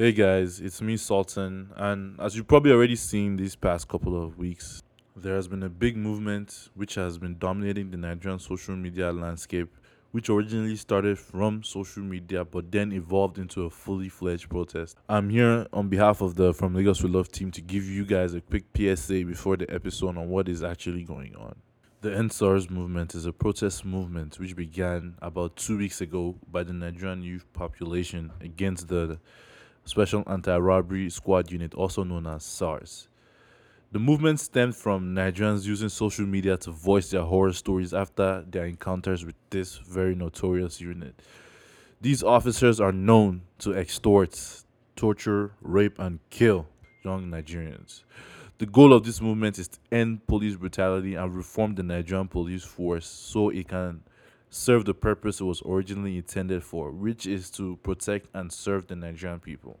Hey guys, it's me Sultan, and as you've probably already seen these past couple of weeks, there has been a big movement which has been dominating the Nigerian social media landscape, which originally started from social media but then evolved into a fully fledged protest. I'm here on behalf of the From Lagos With Love team to give you guys a quick PSA before the episode on what is actually going on. The EndSARS movement is a protest movement which began about two weeks ago by the Nigerian youth population against the Special Anti Robbery Squad Unit, also known as SARS. The movement stemmed from Nigerians using social media to voice their horror stories after their encounters with this very notorious unit. These officers are known to extort, torture, rape, and kill young Nigerians. The goal of this movement is to end police brutality and reform the Nigerian police force so it can serve the purpose it was originally intended for, which is to protect and serve the Nigerian people.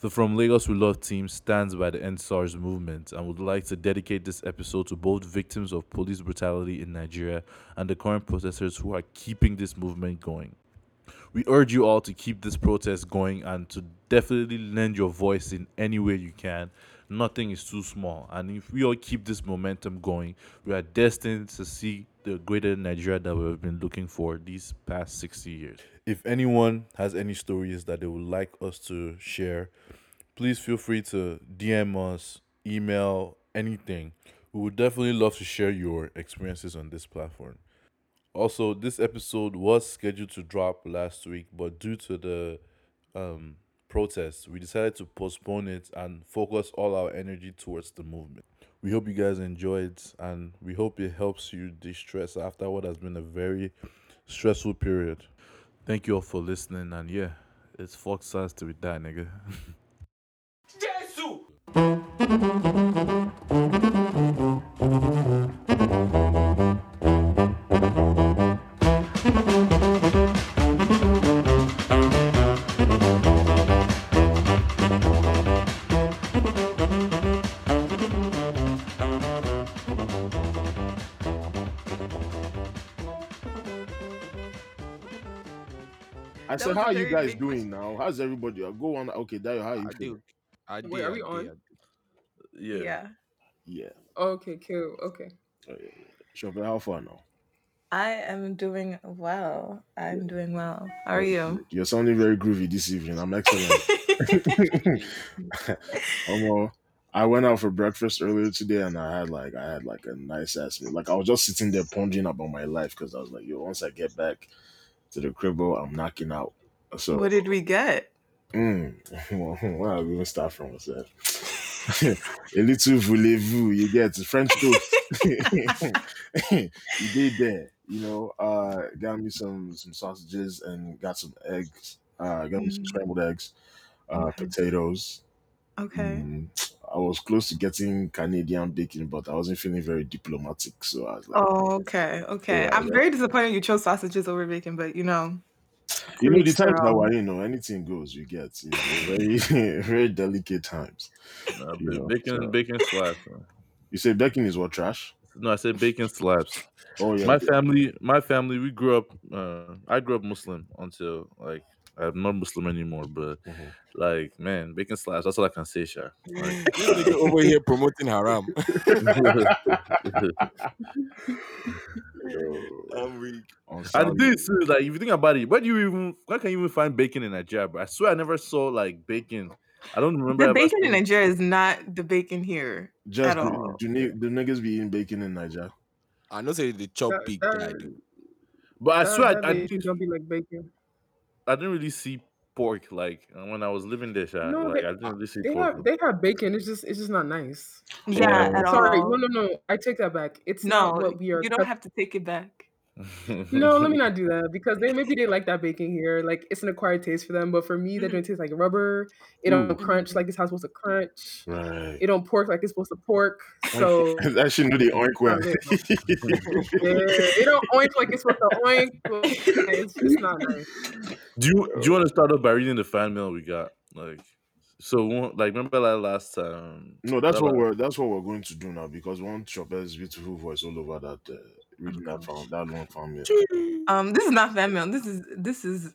The From Lagos With Love team stands by the EndSARS movement and would like to dedicate this episode to both victims of police brutality in Nigeria and the current protesters who are keeping this movement going. We urge you all to keep this protest going and to definitely lend your voice in any way you can. Nothing is too small. And if we all keep this momentum going, we are destined to see the greater Nigeria that we've been looking for these past 60 years. If anyone has any stories that they would like us to share, please feel free to DM us, email, anything. We would definitely love to share your experiences on this platform. Also, this episode was scheduled to drop last week, but due to the um, protests, we decided to postpone it and focus all our energy towards the movement. We hope you guys enjoyed and we hope it helps you de stress after what has been a very stressful period. Thank you all for listening, and yeah, it's Fox size to be that nigga. I "How are you guys big doing now? How's everybody? I'll go on. Okay, Dayo, how are you I feeling? do. I Wait, are we on? did, yeah. Yeah. Yeah. Okay, cool. Okay. Oh, yeah, yeah. Chauffeur, how far now? I am doing well. I'm doing well. How are Good, you? You're sounding very groovy this evening. I'm excellent. um, I went out for breakfast earlier today, and I had like I had like a nice ass meal. Like I was just sitting there pondering about my life because I was like, yo, once I get back to the crib, I'm knocking out. So what did we get? Mm. Well, are we going to start from? Said, a little voulez-vous, you get French toast. you did there, you know. Uh, got me some some sausages and got some eggs. Uh, got me some Mm, scrambled eggs, uh, okay. potatoes. Okay. Mm, I was close to getting Canadian bacon, but I wasn't feeling very diplomatic, so I was like, Oh, okay. Okay. yeah, I'm yeah. very disappointed you chose sausages over bacon, but you know, You know, the each their times that own. we're in, you know, anything goes. You get, you know, very very delicate times. Nah, You know, bacon, so bacon slaps. Man. you say bacon is what trash? No, I said bacon slaps. Oh yeah, My okay. family, my family, we grew up. Uh, I grew up Muslim until like I'm not Muslim anymore, but Mhm. like man, bacon slaps. That's all I can say, Sha. Like, This nigga over here promoting haram. I'm weak. on And Saudi. this is like, if you think about it, where do you even, where can you even find bacon in Nigeria? Bro? I swear I never saw like bacon. I don't remember The bacon in. Nigeria is not the bacon here Just at do, all. do, ni- do niggas be eating bacon in Nigeria? I know say the chop That big guy do. But I swear I, I bacon didn't, don't be like bacon. I didn't really see pork like uh, when I was living there. Sha. No, Like they I didn't really see they pork. have they have bacon. It's just it's just not nice. Yeah, at Sorry, no, all. no, no. I take that back. It's not No, what we are. you don't cut- have to take it back. No, let me not do that because they maybe they like that bacon here. Like it's an acquired taste for them, but for me, that don't taste like rubber. It don't Ooh, crunch like it's how it's supposed to crunch. right. It don't pork like it's supposed to pork. So that shit know the oink well. Yeah, it don't oink like it's supposed to oink. It's just not nice. do you do you want to start off by reading the fan mail we got? Like, so like remember that last time? no, that's that what we're that's what we're going to do now because one Chopper's beautiful voice all over that uh, reading that gosh. that long fan mail. Um, this is not fan mail. This is this is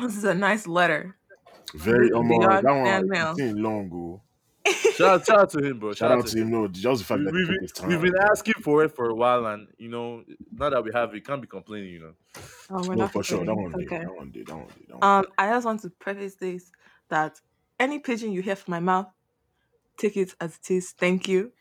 this is a nice letter. Very Be- um, beyond that fan one mail. it's been long go. Shout, shout out to him, bro. Shout out to him. No, just the fact We, that we've, been, time. we've been asking for it for a while, and you know, now that we have it, can't be complaining. You know, Oh, we're no, not for sure. That complaining. one did. Okay. That one did. That one did. That one. Um, I just want to preface this that any pigeon you hear from my mouth, take it as it is. Thank you.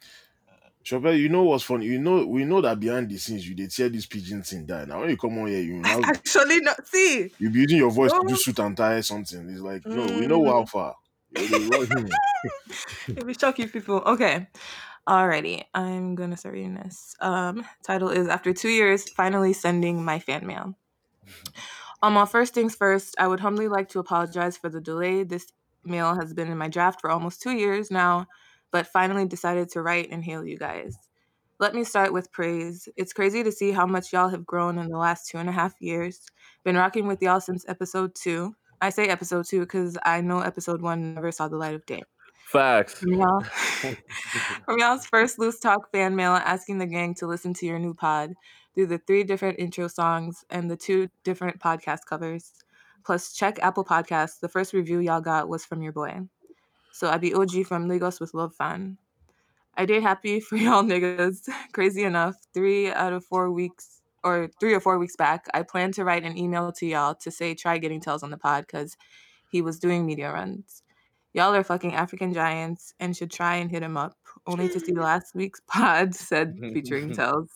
Chopper, you know what's funny? You know, we know that behind the scenes you did tear this pigeon thing down. Now when you come on here, you now Actually, not see. you be using your voice to No. do suit and tie something. It's like, no, we know how far. You know, hmm. It will shock you people. Okay. Alrighty. I'm gonna start reading this. Um, title is After Two Years, Finally Sending My Fan Mail. Um, well, first things first, I would humbly like to apologize for the delay. This mail has been in my draft for almost two years now, but finally decided to write and hail you guys. Let me start with praise. It's crazy to see how much y'all have grown in the last two and a half years. Been rocking with y'all since episode two. I say episode two because I know episode one never saw the light of day. facts. From y'all, from y'all's first loose talk fan mail asking the gang to listen to your new pod through the three different intro songs and the two different podcast covers. Plus, check Apple Podcasts. The first review y'all got was from your boy. So I be OG from Lagos with Love Fan. I did happy for y'all niggas. Crazy enough, three out of four weeks or three or four weeks back, I planned to write an email to y'all to say try getting tells on the pod because he was doing media runs. Y'all are fucking African giants and should try and hit him up. Only to see last week's pod said featuring tells.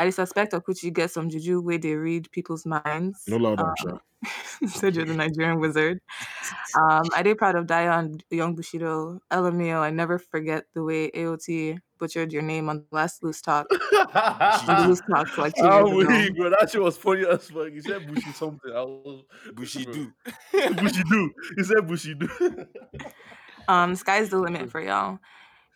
I suspect Okuchi gets some juju where they read people's minds. no loud Um, and sure. said you're the Nigerian wizard. Um, I did proud of Daya and Young Bushido. LMAO, I never forget the way AOT butchered your name on the last loose talk. On the loose talk like two Ah, years ago. bro. That shit was funny as fuck. He said Bushy something. I was Bushy do. Bushy do. He said Bushido. Um, sky's the limit for y'all.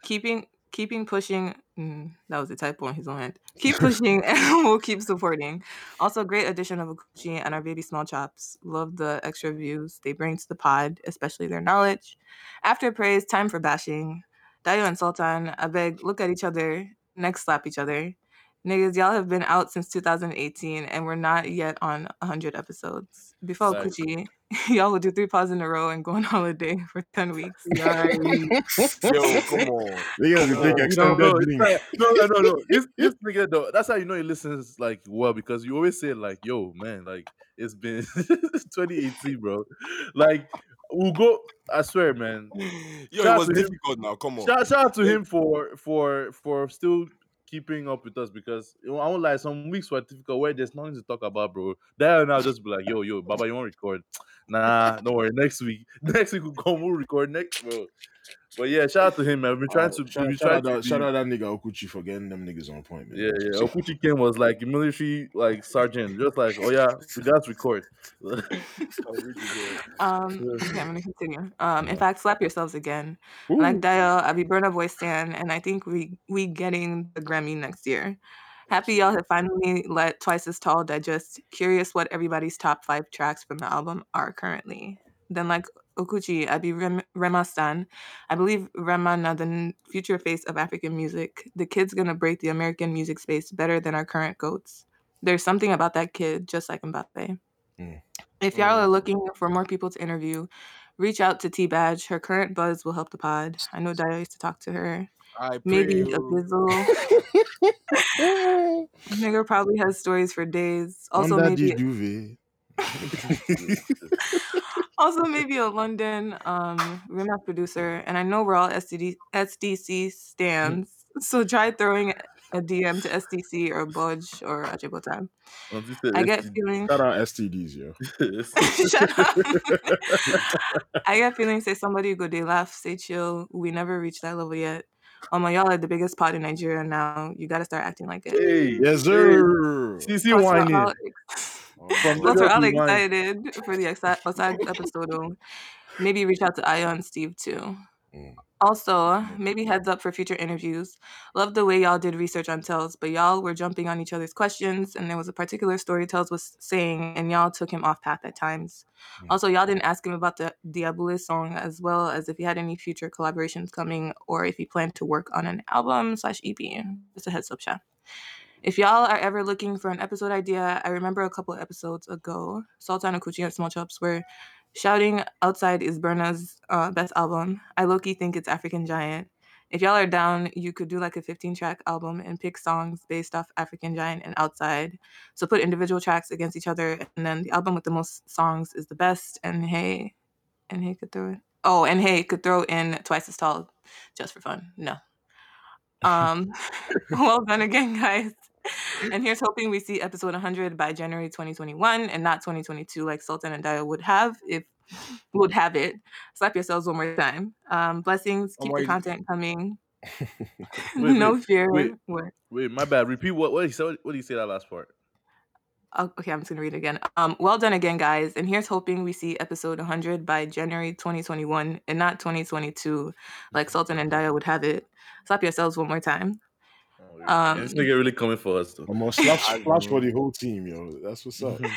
Keeping keeping pushing. Mm, that was a typo on his own end. Keep pushing, and we'll keep supporting. Also, great addition of Akuchi and our baby small chops. Love the extra views they bring to the pod, especially their knowledge. After praise, time for bashing. Dayo and Sultan, I beg, look at each other, next slap each other. Niggas, y'all have been out since 2018 and we're not yet on 100 episodes. Before Facts. Kuchi, y'all will do three pods in a row and go on holiday for 10 weeks. Yo, come on. Niggas will take No, extended no, drink. it's like- no, no, no, no. This, this nigga, though, that's how you know he listens like well because you always say like, "Yo, man, like it's been 2018, bro." Like we'll go. I swear, man. Yo, Shout it was to him. difficult now. Come on. Shout, shout out to him for for for still keeping up with us because you know, I won't lie. Some weeks were difficult where there's nothing to talk about, bro. There now just be like, "Yo, yo, Baba, you want to record?" Nah, don't worry. Next week, next week we'll come. We'll record next, bro. But yeah, shout out to him, man. We've been trying to. Shout, we've shout trying out that, shout out that nigga Okuchi for getting them niggas on point, man. Yeah, yeah. Okuchi Ken was like a military like sergeant, just like, oh yeah, we just record. Um, okay, I'm gonna continue. Um, in fact, slap yourselves again. Ooh. Like Dio, I'll be Burna Boy Stan, and I think we we getting the Grammy next year. Happy y'all have finally let Twice as Tall digest. Curious what everybody's top five tracks from the album are currently. Then like Okuchi, I be Rem- Rema Stan. I believe Rema now the n- future face of African music. The kid's gonna break the American music space better than our current goats. There's something about that kid, just like Mbappe. Mm. If y'all are looking for more people to interview, reach out to T Badge. Her current buzz will help the pod. I know Dio used to talk to her. I Maybe a you. Bizzle. Nigga probably has stories for days. Also maybe the duvet. also maybe a London um remap producer. And I know we're all SDD, SDC stands. So try throwing a DM to SDC or Budge or Ajibotan. I get feelings. Shout out STDs, yo. Shut up. I get feelings say somebody go they laugh, say chill. We never reached that level yet. Oh my y'all are the biggest pod in Nigeria now. You gotta start acting like it. Hey, Yes, sir. CC Plus, we're whining. All, From plus, we're Lagos all excited for the Osagie episode. Maybe reach out to Aya and Steve too. Mm. Also, maybe heads up for future interviews. Love the way y'all did research on Tells, but y'all were jumping on each other's questions, and there was a particular story Tells was saying, and y'all took him off path at times. Mm. Also, y'all didn't ask him about the Diabule song, as well as if he had any future collaborations coming, or if he planned to work on an album slash EP. Just a heads up, chat. If y'all are ever looking for an episode idea, I remember a couple episodes ago, Sultan and Kuchi and Small Chops were Shouting Outside is Burna's uh, best album. I low key think it's African Giant. If y'all are down, you could do like a 15 track album and pick songs based off African Giant and Outside. So put individual tracks against each other, and then the album with the most songs is the best. And hey, and hey could throw it. Oh, and hey could throw in Twice as Tall just for fun. No. Um, well done again, guys. And here's hoping we see episode 100 by January 2021 and not 2022 like Sultan and Daya would have if would have it. Slap yourselves one more time. Um, blessings. Keep Omar, the you- content coming. Wait, no wait, fear. wait. Wait, my bad. Repeat what what he said. What did you say that last part? Oh, okay, I'm just gonna read it again. Um, well done again, guys. And here's hoping we see episode 100 by January 2021 and not 2022, like Sultan and Daya would have it. Slap yourselves one more time. Yeah. Um, this nigga really coming for us though. Almost slaps, I slaps for the whole team, yo. That's what's up.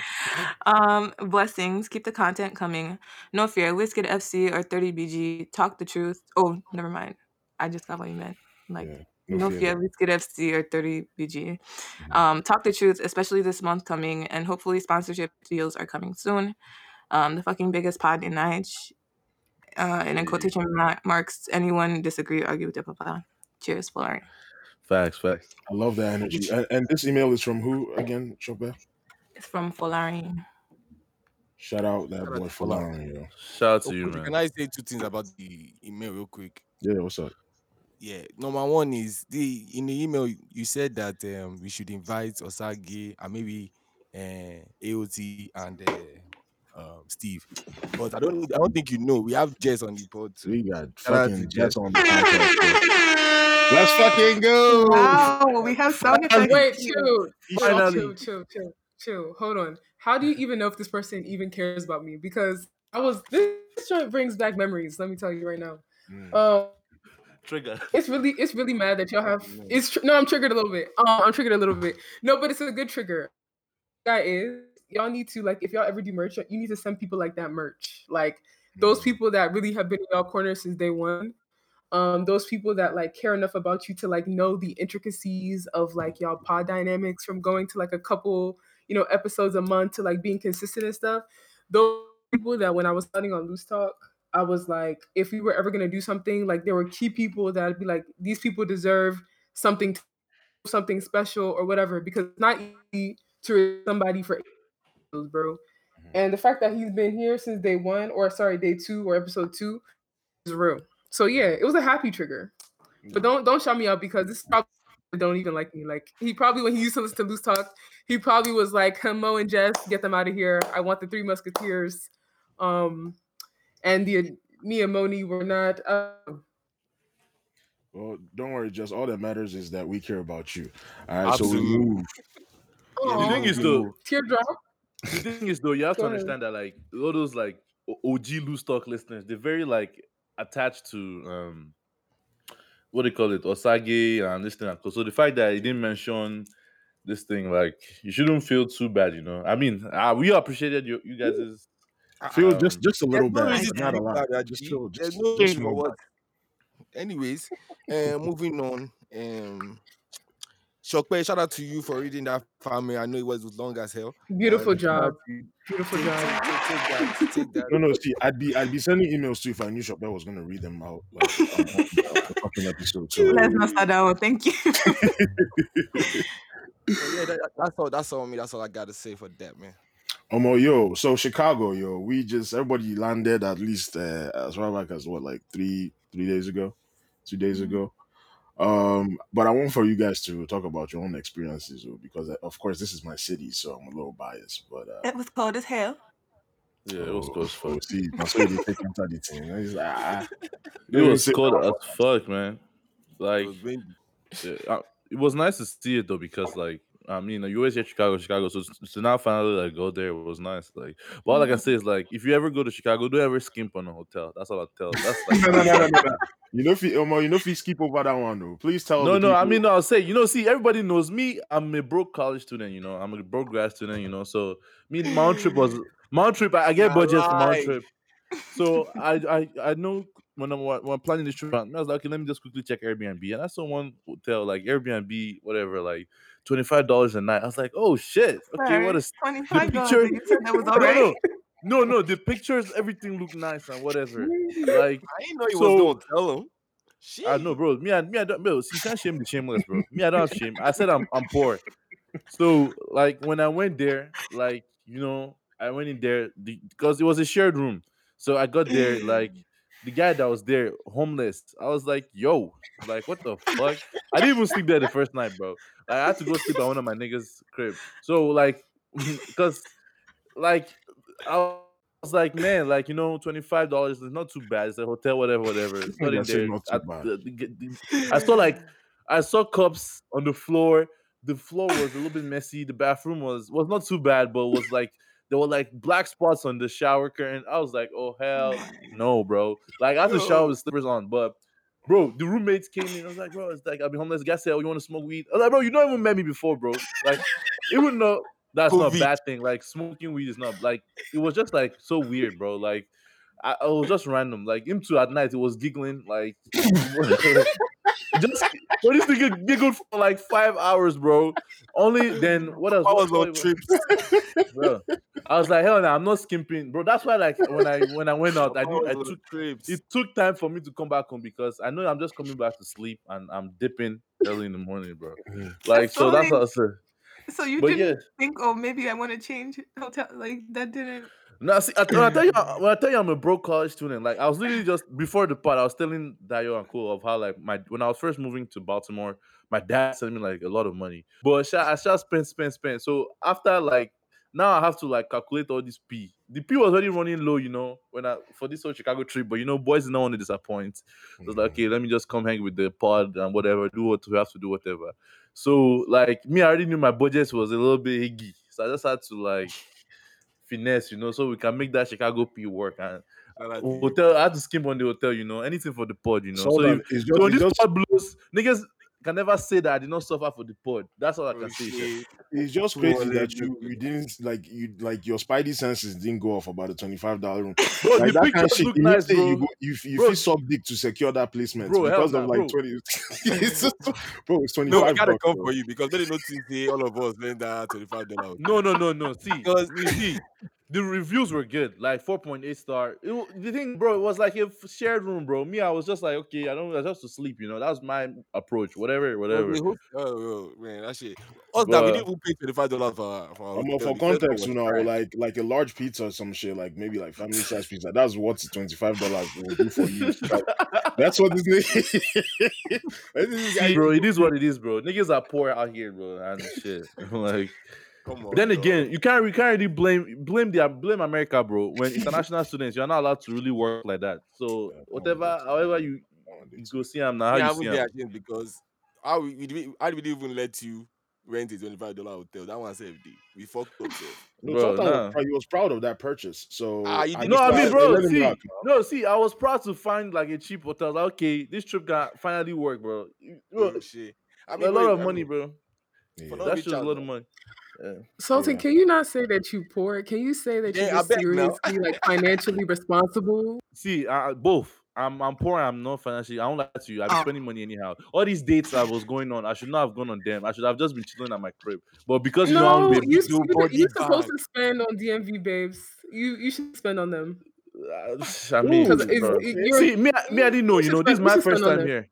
Um, blessings. Keep the content coming. No fear. Wizkid FC or 30BG. Talk the truth. Oh, never mind. I just got what you meant. Like, Yeah, no, no fear. fear. Wizkid FC or 30BG. Mhm. Um, talk the truth, especially this month coming, and hopefully sponsorship deals are coming soon. Um, the fucking biggest pod in Nige. Uh, and in quotation marks, anyone disagree, argue with blah, blah, blah. Cheers, Florent. Facts, facts. I love that energy. And, and this email is from who again, Chopin? It's from Folari. Shout out that Shout boy to for Fulani. lying, yo. Shout out to you, man. Can I say two things about the email real quick? Yeah, what's up? Yeah, number one is the in the email you said that um, we should invite Osagie and maybe uh, AOT and uh, um, Steve, but I don't I don't think you know we have Jess on the pod too. We got fucking Jess. on the podcast. Yo. Let's fucking go. Wow, we have sound effects. Wait, chill, chill, Finally. chill, chill, chill, chill. Hold on. How do you even know if this person even cares about me? Because I was this joint brings back memories. Let me tell you right now. Mm. Um, Trigger. it's really it's really mad that y'all have it's tr- no i'm triggered a little bit um, i'm triggered a little bit no but it's a good trigger that is y'all need to like if y'all ever do merch you need to send people like that merch like those people that really have been in y'all corner since day one um those people that like care enough about you to like know the intricacies of like y'all pod dynamics from going to like a couple you know episodes a month to like being consistent and stuff those people that when i was starting on loose talk I was like, if we were ever gonna do something, like there were key people that I'd be like, these people deserve something, to, something special or whatever, because it's not easy to somebody for episodes, bro. And the fact that he's been here since day one, or sorry, day two or episode two, is real. So yeah, it was a happy trigger. But don't don't shout me out because this probably don't even like me. Like he probably when he used to listen to Loose Talk, he probably was like, Mo and Jess, get them out of here. I want the three musketeers. Um and the me and Moni were not. Uh, Well, don't worry, just all that matters is that we care about you. All right, so we Absolutely. move. The aw, thing is though, teardrop. the thing is though, you have to Go ahead. understand that like all those like OG loose talk listeners, they're very like attached to um what do you call it, Osagie and this thing. and So the fact that he didn't mention this thing, like you shouldn't feel too bad, you know. I mean, uh, we appreciated you you guys' Feel um, just just a little There's no bad, reason not a lot. bad, Raji. Just feel There's just, no just reason feel for bad. what. Anyways, uh, moving on. Um, Shokpe, shout out to you for reading that family. I know it was long as hell. Beautiful Um, job. Beautiful Take, job. take, take, take that. Take that. No, no. See, I'd be I'd be sending emails too if I knew Chopin was gonna read them out like on, on the fucking episode. So Let's not start that one. Thank you. Yeah, that, that's all. That's all me. That's all I gotta say for that, man. Omo, yo, so Chicago, yo, we just everybody landed at least uh, as far back as what, like three three days ago, two days Mhm. ago. Um, but I want for you guys to talk about your own experiences, oh, because uh, of course this is my city, so I'm a little biased. But uh, it was cold as hell. yeah, it was oh, cold as oh, fuck. see, that's why they take into the team. It's like, ah, It was cold as fuck, man. It Like was windy. Uh, it was nice to see it though because like I mean you always hear Chicago, Chicago, so to now finally like go there was nice. Like, but all I can mm-hmm. say is like if you ever go to Chicago, don't ever skimp on a hotel. That's all I tell. That's like no, no, no, no, no, no. You know, if you, Omo, you know, if you skip over that one though, please tell. no, no. I mean, no, I'll say you know, see, everybody knows me. I'm a broke college student. You know, I'm a broke grad student. You know, so me my trip was my trip. I, I get budget for my trip. So I I I know when I'm when I'm planning this trip, I was like, okay, let me just quickly check Airbnb, and I saw one hotel like Airbnb, whatever, like twenty five dollars a night. I was like, oh shit, okay, what is Twenty five dollars. picture- You said that was no, all right. no, no, no, the pictures, everything looked nice and whatever. Like I didn't know you So- was going to tell him. Shit. I know, bro. Me, I, me, I don't, bro. You can't shame the shameless, bro. Me, I don't have shame. I said I'm, I'm poor. So, like, when I went there, like, you know, I went in there the, because it was a shared room. So I got there, like, the guy that was there, homeless. I was like, yo, like, what the fuck? I didn't even sleep there the first night, bro. Like, I had to go sleep at one of my niggas' crib. So, like, because, like, I was like, man, like, you know, $25 is not too bad. It's a hotel, whatever, whatever. It's not in there. not too I- bad. the- the- the- I saw like I saw cups on the floor. The floor was a little bit messy. The bathroom was was not too bad, but was like there were like black spots on the shower curtain. I was like, oh hell no, bro. Like I had to shower with slippers on, but bro, the roommates came in. I was like, bro, it's like I'll be homeless. The guy said, oh, you want to smoke weed? I was like, bro, you don't even met me before, bro. Like it even though that's not a bad thing. Like smoking weed is not like it was just like so weird, bro. Like I, I was just random. Like him too at night, it was giggling. Like just bro, this nigga giggled for like five hours, bro. Only then what else? I was on trips. bro. I was like, hell no, I'm not skimping, bro. That's why, like, when I when I went out, I, did, I took trips. it took time for me to come back home because I know I'm just coming back to sleep and I'm dipping early in the morning, bro. Like, so that's funny. what I said. So you But didn't yeah, think, oh, maybe I want to change hotel? Like that didn't. No, see, I, when I tell you, when I tell you, I'm a broke college student. Like, I was literally just before the part, I was telling Dayo and Cole of how like my when I was first moving to Baltimore, my dad sent me like a lot of money, but I just spent, spent, spent. So after like now, I have to like calculate all this P. The P was already running low, you know, when I for this whole Chicago trip. But you know, boys did not want to disappoint. So it's like, mm-hmm. okay, let me just come hang with the pod and whatever, do what we have to do, whatever. So like me, I already knew my budget was a little bit higgy, so I just had to like finesse, you know, so we can make that Chicago P work. And Shout out to you. hotel, I had to skimp on the hotel, you know, anything for the pod, you know. So So, if, it's so this just, pod blows, niggas can never say that I did not suffer for the pod. That's all I Oh, can say. it's just crazy hundred that you, you didn't like you like your spidey senses didn't go off about the twenty five dollar room. Bro, like the that kind of pictures shit. look You nice, to you go, you, you Bro. feel sub dick to secure that placement Bro, because of like bro. twenty. it's just, bro, it's twenty No, I five. gotta come for you because they didn't notice say all of us spend that twenty five dollars. No, no, no, no. See, Because- you see, the reviews were good, like 4.8 star. It, the thing, bro, it was like a shared room, bro. Me, I was just like, okay, I don't, I just to sleep, you know. That was my approach. Whatever, whatever. Oh, oh, man, that shit. Us that we But- didn't even pay twenty five dollars for for. Um, our I'm hotel. for The first one context, you know, trash. like like a large pizza or some shit, like maybe like family size pizza. That's what twenty five dollars will do for you. Like, that's what this nigga. this is bro, it is what it is, bro. Niggas are poor out here, bro, and shit. like, Come on. then dog. again, you can't, you can't really blame, blame the, blame America, bro. When international students, you're not allowed to really work like that. So Yeah, whatever, that's- however you, you go see them now, how yeah, I you see haven't them. get again because how we, we, we how did we even let you rent a twenty five dollar hotel? That one said we fucked up. sef. No, Bro, Sultan nah. was, proud- he was proud of that purchase. So Ah, you did No, I mean, bro, see, rock, no, see, I was proud to find like a cheap hotel. Like, okay, this trip got finally work, bro. You- bro, Oh, shit. I a mean, lot wait, of I money, mean, bro. Yeah. That's just a out, lot of money. Yeah. Sultan, Yeah. can you not say that you poor? Can you say that Yeah, you're beg now. seriously like financially responsible? See, uh, both. I'm I'm poor. I'm not financially. I don't lie to you. I'm been Oh. spending money anyhow. All these dates I was going on, I should not have gone on them. I should have just been chilling at my crib. But because you know, No, I'm babe, you, do you, body you're supposed bag. to spend on DMV babes. You you should spend on them. I mean, Ooh, it- you're, see, me, I- me, I didn't know. you You should know, this is my first time here.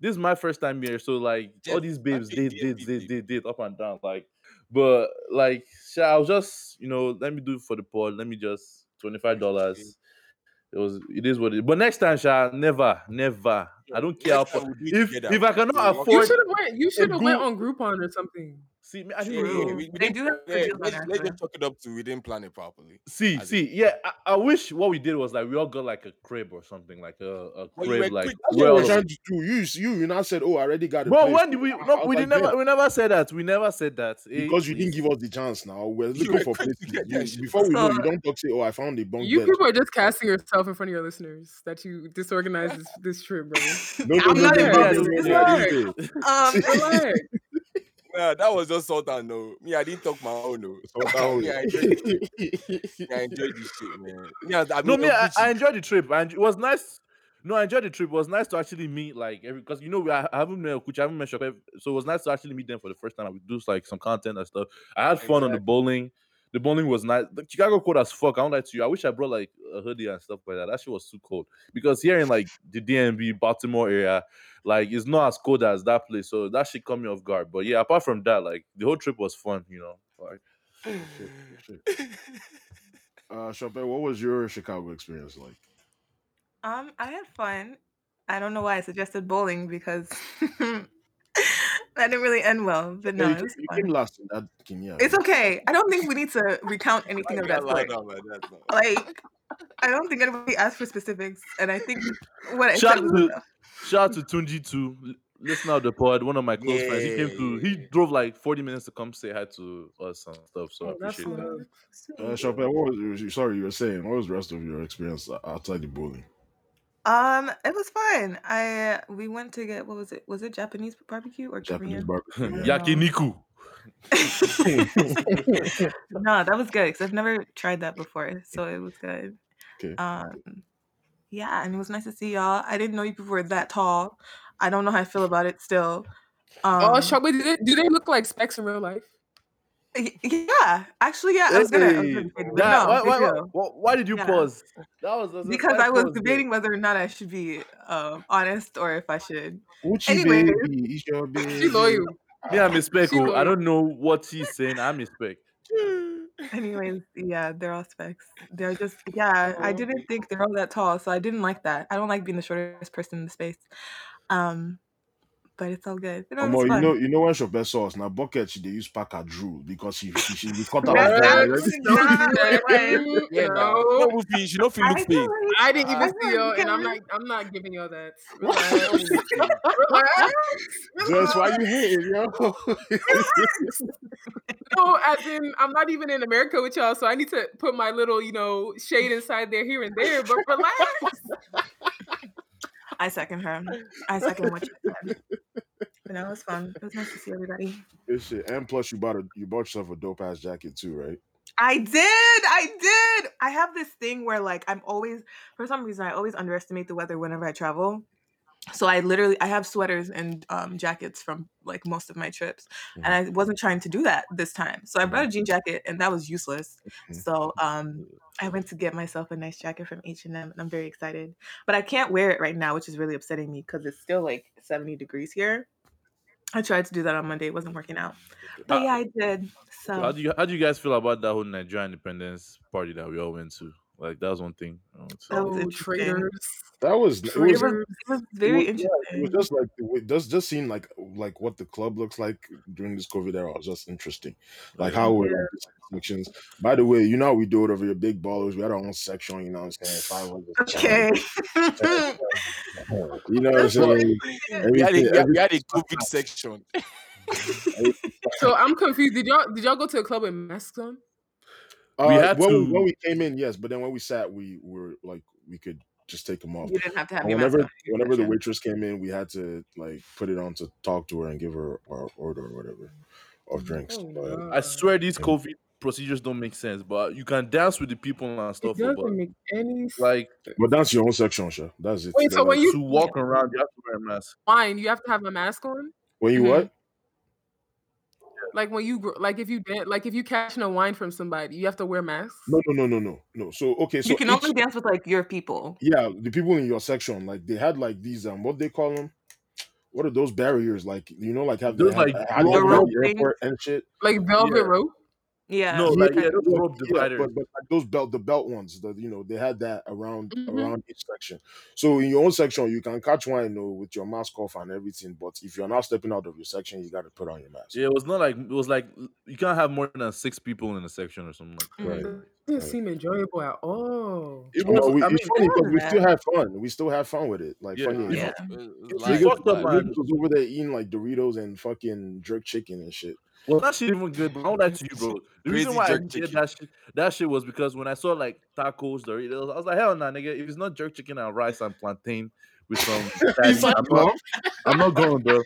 This is my first time here. So like, all these babes, fucking date, date, DMV date, date, date, up and down. Like, but like, I was just, you know, let me do it for the pod. Let me just twenty five dollars. It was. It is what it. is. But next time, Sha, never, never. I don't care how. Next time fu- we'll do it If if I cannot We'll you afford, should have went. You should have went on Groupon or something. See, me, I Yeah, didn't yeah, we, we They didn't, do that for yeah, let's, let's just chalk it up to we didn't plan it properly. See, As see, yeah. I, I wish what we did was like we all got like a crib or something, like a, a Well, crib, were like quick. That's where what we're trying to do. You you you now said, oh, I already got it. Bro, when did we? No, we like, never. yeah. We never said that. We never said that. Because you didn't give us the chance. Now we're looking were for places. get You- that shit. before we know, you don't talk. Say, oh, I found a bunk You bed. people are just casting yourself in front of your listeners that you disorganized this, this trip, bro. No, no, I'm no, not no, no, no, no, no, Nah, that was just Sultan, no. Oh, me, I didn't talk my own, oh. no. Sultan, me, I enjoyed, me, I enjoyed this shit, man. Me, I, I No, mean, me, I, I enjoyed the trip. And it was nice. No, I enjoyed the trip. It was nice to actually meet like every because you know we I haven't met Okuchi, I haven't met Shokwe, so it was nice to actually meet them for the first time. We do like some content and stuff. I had fun on the bowling. The bowling was nice. The Chicago cold as fuck. I don't like to you. I wish I brought like a hoodie and stuff like that. That shit was too cold because here in like the DMV Baltimore area, like it's not as cold as that place. So that shit caught me off guard. But yeah, apart from that, like the whole trip was fun. You know, like Uh, Champagne, what was your Chicago experience like? Um, I had fun. I don't know why I suggested bowling because that didn't really end well. But no, Yeah, it you, was you fun. came last in that Kenya. It's okay. I don't think we need to recount anything of that sort. Like, I don't think anybody asked for specifics, and I think what I Shout said to- shout out to Tunji too. Listen out the pod, one of my close friends. He came to he drove like 40 minutes to come say hi to us and stuff. So I Oh, that's appreciate that. love. Uh, Champagne, what was sorry you were saying? What was the rest of your experience outside the bowling? Um, it was fun. I we went to get what was it? Was it Japanese barbecue or Japanese Korean? barbecue. yeah. Yakiniku. no, that was good because I've never tried that before, so it was good. Okay. Um, yeah, and it was nice to see y'all. I didn't know you people were that tall. I don't know how I feel about it still. Um, oh, Shop, wait, do they, do they look like specs in real life? Y- yeah, actually, yeah. I was gonna, I was gonna say, but no, why, why, why, why- why did you Yeah. pause? That was, that was because I was pause there. debating whether or not I should be um, honest or if I should. Uchi Anyways. baby, your baby. She loyal. Me, I'm a spec. Oh. I don't know what he's saying. I'm a spec. Anyways, yeah, they're all specs. They're just yeah. I didn't think they're all that tall, so I didn't like that. I don't like being the shortest person in the space. Um, but it's all good. You know, Omo, it's you fun. know, you know when Champagne saw us now bucket she they use pack her drool because she she, she be cut out That's very absolutely early. not what it was. Mm, Yeah, no. No movie, she don't feel I look feel like- I didn't even feel see y'all, and I'm can- not. I'm not giving y'all that. No Relax. look fake. Relax. That's why you hating, yo. No, as in, I'm not even in America with y'all, so I need to put my little, you know, shade inside there, here and there. But relax. I second her. I second what you said. But that was fun. It was nice to see everybody. Good shit. And plus, you bought a you bought yourself a dope ass jacket too, right? I did. I did. I have this thing where like I'm always for some reason I always underestimate the weather whenever I travel. So I literally I have sweaters and um, jackets from like most of my trips, and I wasn't trying to do that this time. So I brought a jean jacket, and that was useless. Mhm. So um, I went to get myself a nice jacket from H and M, and I'm very excited. But I can't wear it right now, which is really upsetting me because it's still like 70 degrees here. I tried to do that on Monday, it wasn't working out. But Uh, yeah, I did. So How do you how do you guys feel about that whole Nigerian independence party that we all went to? Like that was one thing. I went to. That was Oh, interesting. traitors. That was it it was, was, it was very it was, yeah, interesting. it was just like it does just seem like like what the club looks like during this COVID era was just interesting. Like how we're like sections. By the way, you know how we do it over here, big ballers. We had our own section, you know what I'm saying? Five hundred. Okay. You know what I'm saying? We had, a, Everything- we had a COVID section. So I'm confused. Did y'all did y'all go to a club with masks on? Uh, We had when, we, to- when we came in, yes, but then when we sat, we were like we could just take them off. you didn't have to have And your mask whenever on. whenever the waitress came in, we had to like put it on to talk to her and give her our order or whatever of drinks. Oh, But. I swear these Yeah. COVID procedures don't make sense, but you can dance with the people and It stuff. doesn't But make any sense. like but that's your own section, sure. That's it. Wait, so Like, when you to walk around, you have to wear a mask. Fine, you have to have a mask on. when you Mhm. what? Like when you gr- like if you dan- like if you catching a wine from somebody, you have to wear masks. No, no, no, no, no, no. So okay, so you can each- only dance with like your people. yeah, the people in your section, like they had like these um, what they call them? What are those barriers? Like you know, like have, Those, they like, how do you rope go to the things? airport and shit. Like velvet Yeah. rope. Yeah. No, like yeah, those rope Yeah, but, but like those belt the belt ones, the you know, they had that around Mhm. around each section. So in your own section, you can catch one, you know, with your mask off and everything. But if you're not stepping out of your section, you got to put on your mask. Yeah, it was not like it was like you can't have more than six people in a section or something like. Right. It didn't seem enjoyable at all. It No, was. we, I mean, it's funny because we still had fun. We still had fun with it. Like Yeah, funny yeah. enough. It's Like, fucked up, Niggas, man. niggas was over there eating like Doritos and fucking jerk chicken and shit. Well, that shit even good, but I don't lie to you, bro. The reason why I didn't get chicken. that shit, that shit was because when I saw like tacos, Doritos, I was like, hell nah, nigga. If it's not jerk chicken and rice and plantain with some, fatty, like, I'm, not, I'm not going, bro.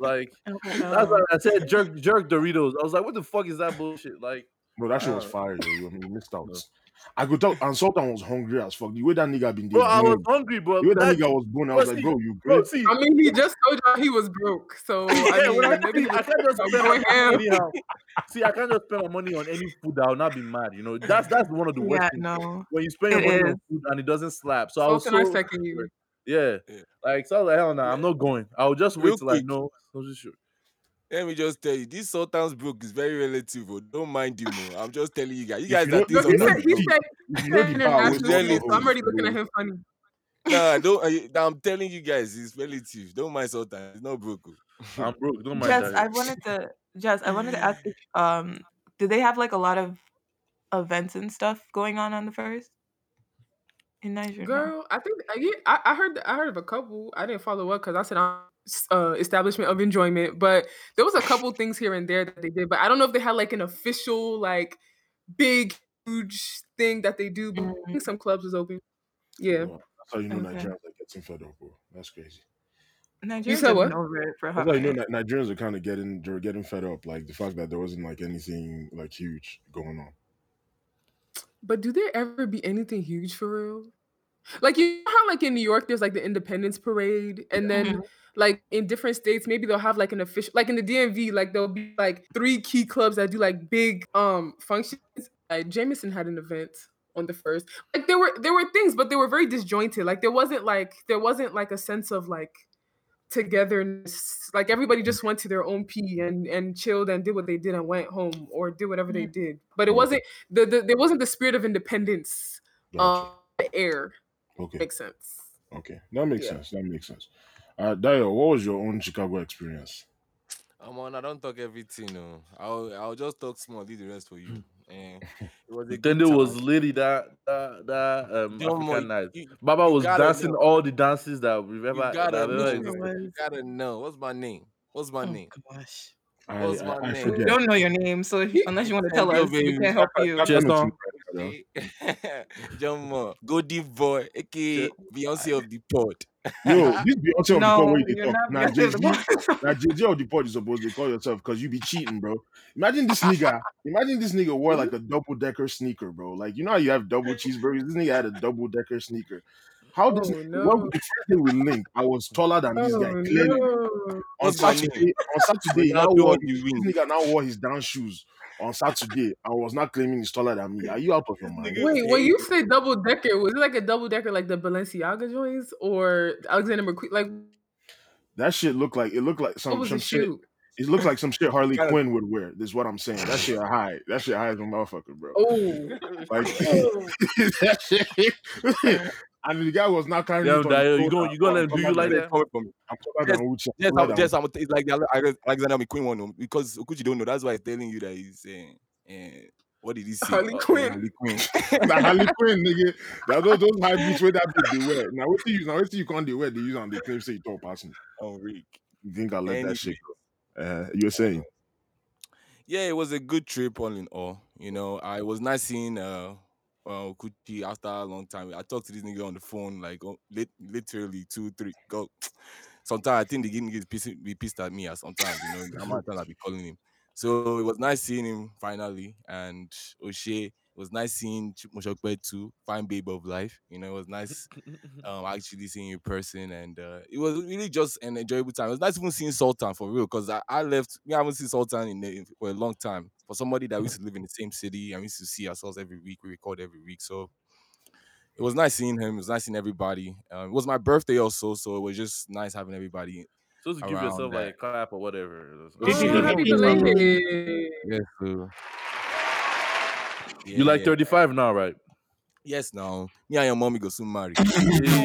Like Oh, that's why I said jerk, jerk Doritos. I was like, what the fuck is that bullshit? Like, Bro, that shit was Uh, fire, yo. I mean, you missed out. I could tell, and Sultan was hungry as fuck. The way that nigga been Bro, I there, was hungry, bro. the way that That- nigga was born, I bro, was like, bro, you bro, see, I mean, he just told y'all he was broke, so I yeah, mean, when I, maybe I can't just spend my money anyhow. See, I can't just spend my money on any food that I'll not be mad. You know, that's that's one of the worst Yeah, things. no. When you spend your money is. on food and it doesn't slap. So I was Sultan, I so second you. yeah, Yeah. like so I was like, hell no, I'm not going. I'll just wait Real till I quick. know. I was just sure. Let me just tell you, this Sultan's broke is very relative. Oh. Don't mind him. Oh. I'm just telling you guys. You guys are that know- he said you he said he said the bar, was international jealous. student, so I'm already looking at him funny. nah, don't. I, I'm telling you guys, it's relative. Don't mind Sultan. It's not broke. oh. I'm broke. Don't mind Jess, that. I wanted to Jess, I wanted to ask if um do they have like a lot of events and stuff going on on the first in Nigeria? No? Girl, I think I, yeah, I, I heard I heard of a couple. I didn't follow up because I said I'm uh, establishment of enjoyment, but there was a couple things here and there that they did. But I don't know if they had like an official like big huge thing that they do. But I think some clubs was open. Yeah. Well, that's how you know Okay. Nigerians are getting fed up, bro. That's crazy. Nigerians said what? over it for a That's you know Nigerians are kind of getting they're getting fed up. Like the fact that there wasn't like anything like huge going on. But do there ever be anything huge for real? Like you know how like in New York there's like the Independence Parade, and then like in different states maybe they'll have like an official like in the DMV like there'll be like three key clubs that do like big um functions. Like Jameson had an event on the first. Like there were there were things, but they were very disjointed. Like there wasn't like there wasn't like a sense of like togetherness. Like everybody just went to their own pee and and chilled and did what they did and went home or did whatever they did. But it wasn't the, the there wasn't the spirit of independence Gotcha. on the air. okay. Makes sense. Okay. That makes Yeah. sense. That makes sense. Uh Dio, what was your own Chicago experience? I'm on. I don't talk everything. No, I'll I'll just talk small. Leave the rest for you. And it was a Then there was time. lady that that that um Don't African mo- night. you- Baba you was dancing know. all the dances that we've ever that gotta have know. existed. You gotta know. What's my name? What's my Oh name? gosh. I, What's I, I forget. don't know your name, so if- unless you want to tell Yo, us, we can't help you. That's Just not on. too bad, you Okay. John Moore, Goldie Boy, aka Beyonce of the pod. know. Yo, this Beyonce of the pod where you're talk. Now Beyonce of the Jay-Z, pod. now JJ of the pod is supposed to call yourself because you be cheating, bro. Imagine this nigga. Imagine this nigga wore like a double decker sneaker, bro. Like you know how you have double cheeseburgers. This nigga had a double decker sneaker. How does Oh, when no. the first day we linked, I was taller than this guy. Oh, Clearly, no. On Saturday, on Saturday, he now Ronaldo wore on the nigga now wore his down shoes on Saturday. I was not claiming he's taller than me. Are you out of your mind? nigga- Wait, when you say double decker, was it like a double decker like the Balenciaga joints or Alexander McQueen? Like That shit looked like it looked like what some was some shit. shoe? It looked like some shit Harley Quinn would wear. This is what I'm saying. That shit high. That shit high as a motherfucker, bro. Oh, Like oh. that shit. and the guy was not carrying Damn, it on Dio, you shoulder. gonna you gonna let do you like that? Coming from me. I'm taller Yes, than Uche. Yes, taller I'm, yes, I'm, it's like the Ale- Ale- Alexander McQueen one oh, because Okuchi don't know. That's why he's telling you that he's saying, uh, what did he say? Harley Uh, Quinn. Harley Quinn. Nah, Harley Quinn, nigga. That those those high beats where that big they wear. Now what you use? Now what you can't they wear? They use on the claim say you talk passing. Oh, Rick. You think I let Anyway. that shit go? Uh, you're saying yeah, it was a good trip all in all. You know, I was not seeing uh, uh Okuchi after a long time. I talked to this nigga on the phone like oh, lit- literally two, three. Go. Sometimes I think the nigga pissed, be pissed at me. Sometimes you know, I'm not I be calling him. So it was nice seeing him finally, and O'Shea. It was nice seeing Ch- Moshokpe too, fine babe of life. You know, it was nice um actually seeing you in person and uh, it was really just an enjoyable time. It was nice even seeing Sultan for real because I, I left we haven't seen Sultan in, the, for a long time. For somebody that we used to live in the same city and we used to see ourselves every week, we record every week. So it was nice seeing him. It was nice seeing everybody. Um, it was my birthday also, so it was just nice having everybody. So to give Around yourself like a clap or whatever. Oh, happy the thing? belated. Yes, sir. You like 35 now, right? Yes, now me and your mommy go soon marry.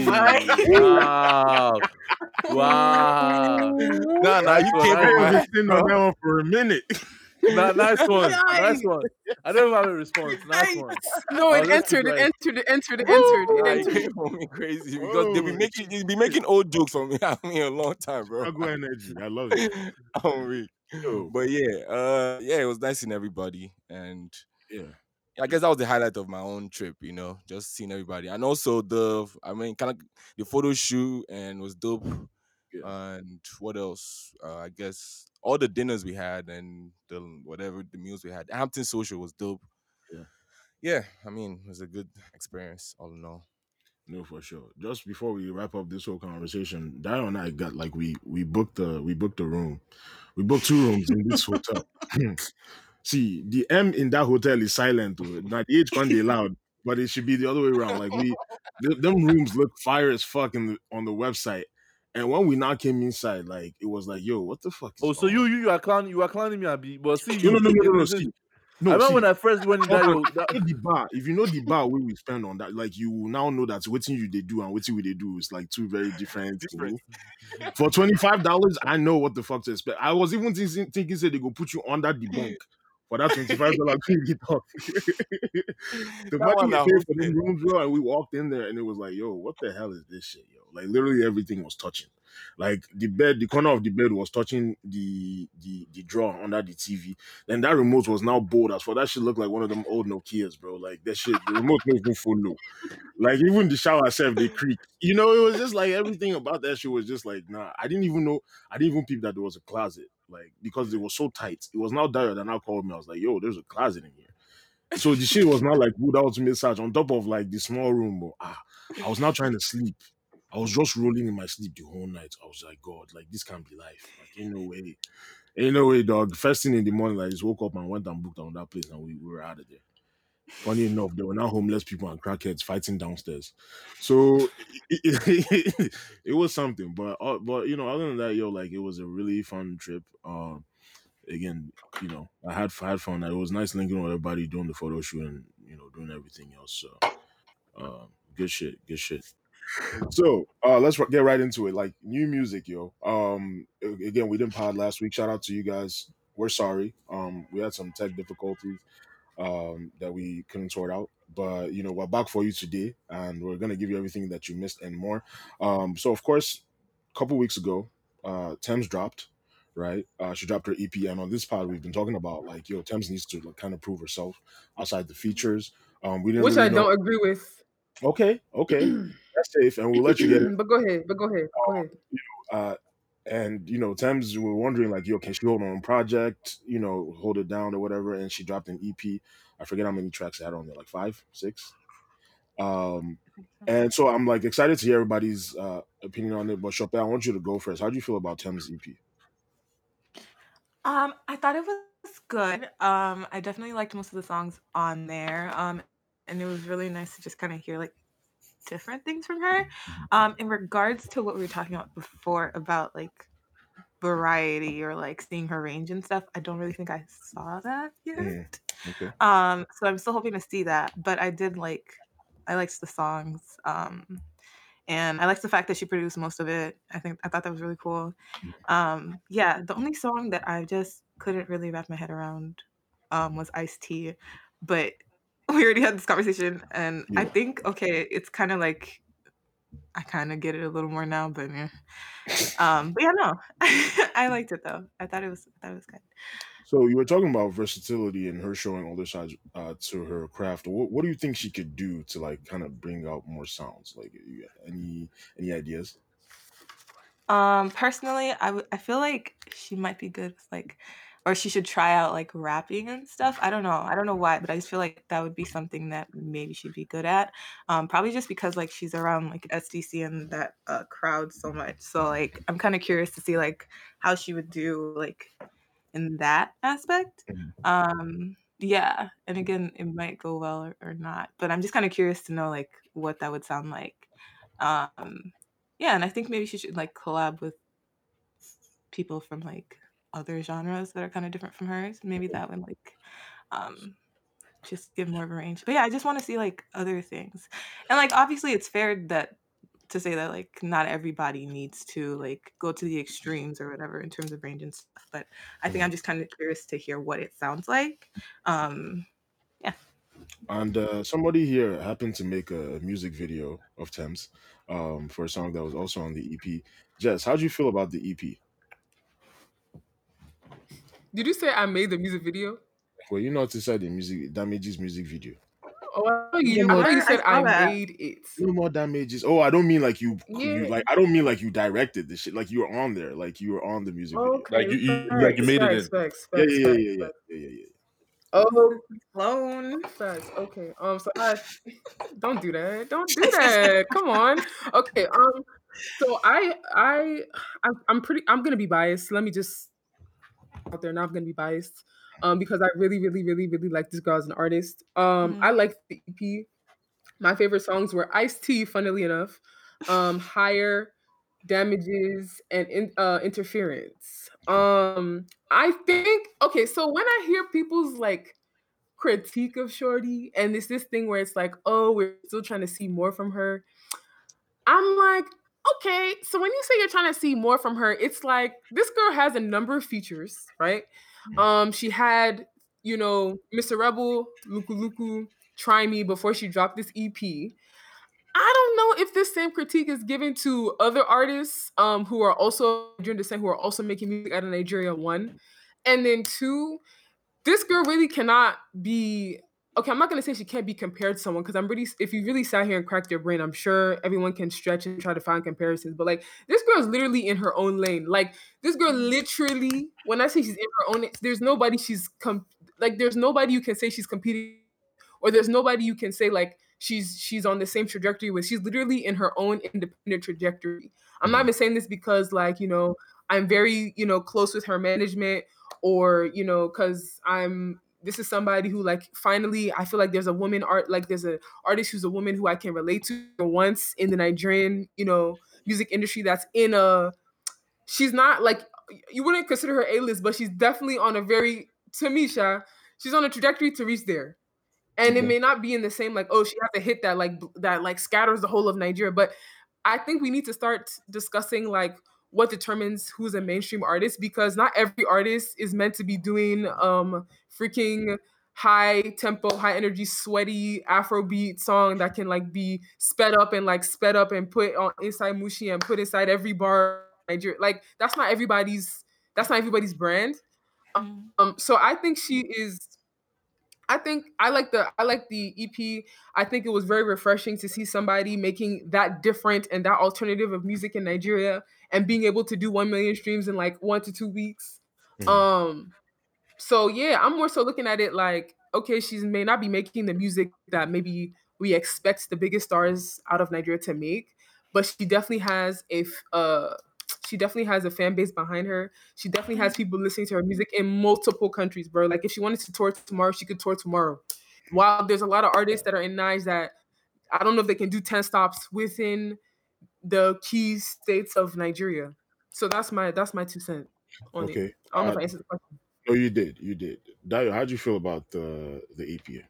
Wow. Wow. nah, nah, you Nice came one, from I my was sitting on that one for a minute. Nah, nice one. Nice. Nice one. I don't have a response. Nice one. No, Oh, it let's keep entered, it entered, it entered, it entered, it entered. came for me crazy because they be Oh. making they be making old jokes from me, I mean, a long time, bro. Chicago energy. I love it. I'm weak. But yeah, uh, yeah, it was nice seeing everybody, and yeah. I guess that was the highlight of my own trip, you know, just seeing everybody, and also the, I mean, kind of the photo shoot and was dope. Yeah. And what else? Uh, I guess all the dinners we had and the whatever the meals we had. Hampton Social was dope. Yeah. yeah, I mean, it was a good experience all in all. No, for sure. Just before we wrap up this whole conversation, Dio and I got like we we booked the we booked a room. We booked two rooms in this hotel. See, the M in that hotel is silent. Now the H can be loud, but it should be the other way around. Like we, th- them rooms look fire as fuck in the, on the website. And when we now came inside, like it was like, yo, what the fuck? Oh, so you you you are clowning you are clowning me, Abi. But see, No, you no, no, no, no, no. See, I no, remember see, when I first went in that, yo, that the bar. If you know the bar where we spend on that, like you will now know that what you they do and what we they do is like two very different. Different. For twenty five dollars, I know what the fuck to expect. I was even thinking, thinking say they go put you under the bunk for that twenty five dollars get off. the That money one we I paid for rooms, bro, and we walked in there and it was like, yo, what the hell is this shit, yo? Like literally everything was touching. Like the bed, the corner of the bed was touching the the the drawer under the TV. Then that remote was now bold as for that shit looked like one of them old Nokia's, bro. Like that shit, the remote makes me full low. Like even the shower itself, they creak. You know, it was just like everything about that shit was just like, nah. I didn't even know. I didn't even peep that there was a closet, like because it was so tight. It was now Dio that now called me. I was like, yo, there's a closet in here. So the shit was not like good ultimate search on top of like the small room. But ah, I was now trying to sleep. I was just rolling in my sleep the whole night. I was like, God, like this can't be life. Like, ain't no way. Ain't no way, dog. First thing in the morning, I just woke up and went and booked on that place and we, we were out of there. Funny enough, there were now homeless people and crackheads fighting downstairs. So it, it was something. But uh, but you know, other than that, yo, like it was a really fun trip. Um again, you know, I had had fun. It was nice linking with everybody doing the photo shoot and you know doing everything else. So, um, good shit, good shit. So, uh, let's get right into it. Like new music, yo. Um, again, we didn't pod last week. Shout out to you guys. We're sorry. Um, we had some tech difficulties um that we couldn't sort out but you know we're back for you today and we're gonna give you everything that you missed and more um so of course a couple weeks ago uh tems dropped right uh she dropped her ep and on this pod we've been talking about like yo tems needs to like kind of prove herself outside the features um we didn't Which really I know- don't agree with. okay okay that's safe and we'll let you get it but go ahead. But go ahead. Go ahead. uh, and you know, Tems were wondering like, yo, can she hold her own project? You know, hold it down or whatever. And she dropped an EP. I forget how many tracks it had on there, like five, six. Um, and so I'm like excited to hear everybody's uh, opinion on it. But Chopin, I want you to go first. How do you feel about Tems E EP? Um, I thought it was good. Um, I definitely liked most of the songs on there. Um, and it was really nice to just kind of hear like different things from her. Um, in regards to what we were talking about before about like variety or like seeing her range and stuff, I don't really think I saw that yet. Okay. Um, so I'm still hoping to see that. But I did like I liked the songs. Um and I liked the fact that she produced most of it. I think I thought that was really cool. Um, yeah, the only song that I just couldn't really wrap my head around um, was Ice T, but we already had this conversation, and I think okay, it's kind of like I kind of get it a little more now, but yeah. Um, but yeah, no, I liked it though. I thought it was I thought it was good. So you were talking about versatility and her showing other sides uh, to her craft. What, what do you think she could do to like kind of bring out more sounds? Like, any any ideas? Um, personally, I w- I feel like she might be good with like, or she should try out like rapping and stuff. I don't know. I don't know why, but I just feel like that would be something that maybe she'd be good at. Um, probably just because like she's around like SDC and that uh, crowd so much. So like, I'm kind of curious to see like how she would do like in that aspect. Mhm. Um, yeah, and again, it might go well or, or not, but I'm just kind of curious to know like what that would sound like. Um, yeah, and I think maybe she should like collab with people from like other genres that are kind of different from hers. Maybe that would like um just give more of a range. But yeah, I just want to see like other things. And like obviously it's fair that to say that like not everybody needs to like go to the extremes or whatever in terms of range and stuff. But I think I'm just kind of curious to hear what it sounds like. Um yeah. And uh, somebody here happened to make a music video of Tems um, for a song that was also on the EP. Jess, how do you feel about the EP? Did you say I made the music video? Well, you know what to say the music damages music video. Oh, I you, No I thought you said I I, made it. No more damages. Oh, I don't mean like you, you like I don't mean like you directed the shit. Like you were on there, like you were on the music video. Okay, Like, you- you- facts, like you made it facts, in. Facts, Yeah, facts, yeah, yeah, facts, yeah, yeah, facts. yeah, yeah, yeah. Oh, Blown. facts. Okay. Um. So I don't do that. Don't do that. Come on. Okay. Um. So I I I'm, I'm pretty. I'm gonna be biased. Let me just out there. Now I'm gonna be biased. Um. Because I really, really, really, really like this girl as an artist. Um. Mhm. I like the EP. My favorite songs were Ice T. Funnily enough. Um. Higher. Damages and in, uh, interference. Um, I think okay. So when I hear people's like critique of Shorty, and it's this thing where it's like, oh, we're still trying to see more from her. I'm like, okay, so when you say you're trying to see more from her, it's like this girl has a number of features, right? Um, she had, you know, Mr. Rebel, Looku Looku, Try Me before she dropped this EP. I don't know if this same critique is given to other artists um, who are also Nigerian descent, who are also making music out of Nigeria, one. And then two, this girl really cannot be okay i'm not to say she can't be compared to someone because i'm really if you really sat here and cracked your brain i'm sure everyone can stretch and try to find comparisons but like this girl is literally in her own lane. Like this girl literally when i say she's in her own there's nobody she's com- like there's nobody you can say she's competing or there's nobody you can say like she's she's on the same trajectory with. She's literally in her own independent trajectory. I'm not mm-hmm. even saying this because like you know i'm very you know close with her management or you know because i'm this is somebody who like finally i feel like there's a woman art like there's a artist who's a woman who i can relate to once in the nigerian you know music industry that's in a she's not like you wouldn't consider her a-list but she's definitely on a very to me Sha, she's on a trajectory to reach there. And it may not be in the same like oh she has to hit that like that like scatters the whole of nigeria but i think we need to start discussing like what determines who's a mainstream artist because not every artist is meant to be doing um freaking high tempo high energy sweaty afrobeat song that can like be sped up and like sped up and put on inside mushi and put inside every bar nigeria like that's not everybody's that's not everybody's brand Mm. um so i think she is I think I like the I like the EP. I think it was very refreshing to see somebody making that different and that alternative of music in Nigeria and being able to do 1 million streams in like 1 to 2 weeks. Mhm. Um so yeah, I'm more so looking at it like okay, she may not be making the music that maybe we expect the biggest stars out of Nigeria to make, but she definitely has a uh she definitely has a fan base behind her. She definitely has people listening to her music in multiple countries, bro. Like if she wanted to tour tomorrow, she could tour tomorrow. While there's a lot of artists that are in Nige that I don't know if they can do 10 stops within the key states of Nigeria. So that's my that's my two cents on it. Okay. I don't know if I answered the question. No, you did. You did. Dayo, how'd you feel about the the E EP?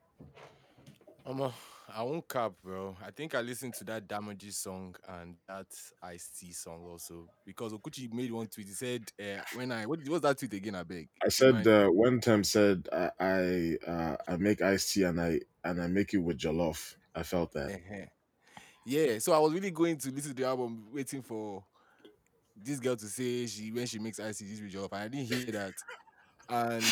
Um, I won't cap, bro. I think I listened to that Damages song and that Ice T song also because Okuchi made one tweet. He said, uh, "When I what was that tweet again? I beg." I said uh, one time said I I, uh, I make iced tea and I and I make it with jollof. I felt that. Yeah, so I was really going to listen to the album, waiting for this girl to say she when she makes ice this with jollof, and I didn't hear that, and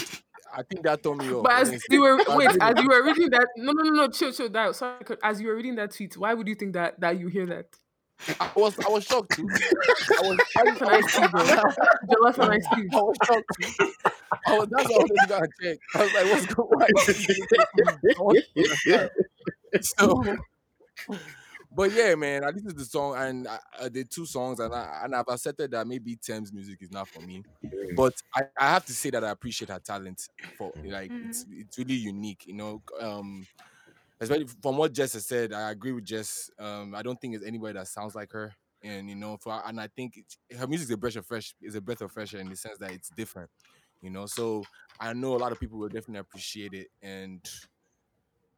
I think that turned me off. But as you were wait, as you were reading that, no, no, no, no, chill, chill, that. Sorry, as you were reading that tweet, why would you think that that you hear that? I was I was shocked too. I was I, I Can I was, see, bro? Jollof and ice tea. I was shocked too. I was, that's what I was gonna check. I was like, what's going on? so, but yeah, man, I listened to the song and I, I did two songs, and I and I've accepted that maybe Tems music is not for me. But I, I have to say that I appreciate her talent for like it's it's really unique, you know. Um, especially from what Jess has said, I agree with Jess. Um, I don't think there's anybody that sounds like her, and you know, for and I think it, her music is a breath of fresh is a breath of fresh air in the sense that it's different, you know. So I know a lot of people will definitely appreciate it, and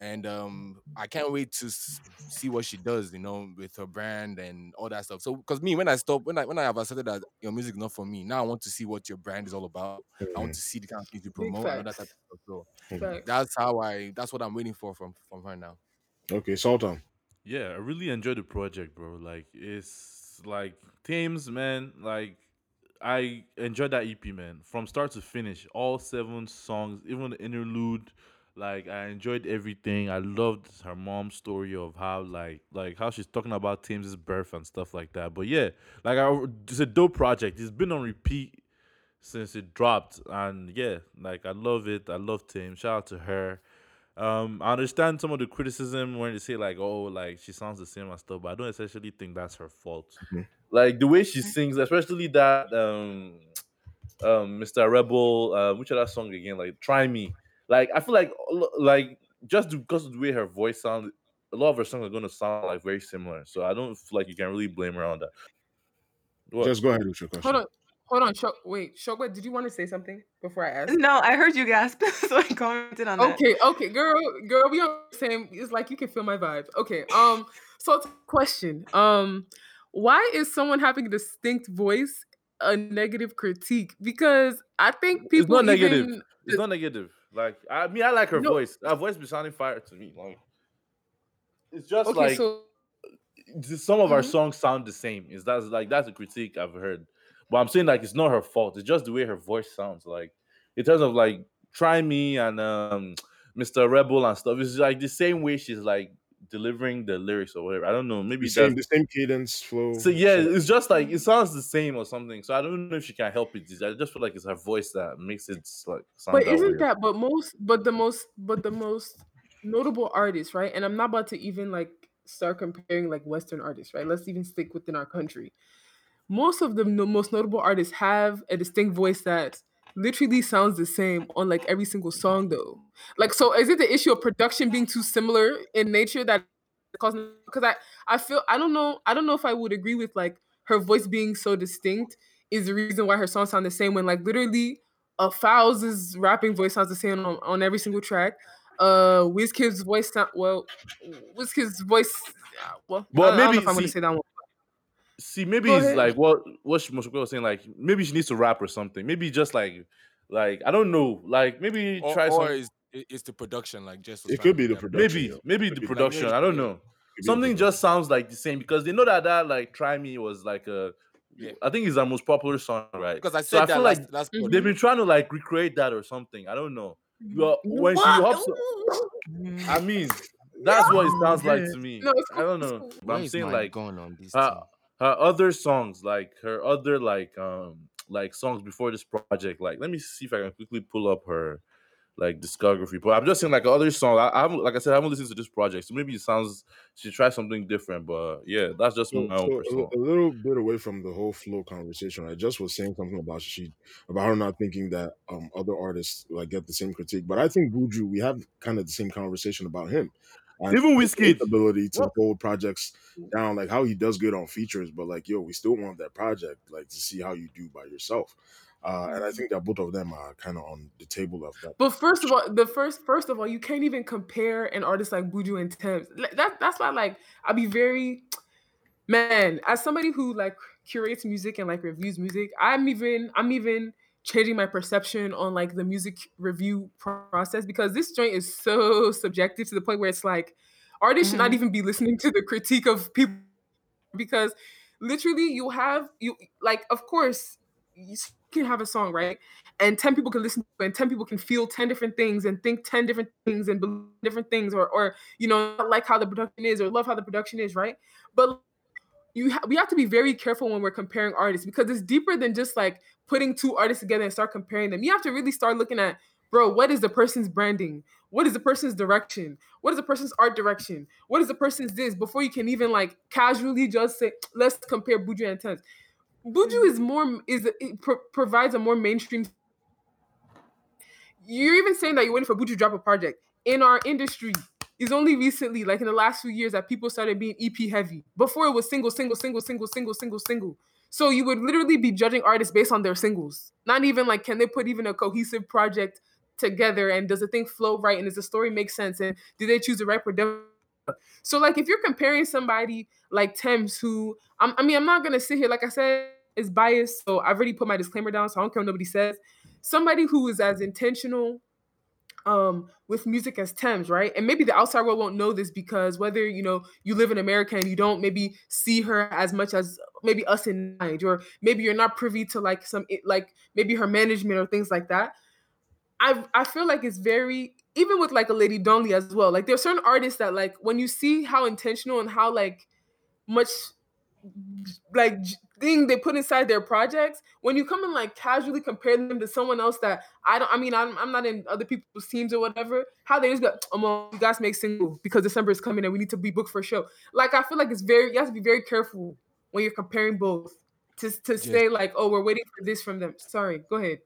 and um, I can't wait to s- see what she does, you know, with her brand and all that stuff. So, because me, when I stop, when I when I have accepted that your music is not for me, now I want to see what your brand is all about. I want to see the kind of things you promote and all that type of stuff. So Facts. that's how I. That's what I'm waiting for from from her now. Okay, Sultan. Yeah, I really enjoyed the project, bro. Like it's like Tems, man. Like I enjoyed that EP, man, from start to finish. All seven songs, even the interlude. Like I enjoyed everything. I loved her mom's story of how like like how she's talking about Tems's birth and stuff like that. But yeah, like I, it's a dope project. It's been on repeat since it dropped, and yeah, like I love it. I love Tim. Shout out to her. Um, I understand some of the criticism when they say like, oh, like she sounds the same and stuff, but I don't essentially think that's her fault. Mhm. Like the way she sings, especially that um, um, Mr. Rebel, uh, which other song again? Like Try Me. Like I feel like like just because of the way her voice sounds, a lot of her songs are gonna sound like very similar. So I don't feel like you can really blame her on that. What? Just go ahead with your question. Hold on, hold on. Show, wait, Shogwa, did you want to say something before I ask? No, I heard you gasp, so I commented on that. Okay, okay, girl, girl, we on the same. It's like you can feel my vibes. Okay, um, so it's question, um, why is someone having a distinct voice a negative critique? Because I think people It's people not negative. It's not negative. Like I mean, I like her No. voice. Her voice be sounding fire to me. Like it's just okay, like so some of our Mhm. songs sound the same. Is that's like that's a critique I've heard. But I'm saying like it's not her fault. It's just the way her voice sounds. Like in terms of like try me and um Mr. Rebel and stuff. It's like the same way she's like delivering the lyrics or whatever. I don't know. Maybe The same, the same cadence flow. so yeah, so- it's just like it sounds the same or something. So I don't know if she can help it. I just feel like it's her voice that makes it like sound but that isn't weird. that but most but the most but the most notable artists right and i'm not about to even like start comparing like western artists right let's even stick within our country most of the no- most notable artists have a distinct voice that literally sounds the same on like every single song though like so is it the issue of production being too similar in nature that causing because i i feel i don't know i don't know if i would agree with like her voice being so distinct is the reason why her songs sound the same when like literally uh Falz' rapping voice sounds the same on, on every single track. Uh Wizkid's voice sound well Wizkid's voice yeah, well, Well, I, I maybe if I'm gonna say that one. See, maybe Go it's ahead. like what what Moshoko was saying. Like maybe she needs to rap or something. Maybe just like like I don't know. Like maybe Or, try or some. is it- it's the production, like just It could be the production. Maybe yo. maybe the production. production, I don't know. Could be the Something just sounds like the same because they know that that like try me was like a. Yeah. I think it's our most popular song, right? Because I So said that feel last, like last Mhm. they've been trying to like recreate that or something. I don't know. Well, when she What? hops, Mm. I mean, that's what it sounds like to me. No, it's I don't cool, it's know, cool. but Where I'm is saying like gun on this uh, thing? Her other songs, like her other like um like songs before this project. Like, let me see if I can quickly pull up her like discography. But I'm just saying like other songs. I, I haven't, like I said, I haven't listened to this project, so maybe it sounds she tried something different. But yeah, that's just So, my own so a, personal. a little bit away from the whole flow conversation. I just was saying something about she about her not thinking that um other artists like get the same critique. But I think Buju, we have kind of the same conversation about him. And Even his Wizkid. ability to What? hold projects down, like how he does good on features, but like yo, we still want that project, like to see how you do by yourself. Uh, and I think that both of them are kind of on the table of that. But first of all, the first first of all, you can't even compare an artist like Buju and Tems. Like, That that's why like I'd be very man as somebody who like curates music and like reviews music. I'm even I'm even changing my perception on like the music review process because this joint is so subjective to the point where it's like artists should not Mhm. even be listening to the critique of people because literally you have you like of course you can have a song right and 10 people can listen to it and 10 people can feel 10 different things and think 10 different things and believe different things or or you know like how the production is or love how the production is right but you ha- we have to be very careful when we're comparing artists because it's deeper than just like putting two artists together and start comparing them. You have to really start looking at bro what is the person's branding? What is the person's direction? What is the person's art direction? What is the person's this? Before you can even like casually just say let's compare buju and Tems. buju mm. is more is it pro- provides a more mainstream you're even saying that you're waiting for buju to drop a project. In our industry it's only recently like in the last few years that people started being ep heavy. Before it was single single single single single single single. So you would literally be judging artists based on their singles. Not even like can they put even a cohesive project together and does the thing flow right and does the story make sense and do they choose the right production so like if you're comparing somebody like Tems who I'm, I mean I'm not gonna sit here like I said is biased so I've already put my disclaimer down so I don't care what nobody says. Somebody who is as intentional um with music as Tems, right? And maybe the outside world won't know this because whether you know you live in America and you don't maybe see her as much as maybe us in mind, or maybe you're not privy to like some like maybe her management or things like that. I I feel like it's very even with like a Lady Donli as well. Like there's certain artists that like when you see how intentional and how like much like thing they put inside their projects when you come and like casually compare them to someone else that i don't i mean i'm, I'm not in other people's teams or whatever how they just go oh you guys make single because december is coming and we need to be booked for a show. Like i feel like it's very you have to be very careful when you're comparing both to, to yes. say like oh we're waiting for this from them. Sorry go ahead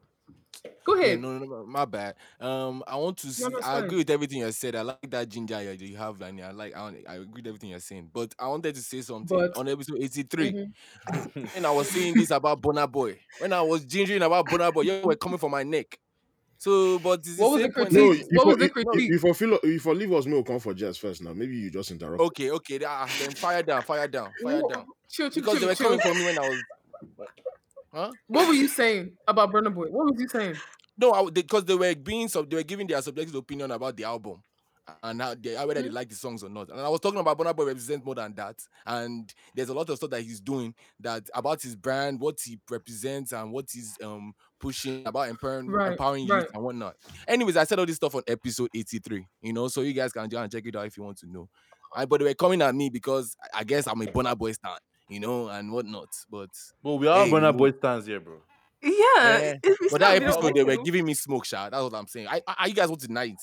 Go ahead. Yeah, no, no, no, my bad. Um, I want to. See, no, I agree with everything you said. I like that ginger you have, and I like. I, I agree with everything you're saying. But I wanted to say something but, on episode 83. Mm-hmm. and I was saying this about Burna Boy. When I was gingering about Burna Boy, you were coming for my neck. So, but what was the critique? No, what was the critique? If I if I leave us, me will come for Jess first. Now, maybe you just interrupt. Okay, okay. Then fire down, fire down, fire down. Chill, chill, because chill, they were chill. coming for me when I was. Huh? What were you saying about Burna Boy? What was you saying? No, because they, they, were being sub, they were giving their subjective opinion about the album and how they, whether mm-hmm. they like the songs or not. And I was talking about Burna Boy represents more than that. And there's a lot of stuff that he's doing that about his brand, what he represents, and what he's um pushing about empowering right, empowering right. youth and whatnot. Anyways, I said all this stuff on episode 83. You know, so you guys can go and check it out if you want to know. but they were coming at me because I guess I'm a Burna Boy stan, you know, and whatnot. But but we are hey, Burna Boy stans here, bro. Yeah. yeah. But that episode, they were giving me smoke shot. That's what I'm saying. I, I, you guys want tonight?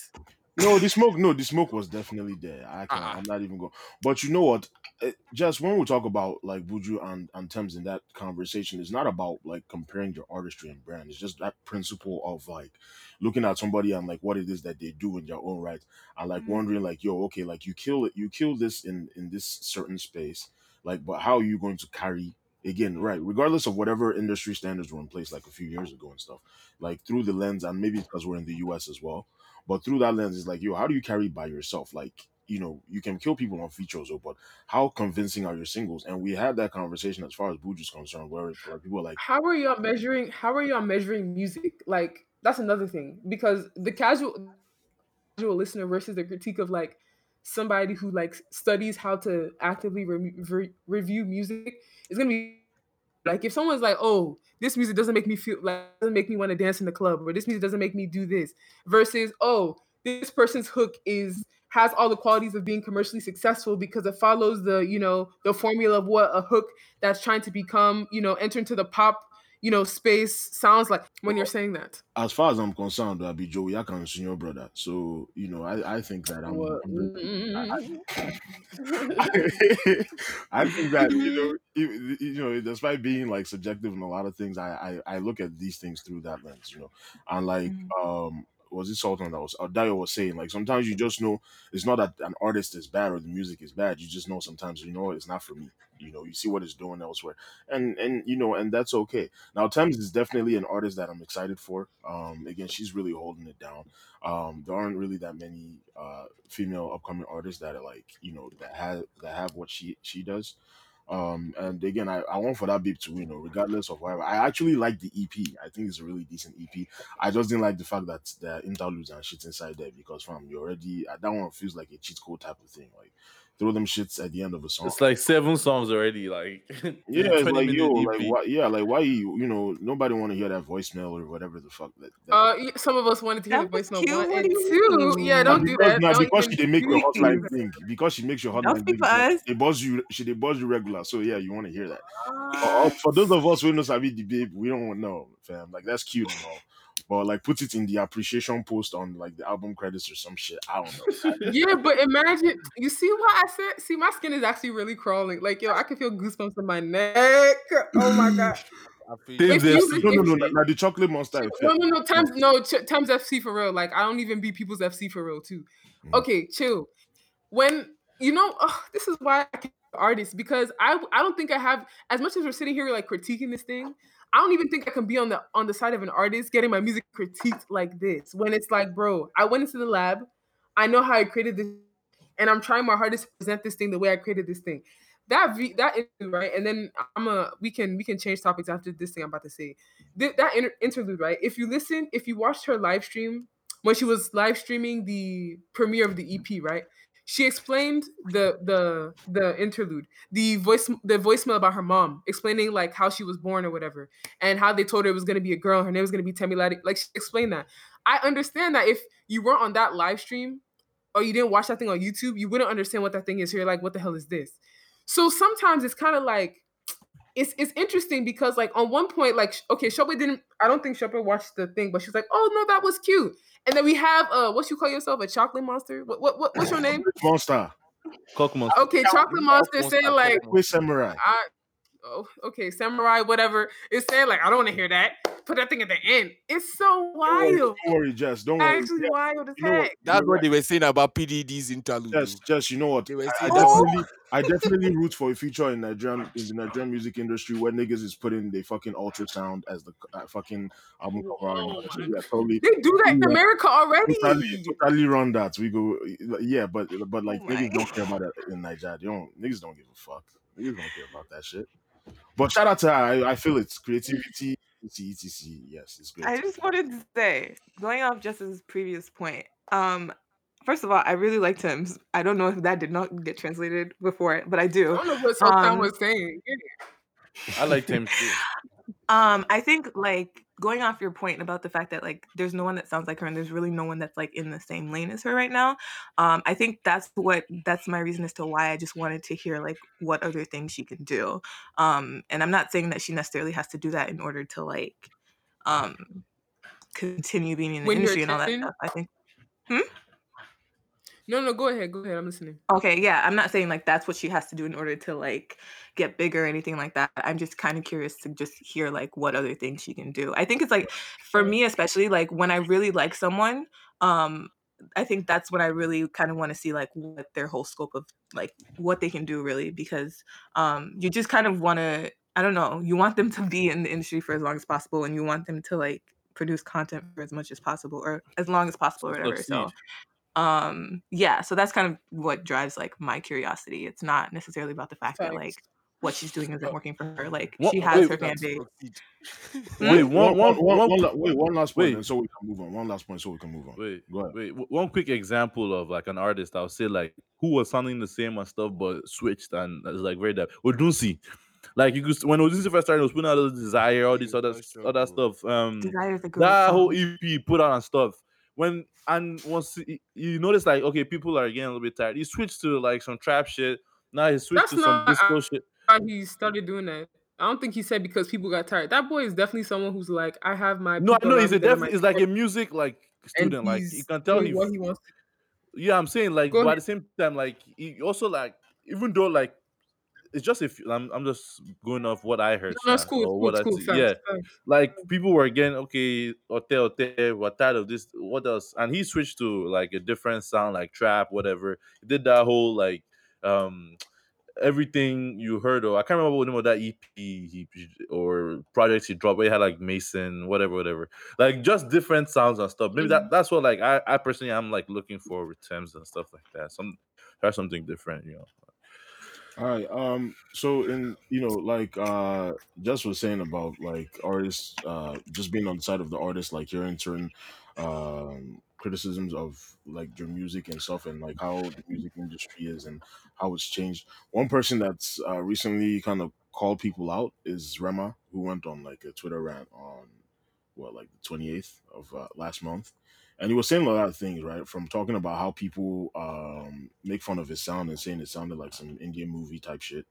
No, the smoke. No, the smoke was definitely there. I can, uh-uh. I'm not even going. But you know what? Eh, just when we talk about like Buju and and Tems in that conversation, it's not about like comparing your artistry and brand. It's just that principle of like looking at somebody and like what it is that they do in their own right, and like mm-hmm. wondering like, yo, okay, like you kill it, you kill this in in this certain space, like, but how are you going to carry again, right, regardless of whatever industry standards were in place like a few years ago and stuff, like through the lens, and maybe because we're in the US as well, but through that lens, it's like, yo, how do you carry by yourself? Like, you know, you can kill people on features, but how convincing are your singles? And we had that conversation as far as Buju's concerned, where, where people are like, how are you measuring? How are you measuring music? Like, that's another thing because the casual, casual listener versus the critique of like somebody who like studies how to actively re- re- review music is gonna be like if someone's like, oh, this music doesn't make me feel like doesn't make me want to dance in the club, or this music doesn't make me do this, versus oh, this person's hook is has all the qualities of being commercially successful because it follows the you know the formula of what a hook that's trying to become you know enter into the pop you know, space sounds like when you're saying that? As far as I'm concerned, I'll be Joey Akan's senior brother. So, you know, I, I think that I'm, I'm I, I, think that, you know, you, you know, despite being like subjective in a lot of things, I, I, I look at these things through that lens, you know. And like mm. um was it Sultan that was uh, Dayo was saying like sometimes you just know it's not that an artist is bad or the music is bad. You just know sometimes you know it's not for me. You know, you see what it's doing elsewhere, and and you know, and that's okay. Now, Tems is definitely an artist that I'm excited for. Um, again, she's really holding it down. Um, there aren't really that many uh, female upcoming artists that are like you know that have that have what she she does. Um, and again, I, I want for that beep to win, you know, regardless of whatever. I actually like the EP. I think it's a really decent EP. I just didn't like the fact that are interludes and shit inside there because, fam, you already uh, that one feels like a cheat code type of thing. Like throw them shits at the end of a song. It's like seven songs already. Like yeah, it's like yo, like why, yeah, like why you you know nobody want to hear that voicemail or whatever the fuck that. that uh, some of us wanted to hear the voicemail one and two. Yeah, don't do that. Nah, because she they make your hotline thing. Because she makes your hotline thing. They buzz you. She they buzz you regular. So yeah, you want to hear that. Uh, for those of us who know Sabi the babe, we don't know, fam. Like that's cute and all but like put it in the appreciation post on like the album credits or some shit. I don't know. yeah, but imagine you see what I said. See, my skin is actually really crawling. Like yo, I can feel goosebumps in my neck. Oh my god. You, no, no, no, no, the chocolate monster. Effect. No, no, no, times no, ch- Tems FC for real. Like I don't even be people's FC for real too. Mm. Okay, chill. When you know, oh, this is why I can artists because I I don't think I have as much as we're sitting here like critiquing this thing. I don't even think I can be on the on the side of an artist getting my music critiqued like this. When it's like, bro, I went into the lab, I know how I created this, and I'm trying my hardest to present this thing the way I created this thing. That v, that interlude, right, and then I'm a we can we can change topics after this thing I'm about to say. Th- that inter- interlude, right? If you listen, if you watched her live stream when she was live streaming the premiere of the EP, right? She explained the the the interlude the voice the voicemail about her mom explaining like how she was born or whatever and how they told her it was to be a girl her name was to be Temilade like she explained that i understand that if you weren't on that live stream or you didn't watch that thing on youtube you wouldn't understand what that thing is so you're like what the hell is this so sometimes it's kind of like it's it's interesting because like on one point, like okay, Shope didn't. I don't think Shope watched the thing, but she's like, oh no, that was cute. And then we have uh, what you call yourself, a chocolate monster? What what, what what's your name? Monster. Cock monster. Okay, chocolate monster saying like, Wait, samurai. I, oh, okay, samurai, whatever. It's saying like, I don't want to hear that. Put that thing at the end. It's so wild. don't worry, Jess. Don't worry. Actually, Jess, wild as you know what? heck. That's You're what right. they were saying about PDD's interlude. Jess, though. Jess, you know what? They were I, I definitely, I definitely root for a future in Nigerian in the Nigerian music industry where niggas is putting the fucking ultrasound as the uh, fucking album cover. and all that shit. Yeah, totally. They do that in Yeah. America already. Totally, totally run that. We go, yeah, but but like Oh niggas don't care about that in Nigeria. They don't niggas don't give a fuck. Niggas don't care about that shit. But shout out to her. I, I feel it's creativity, etc. etc. Yes, it's great. I just wanted to say, going off Jess's previous point, um, first of all, I really liked him. I don't know if that did not get translated before, but I do. I do. don't know what Sultan Um, was saying. I liked him too. Um, I think like going off your point about the fact that like there's no one that sounds like her and there's really no one that's like in the same lane as her right now. Um, I think that's what that's my reason as to why I just wanted to hear like what other things she can do. Um, and I'm not saying that she necessarily has to do that in order to like um continue being in the your industry and all that stuff. I think No, no, go ahead. Go ahead. I'm listening. Okay, yeah, I'm not saying like that's what she has to do in order to like get bigger or anything like that. I'm just kind of curious to just hear like what other things she can do. I think it's like for me especially like when I really like someone, um I think that's when I really kind of want to see like what their whole scope of like what they can do really because um you just kind of want to I don't know, you want them to be in the industry for as long as possible and you want them to like produce content for as much as possible or as long as possible or whatever. So Succeed. Um yeah so that's kind of what drives like my curiosity it's not necessarily about the fact that like what she's doing isn't working for her like What- she has wait, her fan base. Wait, one, one, one, one, one, la- wait, one last point, wait. and so we can move on. One last point, so we can move on. Wait, Go ahead. wait. One quick example of like an artist i'll say like who was sounding the same and stuff, but switched and is like very that. Odunsi, like you could when Odunsi first started, he was putting out all this desire, all this other other stuff. Um, desire's a great that song. whole EP put out and stuff. When and once he- you notice like okay, people are getting a little bit tired. He switched to like some trap shit. Now he switched That's to some disco shit. He started doing that? I don't think he said because people got tired. That boy is definitely someone who's like, I have my. No, I know he's a definitely he's like a music like student. Like you can tell he what he wants. to Yeah, I'm saying like, Go but at the same time, like, he also like, even though like, it's just if I'm, I'm just going off what I heard, No, no, it's sha, cool. Or what I cool. Yeah, like people were again okay, hotel, hotel, we're tired of this. What else? And he switched to like a different sound, like trap, whatever. He did that whole like, um, everything you heard or I can't remember what name of that EP he or projects he dropped. Where he had like Mason, whatever, whatever. Like just different sounds and stuff. Maybe that that's what like I, I personally am like looking for with Tems and stuff like that. Some try something different, you know. All right. Um. So, in you know, like uh, Jess was saying about like artists, uh, just being on the side of the artist, like hearing certain um criticisms of like your music and stuff, and like how the music industry is and how it's changed. One person that's uh, recently kind of called people out is Rema, who went on like a Twitter rant on what like the twenty eighth of uh, last month and he was saying a lot of things, right? From talking about how people um, make fun of his sound and saying it sounded like some Indian movie type shit,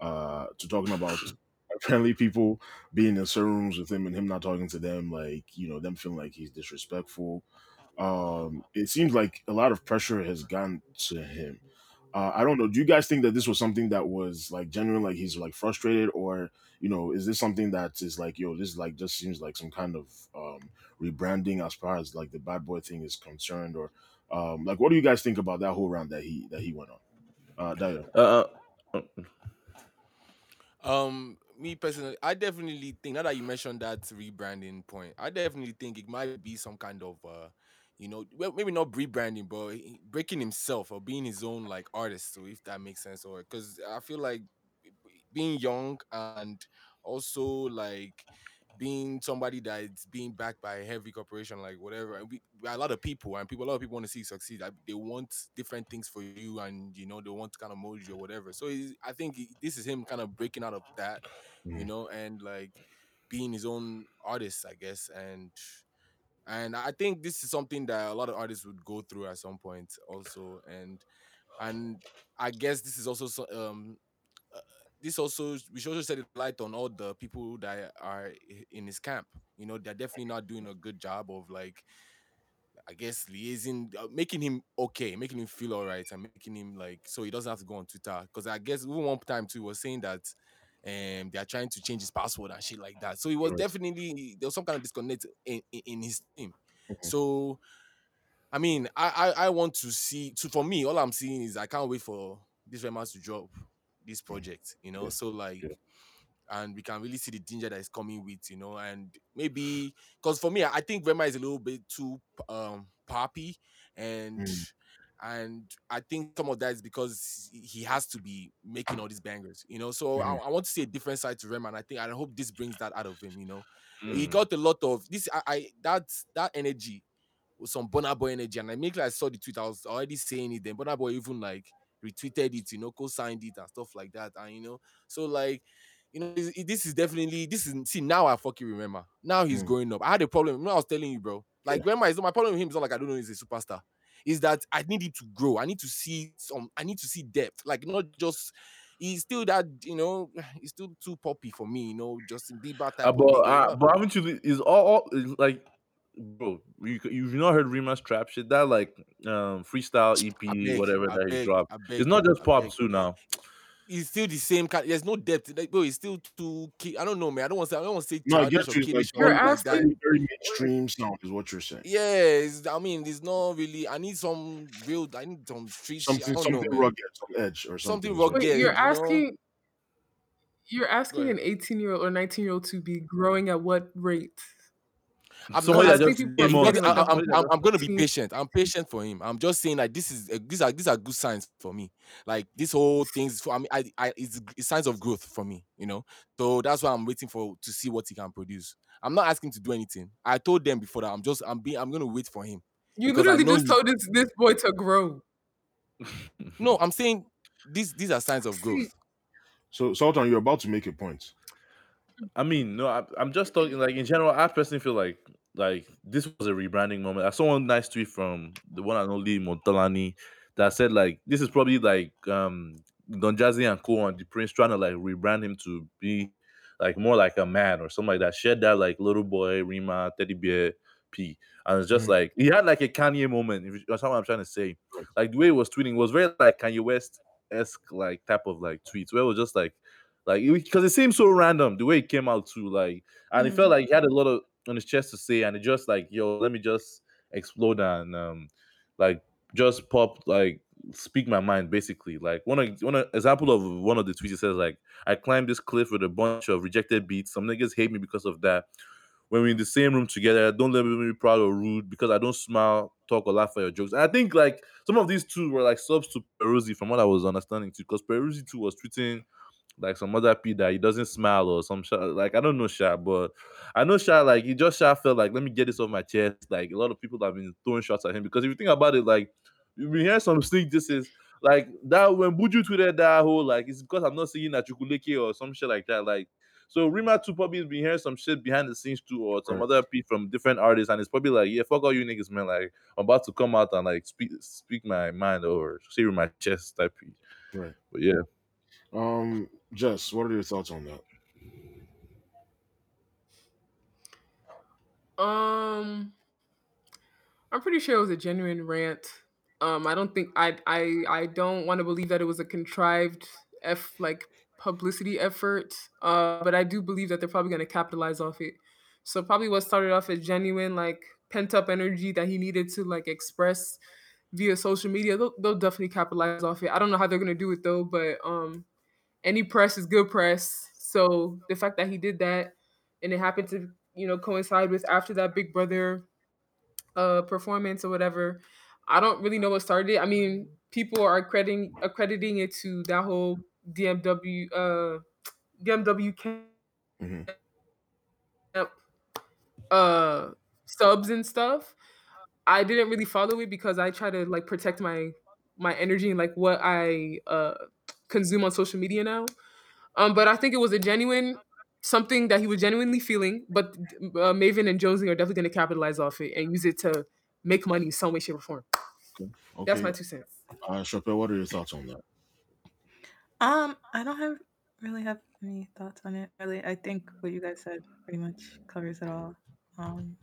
uh, to talking about apparently people being in certain rooms with him and him not talking to them, like you know them feeling like he's disrespectful. Um, it seems like a lot of pressure has gone to him. Uh, I don't know. Do you guys think that this was something that was like genuine, like he's like frustrated, or you know, is this something that is like, yo, this like just seems like some kind of um, rebranding as far as like the bad boy thing is concerned, or um, like what do you guys think about that whole round that he that he went on? Uh, Dayo. Uh, uh, Um, me personally, I definitely think now that you mentioned that rebranding point, I definitely think it might be some kind of uh, you know, well, maybe not rebranding, but breaking himself or being his own like artist. So if that makes sense, or because I feel like being young and also like being somebody that's being backed by a heavy corporation, like whatever. We, a lot of people and people, a lot of people want to see you succeed. They want different things for you, and you know they want to kind of mold you or whatever. So he's, I think this is him kind of breaking out of that, you Mhm. know, and like being his own artist, I guess, and. And I think this is something that a lot of artists would go through at some point, also. And and I guess this is also so, um, uh, this also we should also shed light on all the people that are in his camp. You know, they're definitely not doing a good job of like I guess liaising, uh, making him okay, making him feel all right, and making him like so he doesn't have to go on Twitter. Because I guess one time too was saying that um they are trying to change his password and shit like that. So he was Right. definitely there was some kind of disconnect in, in, in his team. Mhm. So I mean, I, I I want to see. So for me, all I'm seeing is I can't wait for this Rema to drop this project. You know, Yeah. so like, Yeah. and we can really see the danger that is coming with. You know, and maybe because for me, I think Rema is a little bit too um poppy, and Mm. And I think some of that is because he has to be making all these bangers. You know, so I, Mhm. I want to see a different side to Rema, and I think I hope this brings that out of him. You know, he Mm. got a lot of this. I, I that that energy with some Burna Boy energy. And I make like I saw the tweet, I was already saying it. Then Burna Boy even like retweeted it, you know, co-signed it and stuff like that. And you know, so like, you know, this, this is definitely this is see now I fucking remember. Now he's Mm. growing up. I had a problem. Remember I was telling you, bro. Like remember, it's not my problem with him. It's not like I don't know he's a superstar. Is that I need him to grow. I need to see some. I need to see depth. Like not just. He's still that, you know. He's still too poppy for me, you know. Justin Bieber type. Uh, but, uh, but haven't you? Is all, all is like, bro? You, you've not heard Rema's trap shit? That like um freestyle EP, beg, whatever I that he dropped. Beg, It's not just pop too now. He's still the same kind. There's no depth. Like, bro, he's still too. ki- I don't know, man. I don't want to say. I don't want to say No, I childish get you. Like, you're anything like asking- that. very, very mainstream sound is what you're saying. Yeah, it's, I mean, there's not really. I need some real. I need some street shit. I Something, don't something know, man. rugged, some edge or something. Something rugged. Wait, you're you know? asking you're asking ahead. an 18 year old or 19 year old to be growing at what rate? I'm Somebody not that asking just people came to on. be I, like I, I'm, I'm, I'm gonna be patient. I'm patient for him. I'm just saying like this is a, these are these are good signs for me. Like this whole things for I mean I, I it's, it's signs of growth for me. You know, so that's why I'm waiting for to see what he can produce. I'm not asking to do anything. I told them before that I'm just I'm being I'm gonna wait for him. You literally just he- told this this boy to grow. No, I'm saying these these are signs of growth. So, Sultan, you're about to make a point. I mean, no, I, I'm just talking like in general. I personally feel like like this was a rebranding moment. I saw one nice tweet from the one and only Montalani that said like this is probably like um Don Jazzy and Co and the Prince trying to like rebrand him to be like more like a man or something like that. Shared that like little boy Rema Teddy Bear P, and it's just Mhm. like he had like a Kanye moment. If that's what I'm trying to say. Like the way he was tweeting was very like Kanye West esque like type of like tweets where it was just like like because it seemed so random the way it came out too like and it felt like he had a lot of on his chest to say and it just like yo let me just explode and um like just pop like speak my mind basically. Like one of one example of one of the tweets it says like i climbed this cliff with a bunch of rejected beats. Some niggas hate me because of that. When we're in the same room together don't let me be proud or rude because i don't smile talk or laugh at your jokes. And i think like some of these two were like subs to Peruzzi from what i was understanding too because Peruzzi too was tweeting like some other P that he doesn't smile or some shit. Like I don't know Sha, but I know Sha like he just Sha felt like let me get this off my chest. Like a lot of people have been throwing shots at him because if you think about it, like you've been hearing some sneak this is like that when Buju tweeted that whole like it's because I'm not seeing that Chukuleke or some shit like that. Like so Rema too probably has been hearing some shit behind the scenes too, or some Right. other P from different artists, and it's probably like, yeah, fuck all you niggas, man. Like I'm about to come out and like speak speak my mind or say with my chest type P. Right. But yeah. Um, Jess, what are your thoughts on that? Um, I'm pretty sure it was a genuine rant. Um, I don't think I I I don't want to believe that it was a contrived f like publicity effort. Uh, but I do believe that they're probably going to capitalize off it. So probably what started off as genuine like pent up energy that he needed to like express via social media, they'll, they'll definitely capitalize off it. I don't know how they're going to do it though, but um, any press is good press. So the fact that he did that and it happened to you know coincide with after that Big Brother uh performance or whatever. I don't really know what started it. I mean, people are crediting accrediting it to that whole DMW uh DMW camp Mhm. uh subs and stuff. I didn't really follow it because I try to like protect my my energy and like what I uh consume on social media now. Um, but I think it was a genuine something that he was genuinely feeling. But uh, Mavin and Josie are definitely going to capitalize off it and use it to make money some way, shape, or form. Okay. That's my two cents. Uh, Chappelle, what are your thoughts on that? Um, I don't have really have any thoughts on it. Really, I think what you guys said pretty much covers it all. Um,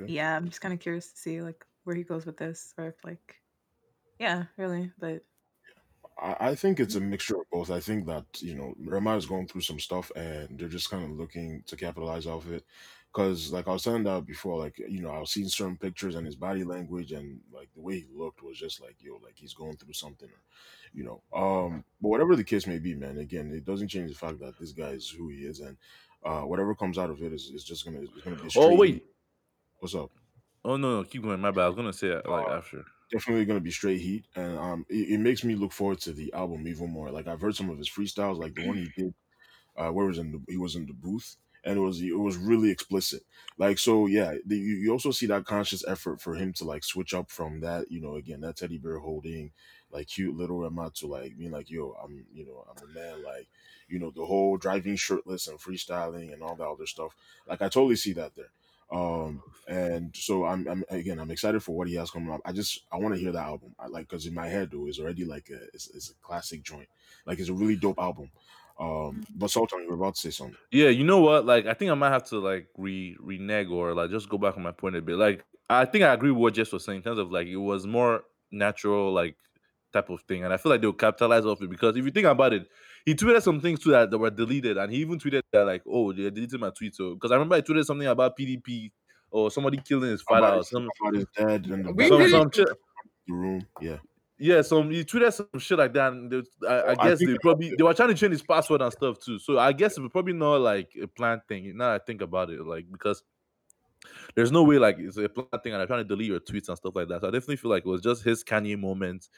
Okay. yeah, I'm just kind of curious to see like where he goes with this, or if like, yeah, really. But I, I think it's a mixture of both. I think that you know Rema is going through some stuff, and they're just kind of looking to capitalize off it. Because like I was telling that before, like you know I was seeing certain pictures and his body language and like the way he looked was just like yo, like he's going through something, you know. Um, but whatever the case may be, man. Again, it doesn't change the fact that this guy is who he is, and uh, whatever comes out of it is, is just gonna it's gonna be straight. Oh wait. What's up? Oh no, no, keep going. My bad. I was gonna say it like Uh, after. Definitely going to be straight heat and um it, it makes me look forward to the album even more. Like i've heard some of his freestyles like the one he did uh where was in the, he was in the booth and it was it was really explicit. Like so yeah the, you, you also see that conscious effort for him to like switch up from that you know again that teddy bear holding like cute little Rema to like being like yo i'm you know i'm a man like you know the whole driving shirtless and freestyling and all that other stuff. Like i totally see that there um and so I'm, I'm again i'm excited for what he has coming up. I just i want to hear that album. I like because in my head though it's already like a it's, it's a classic joint. Like it's a really dope album. Um but sultan you were about to say something. Yeah, you know what? Like, I think I might have to like re renege or like just go back on my point a bit. Like, I think I agree with what Jess was saying in terms of like it was more natural, like type of thing, and I feel like they'll capitalize off it because if you think about it, he tweeted some things too that, that were deleted, and he even tweeted that like, oh, they deleted my tweet. So because I remember I tweeted something about PDP or somebody killing his father about or his, some about his dad and the We some some shit. the room yeah Yeah, so he tweeted some shit like that, and they, I, I Oh, I guess think- they probably they were trying to change his password and stuff too. So I guess it was probably not like a planned thing. Now I think about it, like because there's no way like it's a planned thing, and I'm trying to delete your tweets and stuff like that. So I definitely feel like it was just his Kanye moment,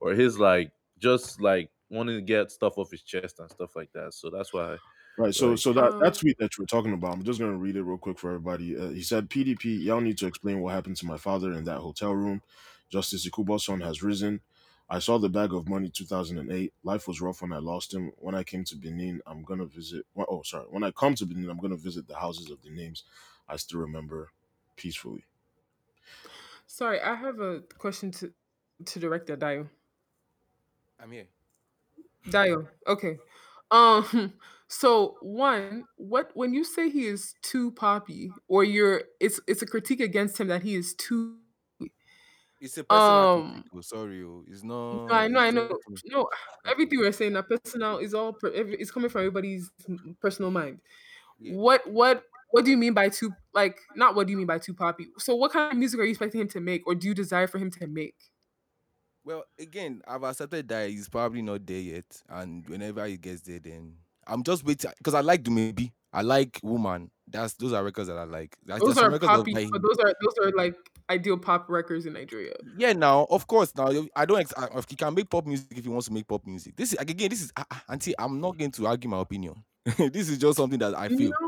or his like just like wanting to get stuff off his chest and stuff like that. So that's why. Right. So Like- so that, Um, that tweet that you were talking about, I'm just gonna read it real quick for everybody. Uh, he said, "PDP, y'all need to explain what happened to my father in that hotel room. Justice Ikubor's son has risen. I saw the bag of money 2008. Life was rough when I lost him. When I came to Benin, I'm gonna visit. Well, oh, sorry. When I come to Benin, I'm gonna visit the houses of the names I still remember peacefully. Sorry, I have a question to to director Dio. I'm here. Dio. Okay. Um. So one, what when you say he is too poppy, or you're, it's it's a critique against him that he is too. It's a personal Um, critique, oh, sorry, oh. it's not. No, I know, I it's know. No, everything we're saying, that personal is all. Per, every, it's coming from everybody's personal mind. Yeah. What what what do you mean by too? Like, not what do you mean by too poppy? So, what kind of music are you expecting him to make, or do you desire for him to make? Well, again, I've accepted that he's probably not there yet, and whenever he gets there, then I'm just waiting because I like Dumebi. I like Woman. That's those are records that I like. That's, Those are poppy. like- But those are those are like ideal pop records in Nigeria. Yeah, now of course, now I don't. Ex- I- he can make pop music if he wants to make pop music. This is again, this is uh, uh, auntie. I'm not going to argue my opinion. this is just something that I feel. No,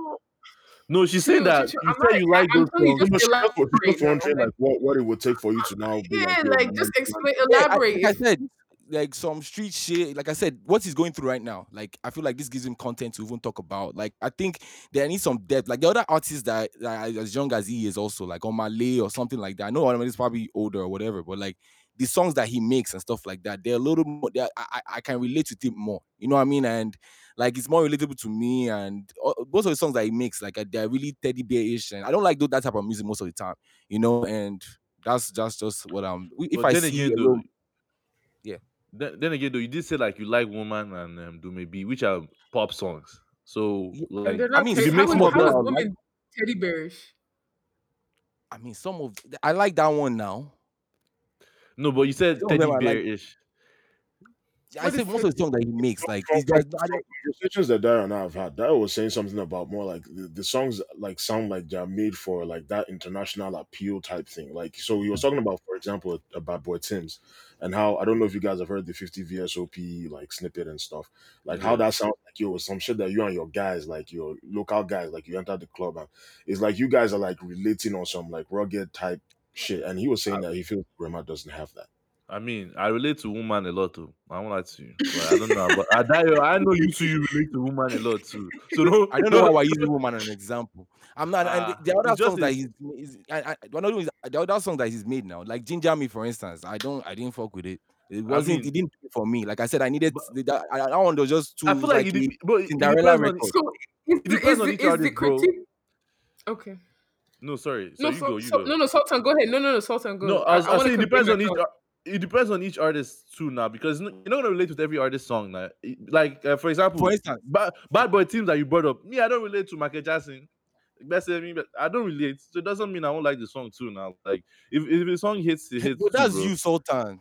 No, she's saying Chill, that chill, you said not- you like I'm those telling you, just Just, just, elaborate, just wondering like what, what it would take for you to now be yeah, like, yo, like just like, explain, Yeah, I- elaborate. like I said, like some street shit. Like I said, what he's going through right now, like I feel like this gives him content to even talk about. Like I think there needs some depth. Like the other artists that, that are as young as he is, also like Omah Lay or something like that. I know one of them is probably older or whatever, but like the songs that he makes and stuff like that, they're a little more. I, I I can relate to it more. You know what I mean? And like it's more relatable to me. And uh, most of the songs that he makes, like uh, they're really teddy bear-ish, and I don't like do that type of music most of the time. You know, and that's just just what I'm. If But I then see again, though, little- Yeah. Then, then again, though, you did say like you like Woman and um, Dumebi, which are pop songs. So Yeah, like, and I mean, teddy, if you how make is- some of them, teddy bearish? I mean, some of I like that one now. No, but you said Some teddy them I like. bear ish. I What said most of the songs that he makes, like from, it's from, just, I from don't- conversations that Daryl and I have had, Daryl was saying something about more like the, the songs like sound like they're made for like that international appeal type thing. Like so he was mm. talking about, for example, uh, about Boy Tim's and how I don't know if you guys have heard the 50 VSOP like snippet and stuff. Like how that sounds like yo, some shit that you and your guys, like your local guys, like you enter the club and it's like you guys are like relating on some like rugged type shit. And he was saying that he feels Rema doesn't have that. I mean, I relate to Woman a lot too. I won't lie to you, but I don't know. But I, Dayo, I know you too. you relate to Woman a lot too. So don't, I don't know how I use woman as an example. I'm not, and Ah, the, the other it's just that a- he's, is, I, I, one of them is the other song that he's made now, like Ginger Me, for instance. I don't, I didn't fuck with it. It wasn't. mean- it didn't do for me. Like I said, I needed But- that. That, that one was just too. I feel like, it, a dep- but it Cinderella depends on record. So is, the- depends is, on the- each is the artist, bro. Okay. No, sorry. So no, you so, go, you so- go. no, no, Sultan, go ahead. No, no, no, Sultan, go. No, I was, I was wanna it depends on each. ar- It depends on each artist too now because you're not gonna relate with every artist song now. Like uh, for example, For instance, bad, Bad Boy Timz that you brought up. Me, I don't relate to Michael Jackson. Best me, but I don't relate. So it doesn't mean I won't like the song too now. Like if if the song hits, it hits. but that's too, you, Sultan.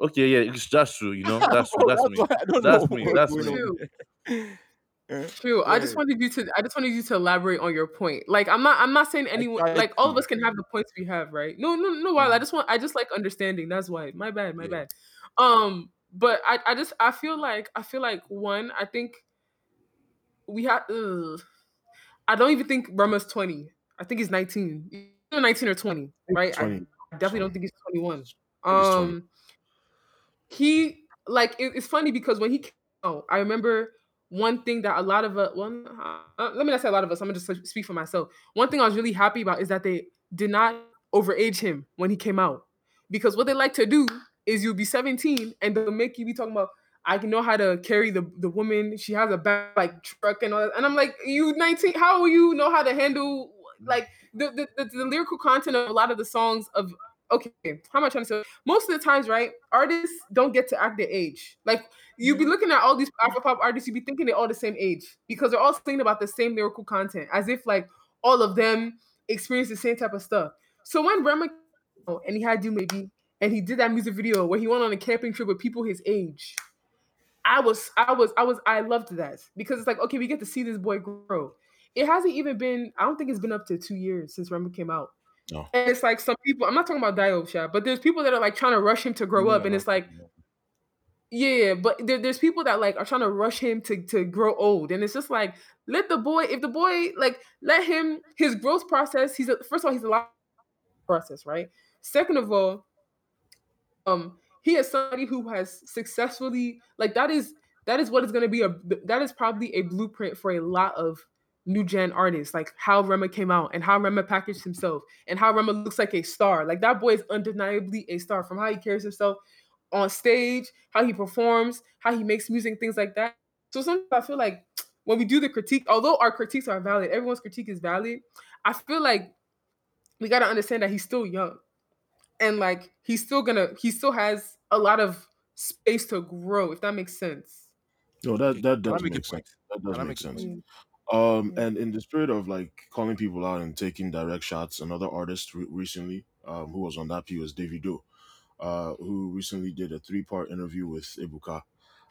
Okay, yeah, it's just true. You know, that's true. Bro, That's me. I don't That's know me, that's me. True. I just wanted you to. I just wanted you to elaborate on your point. Like, I'm not. I'm not saying anyone. Like, all of us can have the points we have, right? No, no, no. While I just want. I just like understanding. That's why. My bad. My Yeah. bad. Um, but I. I just. I feel like. I feel like one. I think. We have. Ugh. I don't even think Rema's 20. I think he's 19. Either 19 or 20, right? 20. I definitely don't think he's 21. He's 20. Um, he like it- it's funny because when he came out, I remember one thing that a lot of us. Well, uh, let me not say a lot of us. I'm gonna just speak for myself. One thing I was really happy about is that they did not overage him when he came out, because what they like to do is you'll be 17 and they'll make you be talking about. I can know how to carry the the woman. She has a back like truck and all that. And I'm like, you 19. How will you know how to handle like the the, the, the lyrical content of a lot of the songs of okay, how am I trying to say? Most of the times, right, artists don't get to act their age. Like you'd be mm-hmm. looking at all these Afro pop artists, you'd be thinking they're all the same age because they're all singing about the same lyrical content, as if like all of them experience the same type of stuff. So when Rema out and he had Dumebi, and he did that music video where he went on a camping trip with people his age. I was, I was, I was, I loved that because it's like, okay, we get to see this boy grow. It hasn't even been, I don't think it's been up to two years since Rema came out. No. And it's like some people, I'm not talking about Dio but there's people that are like trying to rush him to grow up, and it's like, yeah, but there, there's people that like are trying to rush him to to grow old, and it's just like let the boy, if the boy like let him his growth process. He's a, first of all, he's a lot process, right? Second of all, um, he is somebody who has successfully like that is that is what is going to be a that is probably a blueprint for a lot of new gen artists, like how Rema came out and how Rema packaged himself and how Rema looks like a star. Like that boy is undeniably a star from how he carries himself on stage, how he performs, how he makes music, things like that. So sometimes I feel like when we do the critique, although our critiques are valid, everyone's critique is valid. I feel like we got to understand that he's still young and like he's still gonna he still has a lot of space to grow if that makes sense No, that that does make make sense. That does make make sense. Mm. Um, and in the spirit of like calling people out and taking direct shots, another artist re- recently, um, who was on that P was Davido, uh, who recently did a three-part interview with Ebuka,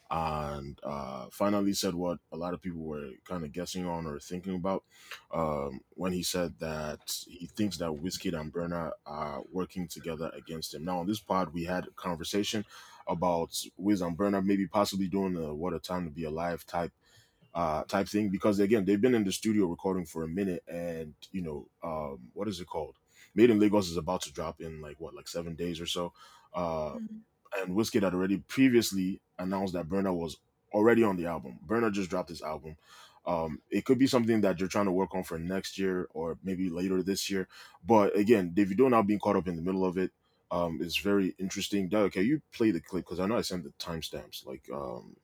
and uh, finally said what a lot of people were kind of guessing on or thinking about, um, when he said that he thinks that Wizkid and Burna are working together against him. Now on this pod, we had a conversation about Wiz and Burna maybe possibly doing a "What a Time to Be Alive" type uh type thing because again they've been in the studio recording for a minute and you know um what is it called? Made in lagos is about to drop in like what like seven days or so. Uh and Wizkid had already previously announced that Burna was already on the album. Burna just dropped his album. Um it could be something that you're trying to work on for next year or maybe later this year but again davido now being caught up in the middle of it um is very interesting. Doug, can you play the clip? Because i know i sent the timestamps like um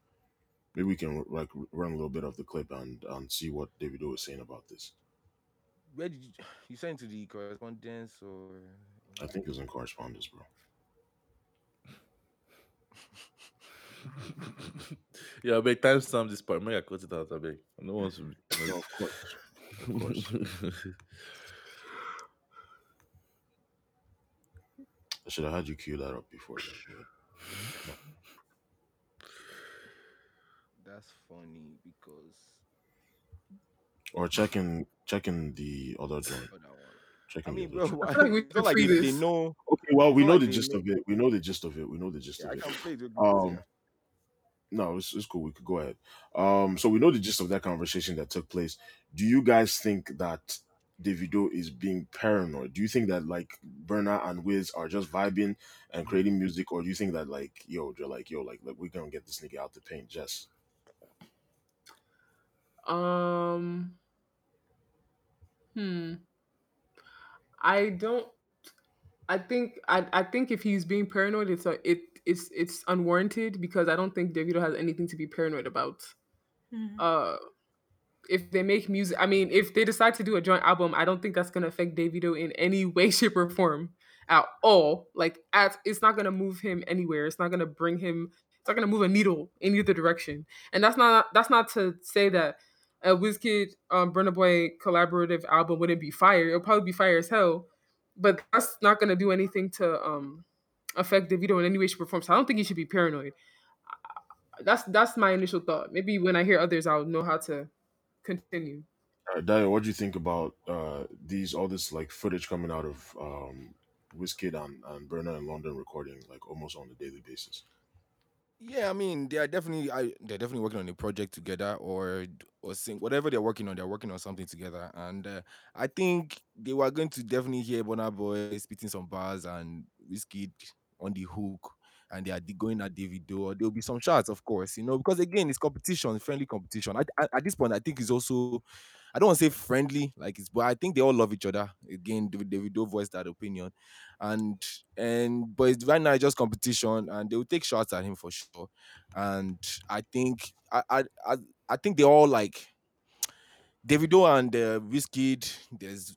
maybe we can like run a little bit of the clip and and see what Davido was saying about this. Where did you, you sent to the correspondence or? I think it was in correspondence, bro. yeah, I beg timestamp this part. May I cut it out? I beg. No one's. No, of course, of course. I should have had you cue that up before. Then. But- That's funny because Or checking checking the other joint. other. I Checking mean, the bro, other joint. why- I feel like we it's not like they, they this. know. Okay, well, we not know like the they gist know- of it. We know the gist of it. We know the gist Yeah, of I it. can play it. Um, no, it's, it's cool. We could go ahead. Um, so we know the gist of that conversation that took place. Do you guys think that Davido is being paranoid? Do you think that like Burna and Wiz are just vibing and creating music, or do you think that like yo, they're like yo, like, like we're gonna get this nigga out the paint? Just um hmm i don't I think I, I think if he's being paranoid, it's a, it it's it's unwarranted because I don't think Davido has anything to be paranoid about. Mhm. Uh, if they make music, I mean, if they decide to do a joint album, I don't think that's gonna affect Davido in any way, shape, or form at all. Like, at it's not gonna move him anywhere. It's not gonna bring him. It's not gonna move a needle in either direction. And that's not that's not to say that a Wizkid um Burna Boy collaborative album wouldn't be fire. It'll probably be fire as hell, but that's not gonna do anything to um affect Davido in any way, shape, or form. So I don't think he should be paranoid. That's that's my initial thought. Maybe when I hear others, I'll know how to continue. Uh, Dio, what do you think about uh, these all this like footage coming out of um, Wizkid and and Burna in London recording like almost on a daily basis? Yeah, I mean, they are definitely I, they're definitely working on a project together or or sing whatever they're working on. They're working on something together, and uh, I think they were going to definitely hear Burna Boy spitting some bars and Wizkid on the hook, and they are going at Davido. There'll be some shots, of course, you know, because again, it's competition, friendly competition. I, I, at this point, I think it's also. I don't want to say friendly, like it's, but I think they all love each other. Again, David Davido voiced that opinion, and and but it's, right now it's just competition, and they will take shots at him for sure. And I think I I I, I think they all like Davido and uh, Wizkid, there's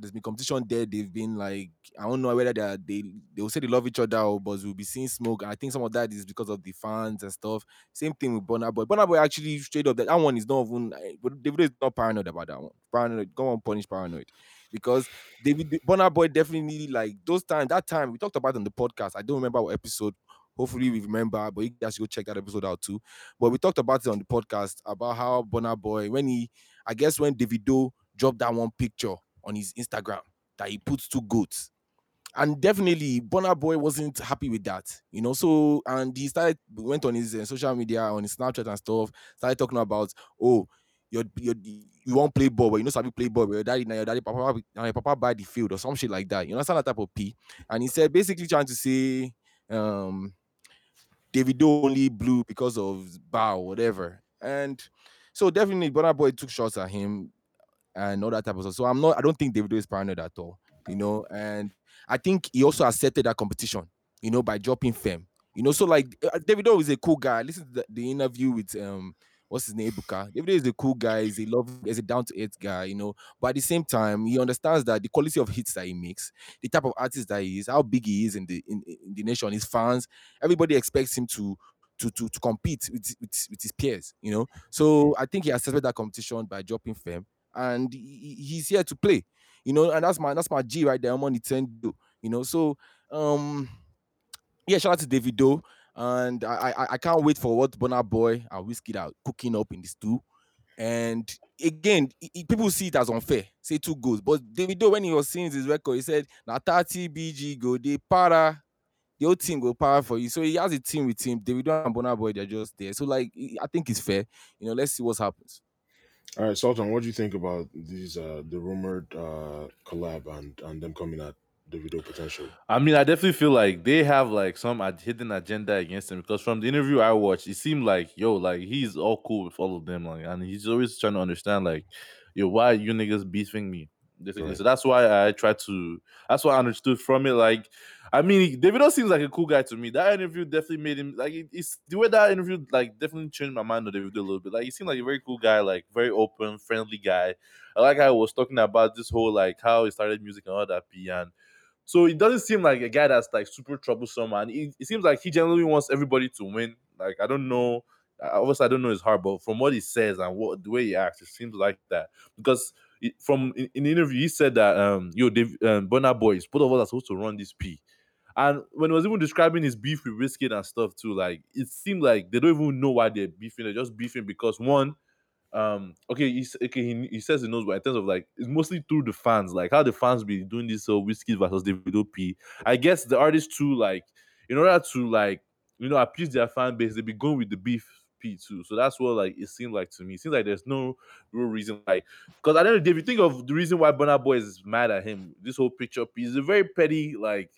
there's been competition there. They've been like I don't know whether they they they will say they love each other, or, but we'll be seeing smoke. And I think some of that is because of the fans and stuff. Same thing with Burna Boy. Burna Boy actually straight up that that one is not even. eh, But Davido is not paranoid about that one. Paranoid, go on punish paranoid, because David Burna Boy definitely like those times. That time we talked about on the podcast. I don't remember what episode. Hopefully we remember, but you guys go check that episode out too. But we talked about it on the podcast about how Burna Boy when he I guess when Davido dropped that one picture on his Instagram that he puts two goats. And definitely, Burna Boy wasn't happy with that, you know. So, and he started went on his uh, social media, on his Snapchat and stuff, started talking about, oh, your your you won't play ball, but you know, Sabi play ball, but your daddy, now your daddy, papa, now your papa buy the field or some shit like that. You understand that type of P? And he said basically trying to say, um, Davido only blew because of bow, whatever. And so definitely Burna Boy took shots at him and all that type of stuff. So I'm not I don't think Davido is paranoid at all, you know. And I think he also accepted that competition, you know, by dropping fame. You know, so like uh, Davido is a cool guy. Listen to the, the interview with um what's his name, Ebuka. Davido is a cool guy, he's a love, he's a down-to-earth guy, you know. But at the same time, he understands that the quality of hits that he makes, the type of artist that he is, how big he is in the in, in the nation, his fans, everybody expects him to to to, to compete with, with with his peers, you know. So I think he accepted that competition by dropping fame, and he- he's here to play, you know. And that's my that's my G right there. I'm on the Nintendo, you know. So um, yeah, shout out to Davido, and I I, I can't wait for what Burna Boy and Wizkid are cooking up in this stew. And again, people see it as unfair, say two goals. But Davido, when he was seeing his record, he said, "Na 30 BG go, they para." the whole team will power for you. So he has a team with him. Davido and Burna Boy, they're just there. So like I I think it's fair. You know, let's see what happens. All right, Sultan, what do you think about these uh, the rumored uh, collab and and them coming at Davido potentially? I mean, I definitely feel like they have like some ad- hidden agenda against him because from the interview I watched, it seemed like yo, like he's all cool with all of them, like, and he's always trying to understand, like, yo, why you niggas beefing me? Right. So that's why I tried to. That's what I understood from it. Like, I mean, Davido seems like a cool guy to me. That interview definitely made him like it- it's the way that interview like definitely changed my mind on Davido a little bit. Like, he seemed like a very cool guy, like very open, friendly guy. I like how I was talking about this whole like how he started music and all that. And so it doesn't seem like a guy that's like super troublesome, and it, it seems like he generally wants everybody to win. Like I don't know, obviously I don't know his heart, but from what he says and what the way he acts, it seems like that. Because it, from in, in the interview, he said that um, yo, Dave, um, Burna Boys, both of us are supposed to run this P. And when he was even describing his beef with Wizkid and stuff too, like it seemed like they don't even know why they're beefing. They're just beefing because one, um okay he's okay he, he says he knows but in terms of like it's mostly through the fans like how the fans be doing this so Wizkid versus Davido P. I guess the artists too like in order to like you know appease their fan base they be going with the beef P too. So that's what like it seemed like to me. It seems like there's no real reason like because I don't know if you think of the reason why Burna Boy is mad at him this whole picture P is a very petty like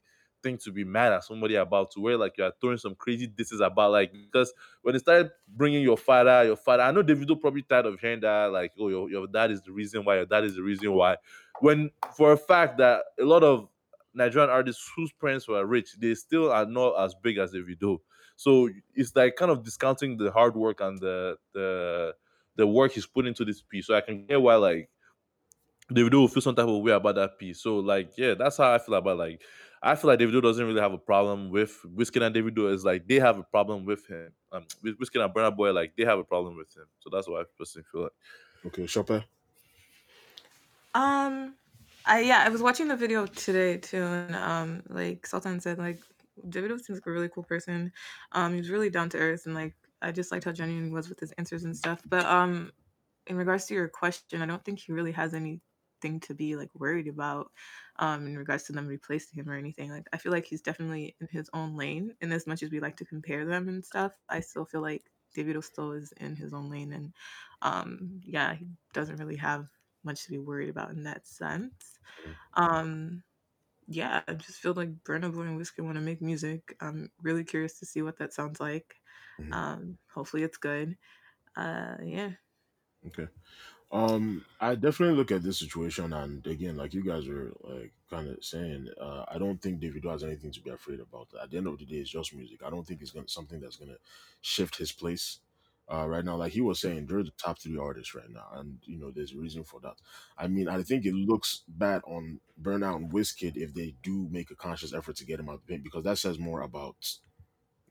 thing to be mad at somebody about to where like you're throwing some crazy disses about like because when they started bringing your father, your father, I know Davido probably tired of hearing that, like, oh, your, your dad is the reason why, your dad is the reason why. When for a fact that a lot of Nigerian artists whose parents were rich, they still are not as big as Davido. So it's like kind of discounting the hard work and the the the work he's put into this piece. So I can get why like Davido will feel some type of way about that piece. So like yeah, that's how I feel about like I feel like Davido doesn't really have a problem with Wizkid and Davido. Is like they have a problem with him. Um, with Wizkid and Burna Boy, like they have a problem with him. So that's what I personally feel like. Okay, Chopper. Um, I yeah, I was watching the video today too, and um, like Sultan said, like Davido seems like a really cool person. Um, he's really down to earth, and like I just liked how genuine he was with his answers and stuff. But um, in regards to your question, I don't think he really has anything to be like worried about um in regards to them replacing him or anything. Like I feel like he's definitely in his own lane. And as much as we like to compare them and stuff, I still feel like David still is in his own lane and um yeah, he doesn't really have much to be worried about in that sense. Um yeah, I just feel like Burna Boy and Wizkid want to make music. I'm really curious to see what that sounds like. Mhm. Um, hopefully it's good. Uh, yeah. Okay. Um, I definitely look at this situation, and again, like you guys are like kind of saying, uh, I don't think Davido has anything to be afraid about. At the end of the day, it's just music. I don't think it's gonna something that's gonna shift his place. Uh, right now, like he was saying, they're the top three artists right now, and you know there's a reason for that. I mean, I think it looks bad on Burnout and Wizkid if they do make a conscious effort to get him out of the paint because that says more about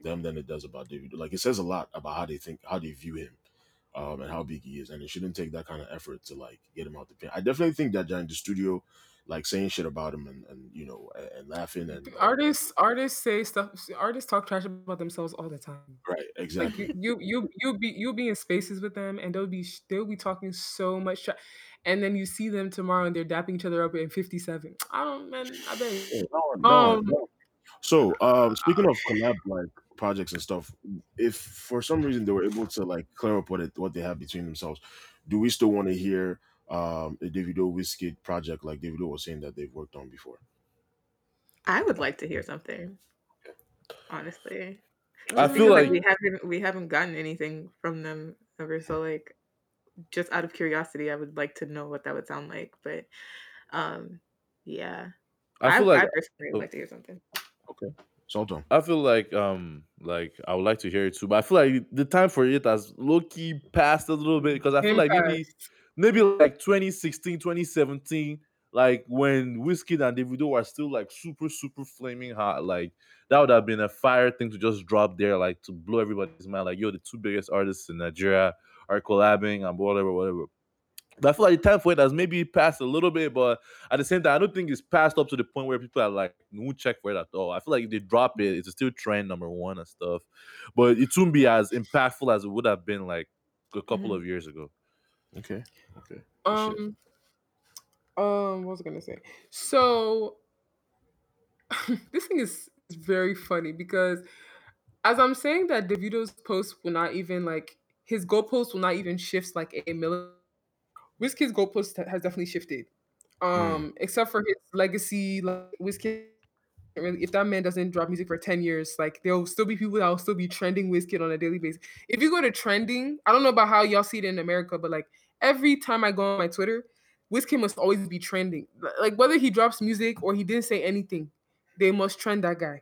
them than it does about David. Like it says a lot about how they think, how they view him, um, and how big he is, and it shouldn't take that kind of effort to like get him out the paint. I definitely think that they're the studio, like saying shit about him and, and you know and, and laughing and Artists artists say stuff. Artists talk trash about themselves all the time. right exactly. you, you, you, you'll be you'll be in spaces with them, and they'll be they'll be talking so much trash, and then you see them tomorrow, and they're dapping each other up in fifty seven. I don't, man. I bet. Yeah, no, no, Um, no. So, um, speaking of collab like projects and stuff, if for some reason they were able to like clear up what it, what they have between themselves, do we still want to hear um a Davido Wizkid project like Davido was saying that they've worked on before? I would like to hear something, honestly. I feel like like we haven't we haven't gotten anything from them ever. So like just out of curiosity, I would like to know what that would sound like. But um yeah. I I, feel I like personally would oh, like to hear something. Okay, Sultan. I feel like um like I would like to hear it too, but I feel like the time for it has low key passed a little bit because I feel like maybe maybe like 2016, 2017, like when Wizkid and Davido were still like super, super flaming hot, like that would have been a fire thing to just drop there, like to blow everybody's mind. Like, yo, the two biggest artists in Nigeria are collabing and whatever, whatever. But I feel like the time for it has maybe passed a little bit, but at the same time, I don't think it's passed up to the point where people are like, won't check for it at all. I feel like if they drop it, it's still trend number one and stuff. But it won't be as impactful as it would have been like a couple Mhm. of years ago. Okay, okay. Um, um, what was I gonna say? So this thing is is very funny because as I'm saying that Davido's post will not even like his goalpost will not even shift like a millimeter. Wizkid's goalpost ha- has definitely shifted. Mm, Um, except for his legacy, like Wizkid if that man doesn't drop music for 10 years, like there'll still be people that will still be trending Wizkid on a daily basis. If you go to trending, I don't know about how y'all see it in America, but like every time I go on my Twitter, Wizkid must always be trending. Like whether he drops music or he didn't say anything, they must trend that guy.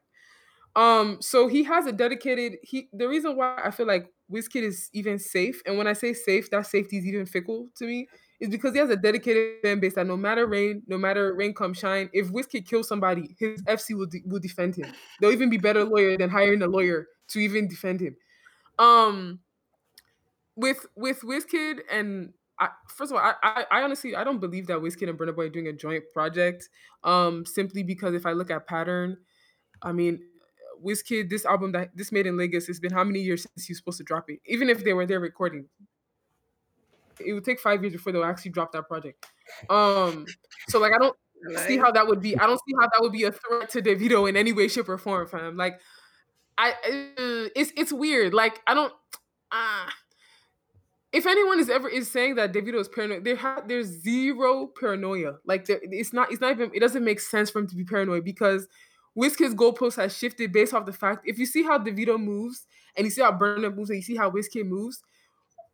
Um, so he has a dedicated he the reason why I feel like Wizkid is even safe, and when I say safe, that safety is even fickle to me, is because he has a dedicated fan base that no matter rain, no matter rain come shine, if Wizkid kills somebody, his FC will de- will defend him. They'll even be better lawyer than hiring a lawyer to even defend him. Um, with with Wizkid and I, first of all, I, I I honestly I don't believe that Wizkid and Burna Boy are doing a joint project. Um, simply because if I look at pattern, I mean, Wizkid, this album that this made in Lagos, it's been how many years since you're supposed to drop it? Even if they were there recording, it would take five years before they'll actually drop that project. Um, so like I don't see how that would be. I don't see how that would be a threat to Davido in any way, shape, or form, fam. Like I, uh, it's it's weird. Like I don't. Uh, if anyone is ever is saying that Davido is paranoid, there ha- there's zero paranoia. Like there, it's not it's not even it doesn't make sense for him to be paranoid because Wizkid's goalpost has shifted based off the fact if you see how Davido moves and you see how Burna moves and you see how Wizkid moves,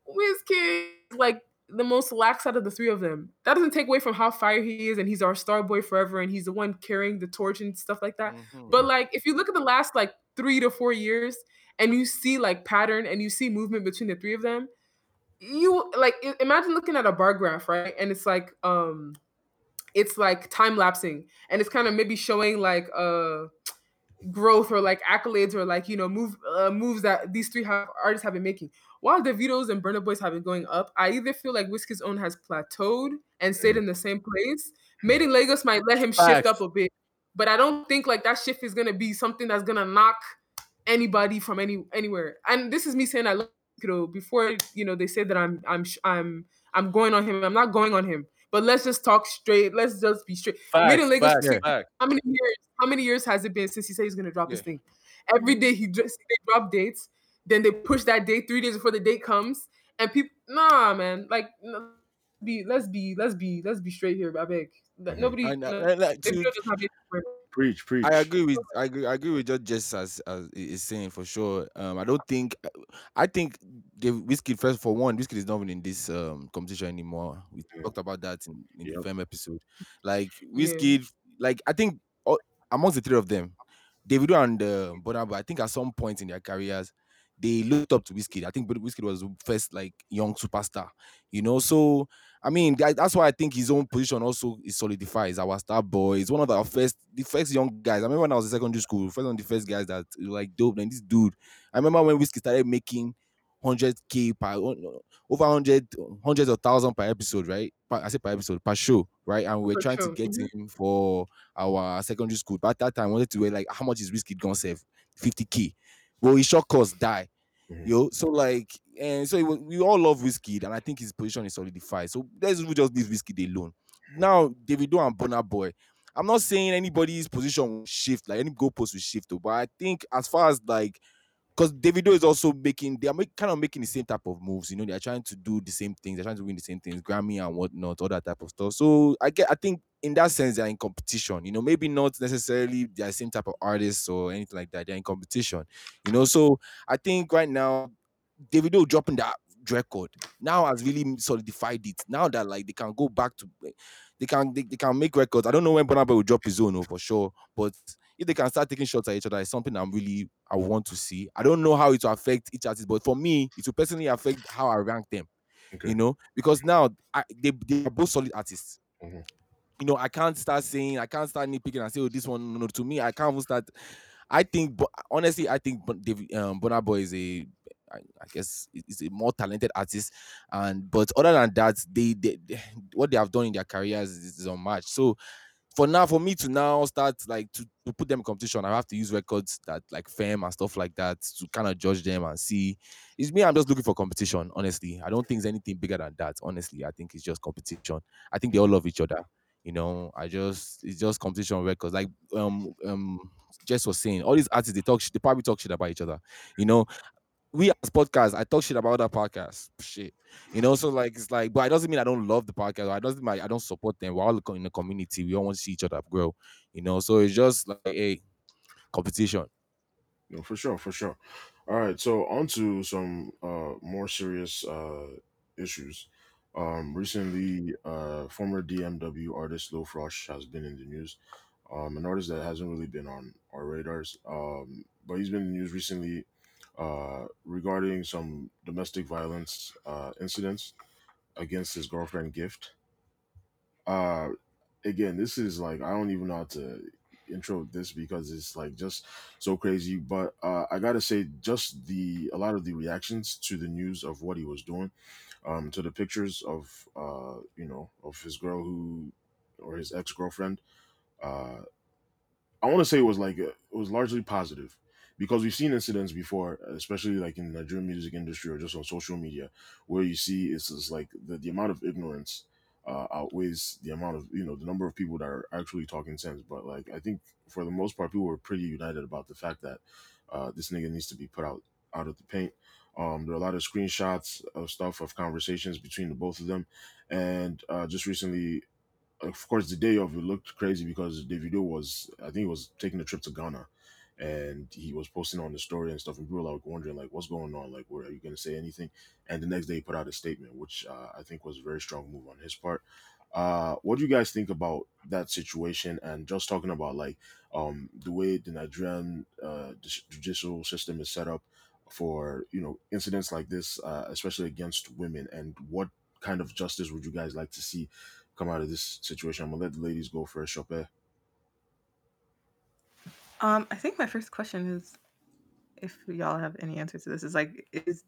Wizkid like the most lax out of the three of them. That doesn't take away from how fire he is, and he's our star boy forever, and he's the one carrying the torch and stuff like that. Mhm. But like, if you look at the last like three to four years, and you see like pattern and you see movement between the three of them, you like imagine looking at a bar graph, right? And it's like um, it's like time lapsing, and it's kind of maybe showing like uh growth or like accolades or like you know move uh, moves that these three have, artists have been making. While Davido's and Burna Boy's have been going up, I either feel like Wizkid's own has plateaued and stayed in the same place. Made in Lagos might let him shift up a bit, but I don't think like that shift is gonna be something that's gonna knock anybody from any anywhere. And this is me saying I love Kiddo before you know they say that I'm I'm I'm I'm going on him. I'm not going on him. But let's just talk straight. Let's just be straight. Made in Lagos facts, took- facts. how many years? How many years has it been since he said he's gonna drop this Yeah. thing? Every day he just they drop dates, then they push that date three days before the date comes, and people nah man, like be let's be let's be let's be straight here, I beg. Nobody, And, uh, no, and, like, to- Preach, preach. I agree with I agree, I agree with just just as as he is saying for sure. Um, I don't think I think the Wizkid first for one, Wizkid is not even in this um competition anymore. We Yeah. talked about that in, in the Yep. episode. Like Wizkid, like I think uh, amongst the three of them, Davido and uh, Burna Boy, I think at some point in their careers, they looked up to Wizkid. I think Wizkid was the first like young superstar, you know. So I mean, that's why I think his own position also is solidified. He's our star boy. He's one of our first, the first young guys. I remember when I was in secondary school, first one of the first guys that like dope. And this dude, I remember when Wizkid started making 100k per over 100 hundreds of thousand per episode, right? I say per episode, per show, right? And we are trying show, to get mhm. him for our secondary school. But at that time, I wanted to wear like how much is Wizkid gonna save? 50k. Well, his short course die. Mhm. Yo, so like, and so was, we all love Wizkid, and I think his position is solidified. So let's just leave Wizkid alone. Now, Davido and Burna Boy. I'm not saying anybody's position will shift, like any goalpost will shift, but I think as far as like, because Davido is also making, they are make, kind of making the same type of moves. You know, they're trying to do the same things, they're trying to win the same things, Grammy and whatnot, all that type of stuff. So I get, I think in that sense they're in competition. You know, maybe not necessarily the same type of artists or anything like that. They're in competition. You know, so I think right now Davido dropping that record now has really solidified it. Now that like they can go back to they can they, they can make records. I don't know when Boy will drop his own oh, for sure, but if they can start taking shots at each other, it's something I'm really I want to see. I don't know how it will affect each artist, but for me, it will personally affect how I rank them. Okay. You know, because now I, they they are both solid artists. Mhm. You know, I can't start saying I can't start nitpicking and say, oh, this one. No, no, to me, I can't even start. I think, but honestly, I think David um, Burna Boy is a I, guess, is a more talented artist, and but other than that, they, they, they- what they have done in their careers is, is unmatched. So for now, for me to now start like to, to put them in competition, I have to use records that like Fame and stuff like that to kind of judge them and see. It's me. I'm just looking for competition. Honestly, I don't think there's anything bigger than that. Honestly, I think it's just competition. I think they all love each other. You know, I just it's just competition records. Like um um Jess was saying, all these artists they talk they probably talk shit about each other. You know, we as podcasts, I talk shit about other podcasts. Shit. You know, so like it's like, but it doesn't mean I don't love the podcast. It doesn't mean I don't support them. We're all in the community. We all want to see each other grow. You know, so it's just like a competition. No, for sure, for sure. All right, so on to some uh, more serious uh, issues. Um, recently, uh, former DMW artist Lil Frosh has been in the news. Um, an artist that hasn't really been on our radars, um, but he's been in the news recently uh, regarding some domestic violence uh, incidents against his girlfriend Gift. Uh, again, this is like I don't even know how to intro this because it's like just so crazy. But uh, I gotta say, just the a lot of the reactions to the news of what he was doing, um, to the pictures of uh, you know, of his girl who or his ex girlfriend. Uh, I want to say it was like it was largely positive because we've seen incidents before, especially like in the Nigerian music industry or just on social media, where you see it's just like the, the amount of ignorance uh, outweighs the amount of you know the number of people that are actually talking sense. But like I think for the most part, people were pretty united about the fact that uh, this nigga needs to be put out out of the paint. Um, there are a lot of screenshots of stuff of conversations between the both of them, and uh, just recently, of course, the day of it looked crazy because Davido was I think he was taking a trip to Ghana, and he was posting on the story and stuff, and people were like wondering like, what's going on? Like, what are you gonna say anything? And the next day he put out a statement, which uh, I think was a very strong move on his part. Uh, what do you guys think about that situation? And just talking about like um, the way the Nigerian uh, judicial system is set up for you know incidents like this, uh, especially against women, and what kind of justice would you guys like to see come out of this situation? I'm gonna let the ladies go first. Chopin. Um, I think my first question is if y'all have any answers to this is like is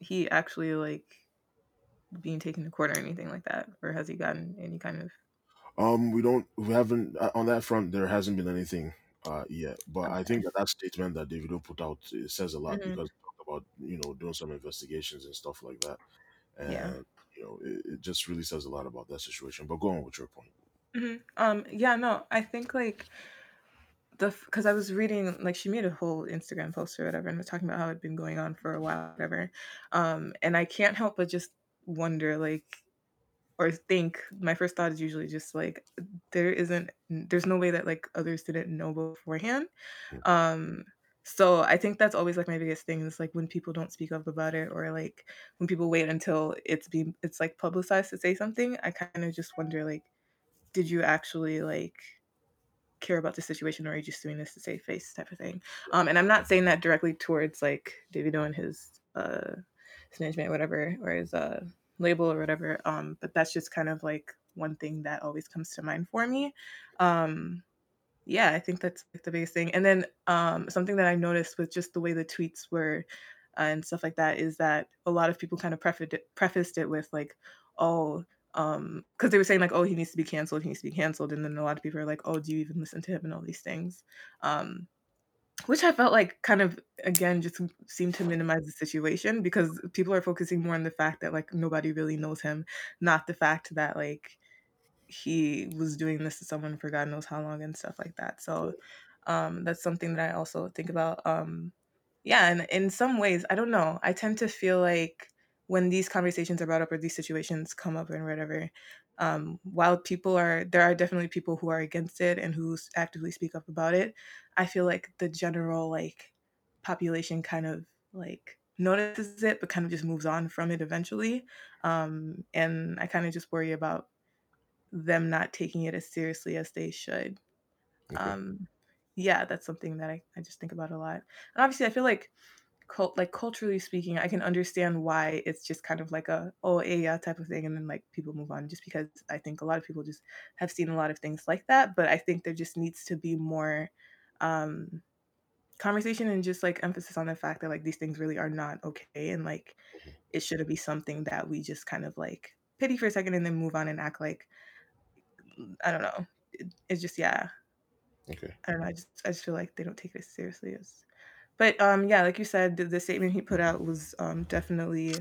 he actually like being taken to court or anything like that? Or has he gotten any kind of Um, we don't, we haven't uh, on that front. There hasn't been anything uh yet, but I okay. think that that statement that Davido put out it says a lot. Hmm because he talked about you know doing some investigations and stuff like that, yeah. And you know it, it just really says a lot about that situation. But go on with your point. hmm um yeah no i think like the because i was reading like she made a whole instagram post or whatever and was talking about how it'd been going on for a while whatever um and i can't help but just wonder like or think my first thought is usually just like there isn't there's no way that like others didn't know beforehand um so i think that's always like my biggest thing is like when people don't speak up about it or like when people wait until it's being it's like publicized to say something i kind of just wonder like did you actually like care about the situation or are you just doing this to save face type of thing? Um and i'm not saying that directly towards like davido and his uh management or whatever or his uh label or whatever um but that's just kind of like one thing that always comes to mind for me. Um yeah i think that's like the biggest thing. And then um something that i noticed with just the way the tweets were uh, and stuff like that is that a lot of people kind of prefaced it, prefaced it with like oh um because they were saying like oh he needs to be canceled he needs to be canceled and then a lot of people are like oh do you even listen to him and all these things? Um which i felt like kind of again just seemed to minimize the situation because people are focusing more on the fact that like nobody really knows him not the fact that like he was doing this to someone for god knows how long and stuff like that. So um that's something that i also think about um yeah and in some ways i don't know i tend to feel like when these conversations are brought up or these situations come up and whatever um, while people are there are definitely people who are against it and who actively speak up about it i feel like the general like population kind of like notices it but kind of just moves on from it eventually um, and i kind of just worry about them not taking it as seriously as they should Okay. um, yeah that's something that I, I just think about a lot and obviously i feel like cult like culturally speaking i can understand why it's just kind of like a oh eh, yeah type of thing and then like people move on just because i think a lot of people just have seen a lot of things like that but i think there just needs to be more um conversation and just like emphasis on the fact that like these things really are not okay and like Mhm. it shouldn't be something that we just kind of like pity for a second and then move on and act like i don't know it, it's just yeah Okay. I don't know. I just I just feel like they don't take it as seriously as. But um, yeah, like you said, the, the statement he put out was um definitely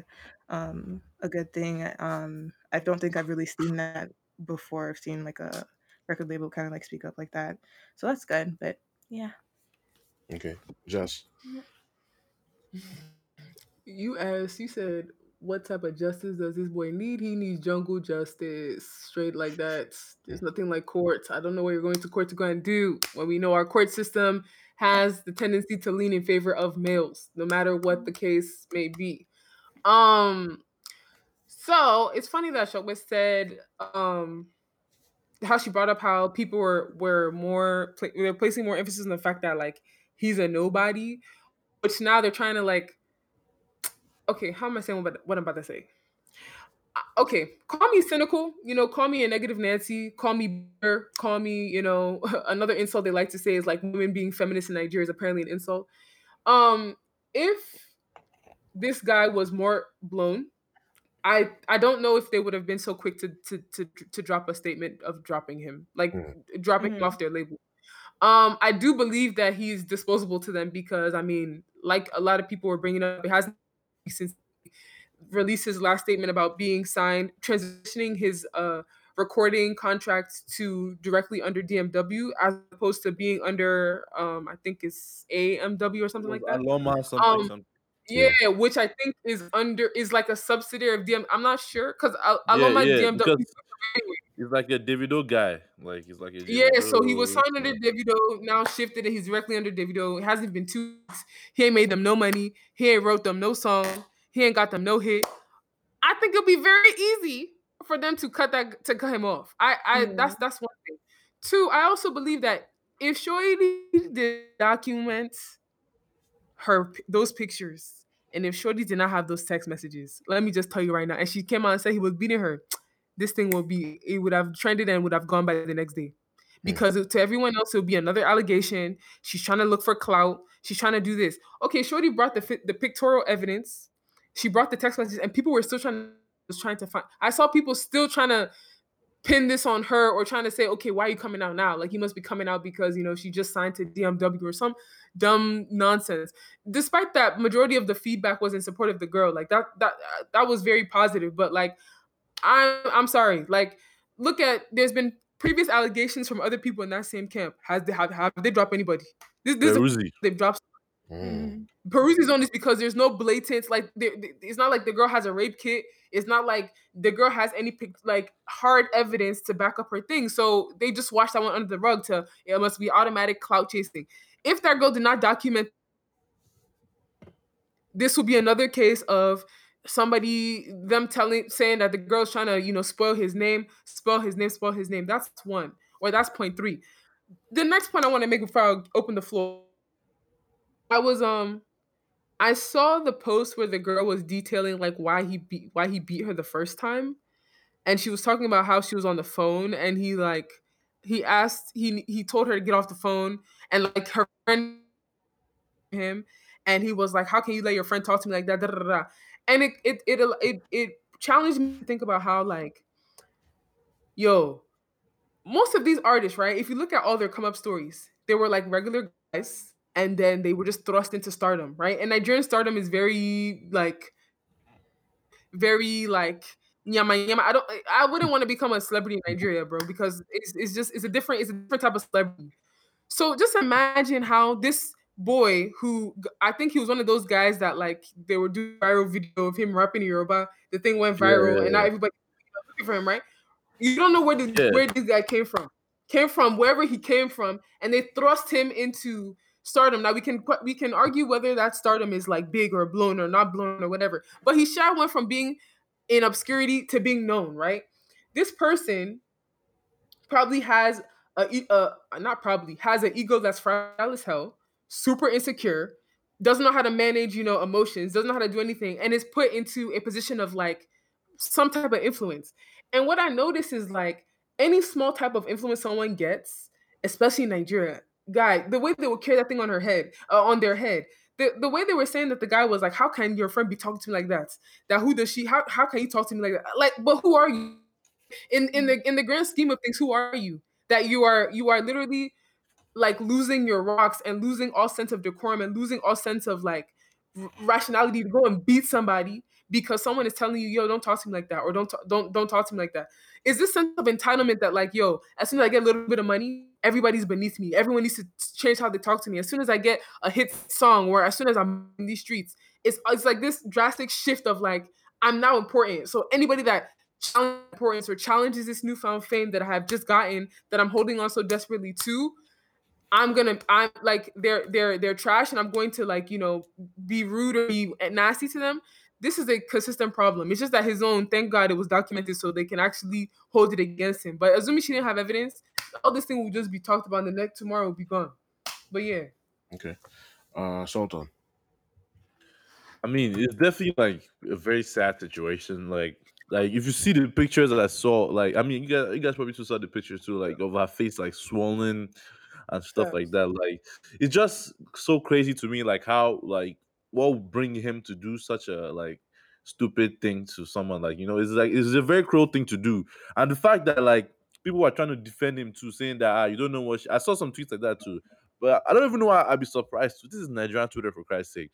um a good thing. Um, I don't think I've really seen that before. I've seen like a record label kind of like speak up like that, so that's good. But yeah, Okay. Just You asked, you said, what type of justice does this boy need? He needs jungle justice, straight like that. There's nothing like courts. I don't know what you're going to court to go and do when we know our court system has the tendency to lean in favor of males, no matter what the case may be. Um, so it's funny that Shogwa said um how she brought up how people were were more they're placing more emphasis on the fact that like he's a nobody, which now they're trying to like okay, how am I saying what, what I'm about to say? Okay, call me cynical, you know, call me a negative Nancy, call me bitter, call me, you know, another insult they like to say is like women being feminist in Nigeria is apparently an insult. Um, if this guy was more blown, I I don't know if they would have been so quick to to to, to drop a statement of dropping him, like Mm. dropping him Mhm. off their label. Um, I do believe that he's disposable to them because I mean, like a lot of people were bringing up, it hasn't since he released his last statement about being signed, transitioning his uh recording contract to directly under DMW as opposed to being under um I think it's AMW or something like that. Aloma something Um, something. yeah, Yeah. which I think is under is like a subsidiary of DM. I'm not sure because Yeah, Aloma yeah, DMW. He's like a Davido guy. Like he's like a Yeah, so he was signed under Davido, now shifted and he's directly under Davido. It hasn't been two weeks. He ain't made them no money. He ain't wrote them no song. He ain't got them no hit. I think it'll be very easy for them to cut that to cut him off. I, I Mhm. that's that's one thing. Two, I also believe that if Shorty did document her those pictures, and if Shorty did not have those text messages, let me just tell you right now, and she came out and said he was beating her, this thing will be it would have trended and would have gone by the next day. Because to everyone else, it would be another allegation. She's trying to look for clout. She's trying to do this. Okay, Shorty brought the the pictorial evidence. She brought the text messages, and people were still trying was trying to find. I saw people still trying to pin this on her or trying to say, okay, why are you coming out now? Like you must be coming out because you know she just signed to DMW or some dumb nonsense. Despite that, majority of the feedback was in support of the girl. Like that that that was very positive. But like I'm I'm sorry. Like look at there's been previous allegations from other people in that same camp. Has they have, have they dropped anybody? This this is they've dropped Mm. Peruzzi's on this because there's no blatant like there- it's not like the girl has a rape kit. It's not like the girl has any like hard evidence to back up her thing. So they just washed that one under the rug to it must be automatic clout chasing. If that girl did not document, this will be another case of somebody them telling saying that the girl's trying to you know spoil his name, spoil his name, spoil his name. That's one or that's point three. The next point I want to make before I open the floor I was um I saw the post where the girl was detailing like why he beat why he beat her the first time. And she was talking about how she was on the phone and he like he asked he he told her to get off the phone and like her friend him and he was like how can you let your friend talk to me like that? Da, da, da, and it it it it, it challenged me to think about how like yo most of these artists, right? If you look at all their come up stories, they were like regular guys and then they were just thrust into stardom, right? And Nigerian stardom is very like very like yama yama. I don't I wouldn't want to become a celebrity in Nigeria, bro, because it's, it's just it's a different it's a different type of celebrity. So just imagine how this boy who I think he was one of those guys that like they were doing viral video of him rapping in Yoruba. The thing went viral and now everybody looking for him, right? You don't know where the, Yeah. where this guy came from. Came from wherever he came from, and they thrust him into stardom. Now we can we can argue whether that stardom is like big or blown or not blown or whatever. But he sure went from being in obscurity to being known, right? This person probably has a, not probably has an ego that's fragile as hell, super insecure, doesn't know how to manage, you know, emotions, doesn't know how to do anything, and is put into a position of like some type of influence. And what I notice is like any small type of influence someone gets, especially in Nigeria, guy, the way they would carry that thing on her head, uh, on their head. The, the way they were saying that the guy was like, How can your friend be talking to me like that? That who does she how how can you talk to me like that? Like, but who are you? In in the in the grand scheme of things, who are you? That you are you are literally like losing your rocks and losing all sense of decorum and losing all sense of like r- rationality to go and beat somebody because someone is telling you, yo, don't talk to me like that, or don't ta- don't don't talk to me like that. Is this sense of entitlement that like, yo, as soon as I get a little bit of money, everybody's beneath me. Everyone needs to change how they talk to me. As soon as I get a hit song, or as soon as I'm in these streets, it's it's like this drastic shift of like I'm now important. So anybody that challenges importance or challenges this newfound fame that I have just gotten, that I'm holding on so desperately to, I'm gonna I'm like they're they're they're trash and I'm going to like you know be rude or be nasty to them. This is a consistent problem. It's just that his own, thank God it was documented so they can actually hold it against him. But assuming she didn't have evidence, all this thing will just be talked about and the next tomorrow will be gone. But yeah. Okay. Uh, Sultan. I mean, it's definitely like a very sad situation. Like, like if you see the pictures that I saw, like I mean, you guys, you guys probably too saw the pictures too, like of her face like swollen and stuff like that. Like, it's just so crazy to me, like how like what would bring him to do such a like stupid thing to someone like you know it's like it's a very cruel thing to do. And the fact that like people are trying to defend him too saying that ah, you don't know what she, i saw some tweets like that too. But i don't even know why i'd be surprised. This is nigerian twitter for christ's sake.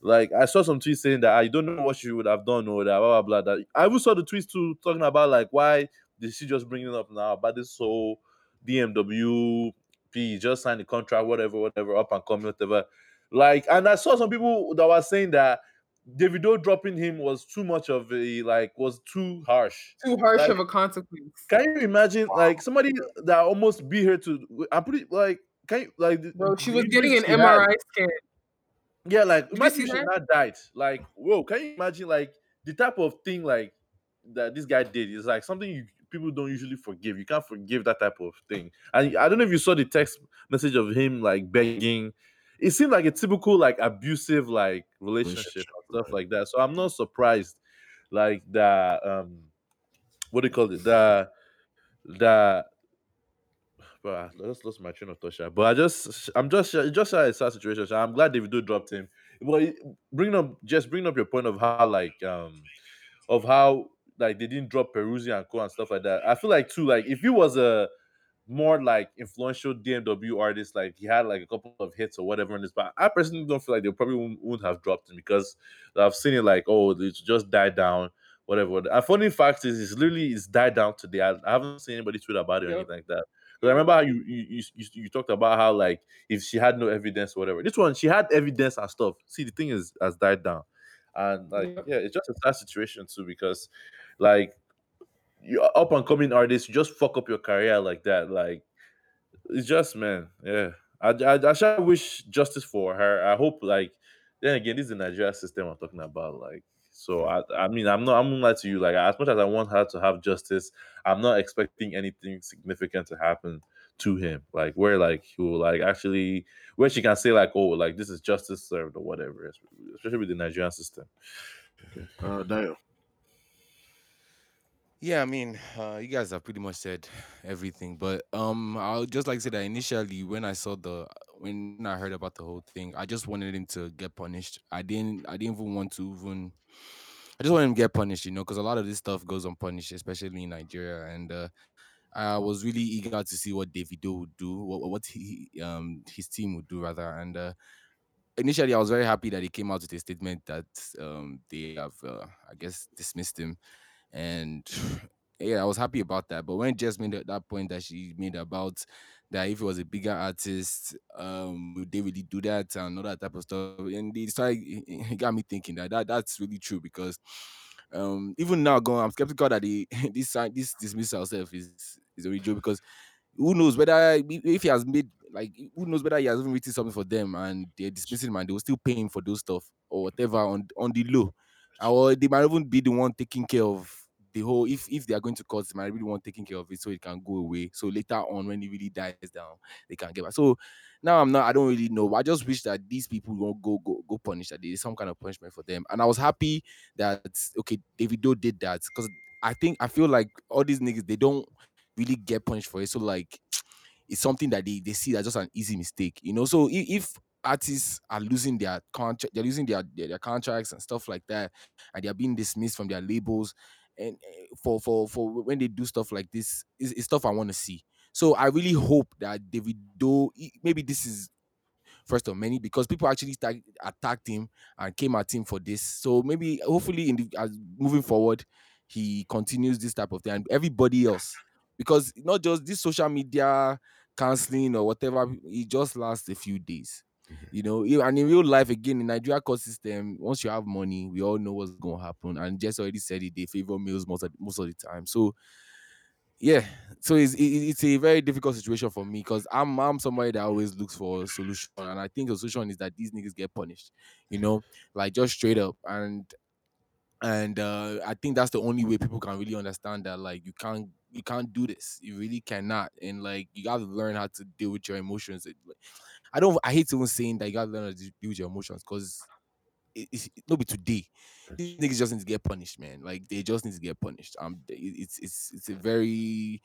Like I saw some tweets saying that I don't know what she would have done or that blah blah blah. That. I even saw the tweets too talking about like why did she just bring it up now? About this whole DMW P just signed the contract, whatever, whatever, up and coming, whatever. Like, and I saw some people that were saying that Davido dropping him was too much of a like was too harsh. Too harsh Like, of a consequence. Can you imagine like somebody that almost be here to? I'm pretty like can you like Bro, she was getting an she had? MRI scan. Yeah, like you imagine she that? not died. Like, whoa, can you imagine like the type of thing like that this guy did is like something you people don't usually forgive. You can't forgive that type of thing. And I don't know if you saw the text message of him like begging. It seemed like a typical like abusive like relationship Relationship, and stuff right. like that. So I'm not surprised like that um what do you call it? The the but I just lost my train of thought. But I just, I'm just, it's just a sad situation. I'm glad Davido dropped him. But bring up, just bring up your point of how, like, um, of how, like, they didn't drop Peruzzi and Co and stuff like that. I feel like too, like, if he was a more like influential DMW artist, like he had like a couple of hits or whatever in this, but I personally don't feel like they probably wouldn't, have dropped him because I've seen it like, oh, it's just died down, whatever. A funny fact is, it's literally it's died down today. I, I haven't seen anybody tweet about it or Yep. anything like that. Because I remember how you you, you you talked about how like if she had no evidence or whatever. This one she had evidence and stuff. See, the thing is has died down, and like yeah, it's just a sad situation too because like you up and coming artist, you just fuck up your career like that. Like it's just man, yeah. I I, I wish justice for her. I hope like then again, this is the Nigeria system I'm talking about. Like so, I I mean, I'm not I'm not lie to you. Like as much as I want her to have justice, I'm not expecting anything significant to happen to him. Like where like he will like actually where she can say like oh like this is justice served or whatever. Especially with the Nigerian system. Uh, Dio. Yeah, I mean, uh, you guys have pretty much said everything, but um, I would just like to say that initially, when I saw the when I heard about the whole thing, I just wanted him to get punished. I didn't, I didn't even want to even. I just wanted him to get punished, you know, because a lot of this stuff goes unpunished, especially in Nigeria, and uh, I was really eager to see what Davido would do, what what he um his team would do rather, and uh, initially I was very happy that he came out with a statement that um they have, uh, I guess, dismissed him and yeah, I was happy about that. But when Jess made that, point that she made about that if it was a bigger artist, um, would they really do that and all that type of stuff? And it started, it got me thinking that, that that's really true because um, even now, going, I'm skeptical that the this this dismissal self is is a real joke because who knows whether if he has made like who knows whether he has even written something for them and they're dismissing him and they will still pay him for those stuff or whatever on on the low or they might even be the one taking care of the whole if if they are going to cause they might be the one taking care of it so it can go away. So later on, when it really dies down, they can get back. So now I'm not, I don't really know. I just wish that these people won't go go go punish that there is some kind of punishment for them. And I was happy that okay, Davido did that because I think I feel like all these niggas they don't really get punished for it. So like it's something that they, they see as just an easy mistake, you know. So if, if artists are losing their contract, they're losing their, their their contracts and stuff like that, and they're being dismissed from their labels, and eh, for for for when they do stuff like this, it's, it's stuff I want to see. So I really hope that Davido, maybe this is first of many because people actually start, attacked him and came at him for this. So maybe hopefully in the as moving forward, he continues this type of thing and everybody else because not just this social media counseling or whatever, it just lasts a few days. You know, and in real life, again, in Nigeria court system, once you have money, we all know what's going to happen. And just already said it, they favor males most of, most of the time. So, yeah, so it's it, it's a very difficult situation for me because I'm I'm somebody that always looks for a solution, and I think the solution is that these niggas get punished, you know, like just straight up. And and uh, I think that's the only way people can really understand that like you can't you can't do this, you really cannot, and like you got to learn how to deal with your emotions. It- like, I don't I hate even saying that you got to learn to with your emotions because it, it's it, no be today. These niggas just need to get punished, man. Like they just need to get punished. Um, it- it's it's it's a very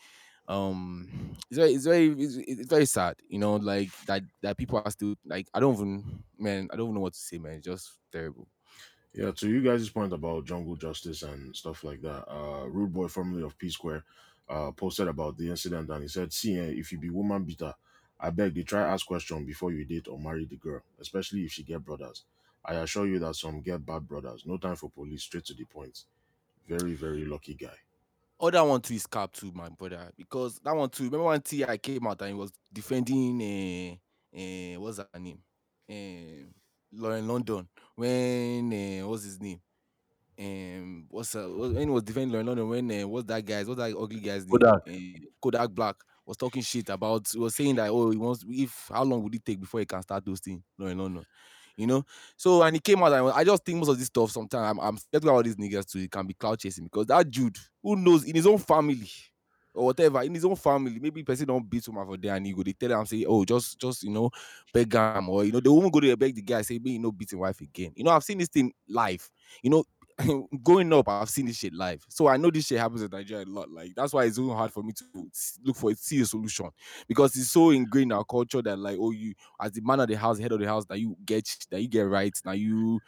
um it's very it's very it's, it's very sad you know like that that people are still like i don't even man i don't even know what to say man it's just terrible Yeah, to you guys' point about jungle justice and stuff like that, uh, Rude Boy, formerly of P Square, uh, posted about the incident and he said, See, eh, if you be woman beater, I beg they try ask question before you date or marry the girl, especially if she get brothers. I assure you that some get bad brothers. No time for police, straight to the point. Very, very lucky guy. Oh, that one too is cap too, my brother. Because that one too. Remember when T.I. came out and he was defending uh, uh what's her name? Uh, Lauren London when uh, what's his name? Um, what's uh, when he was defending Lauren London when uh, what's that guy's what's that ugly guy's name? Kodak. Uh, Kodak Black was talking shit about was saying that oh he wants if how long would it take before he can start those things No, no, no. you know? So and he came out and I just think most of this stuff sometimes I'm, I'm scared about these niggas too. It can be cloud chasing because that dude who knows in his own family or whatever in his own family maybe person don't beat woman for there and he go they tell him say oh just just you know beg him or you know they won't go to beg the guy say me you know beating wife again you know I've seen this thing live you know growing up, I've seen this shit live, so I know this shit happens in Nigeria a lot. Like that's why it's so hard for me to look for see a solution because it's so ingrained in our culture that like, oh, you as the man of the house, head of the house, that you get that you get rights, now you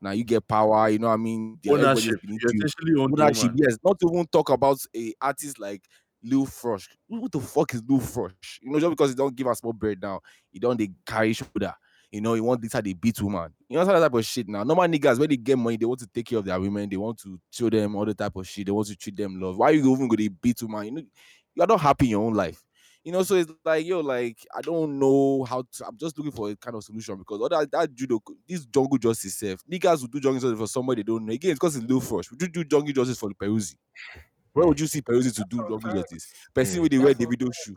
now you get power. You know what I mean? The- Ownership. You you. essentially own the Ownership, yes. Not to even talk about a artist like Lil Frosh. Who the fuck is Lil Frosh? You know, just because he don't give a small bread now, he don't they carry shoulder. You know, you want this how they beat woman. You know, that type of shit now. Normal niggas, when they get money, they want to take care of their women, they want to show them all the type of shit, they want to treat them love. Why you even go to beat woman? You know, you're not happy in your own life. You know, so it's like, yo, like, I don't know how to, I'm just looking for a kind of solution because other that judo, this jungle justice self, niggas will do jungle justice for somebody they don't know. Again, it's because it's low first. Would you do jungle justice for the Peruzzi? Where would you see Peruzzi to do jungle justice? Person with the red video shoe.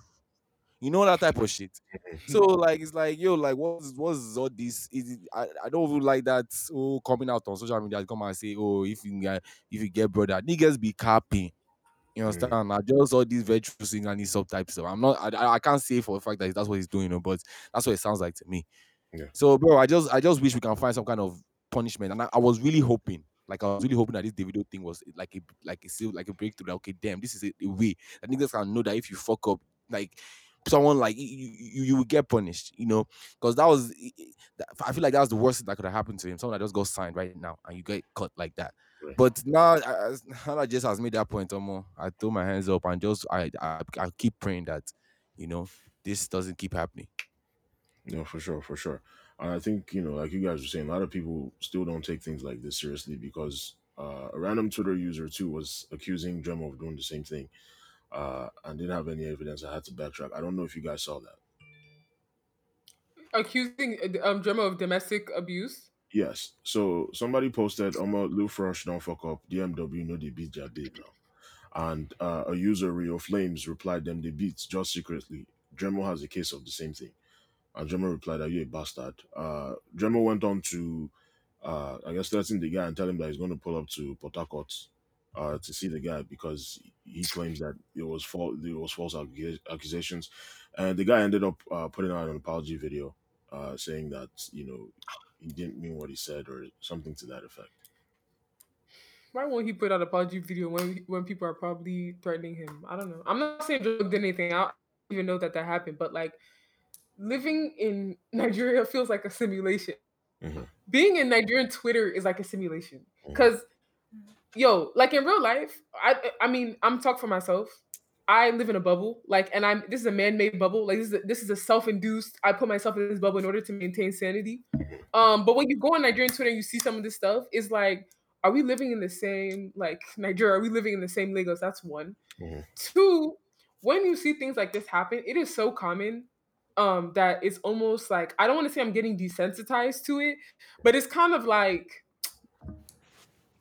You know that type of shit. So like it's like yo, like what's what's all this? Is it, I, I don't even like that oh coming out on social media come and say oh if you get if you get brother niggas be capping. You understand? I just all these virtual sing and these subtypes. So I'm not I, I- can't say for a fact that that's what he's doing, you know, but that's what it sounds like to me. Yeah. So bro, I just I just wish we can find some kind of punishment. And I, I was really hoping, like I was really hoping that this Davido thing was like a like a like a breakthrough. That, okay, damn, this is a, a way that niggas can know that if you fuck up, like someone like you, you, you will get punished, you know, because that was, I feel like that was the worst thing that could have happened to him. Someone that just got signed right now and you get cut like that. Right. But now, I- I- now that just has made that point, Omo, I throw my hands up and just I, I I keep praying that you know this doesn't keep happening. No, for sure, for sure. And I think, you know, like you guys were saying, a lot of people still don't take things like this seriously because uh, a random Twitter user too was accusing Dremo of doing the same thing uh, and didn't have any evidence. I had to backtrack. I don't know if you guys saw that. accusing uh, um Dremo of domestic abuse. Yes. So somebody posted, Omo, Lil Frosh, don't fuck up. DMW, know they beat their babe now. And uh, a user, Rio Flames, replied them they beat just secretly. Dremo has a case of the same thing. And Dremo replied, Are you a bastard? Uh, Dremo went on to, uh, I guess, threaten the guy and tell him that he's going to pull up to Port Harcourt uh, to see the guy because he claims that it was false, it was false accusa- accusations. And the guy ended up uh, putting out an apology video uh, saying that, you know, he didn't mean what he said or something to that effect. Why won't he put out a apology video when when people are probably threatening him? I don't know. I'm not saying Drake did anything. I don't even know that that happened, but like living in Nigeria feels like a simulation. Mhm. Being in Nigerian Twitter is like a simulation because yo, like in real life, I I mean, I'm talking for myself. I live in a bubble, like, and I'm this is a man-made bubble. Like this is a, this is a self-induced. I put myself in this bubble in order to maintain sanity. Um, but when you go on Nigerian Twitter and you see some of this stuff, it's like, are we living in the same like Nigeria? Are we living in the same Lagos? That's one. Mhm. Two, when you see things like this happen, it is so common um that it's almost like I don't want to say I'm getting desensitized to it, but it's kind of like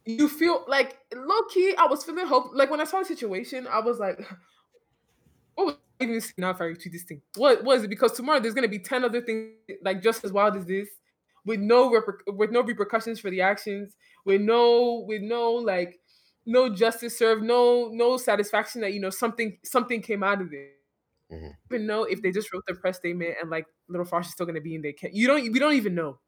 you feel like low key. I was feeling hope. Like when I saw the situation, I was like, "What was I even see now if I retweet this thing? What was it? Because tomorrow there's gonna be ten other things like just as wild as this, with no reper- with no repercussions for the actions, with no with no like no justice served, no no satisfaction that you know something something came out of it. Mhm. Even know if they just wrote the press statement and like Little Frosh is still gonna be in there. You don't we don't even know.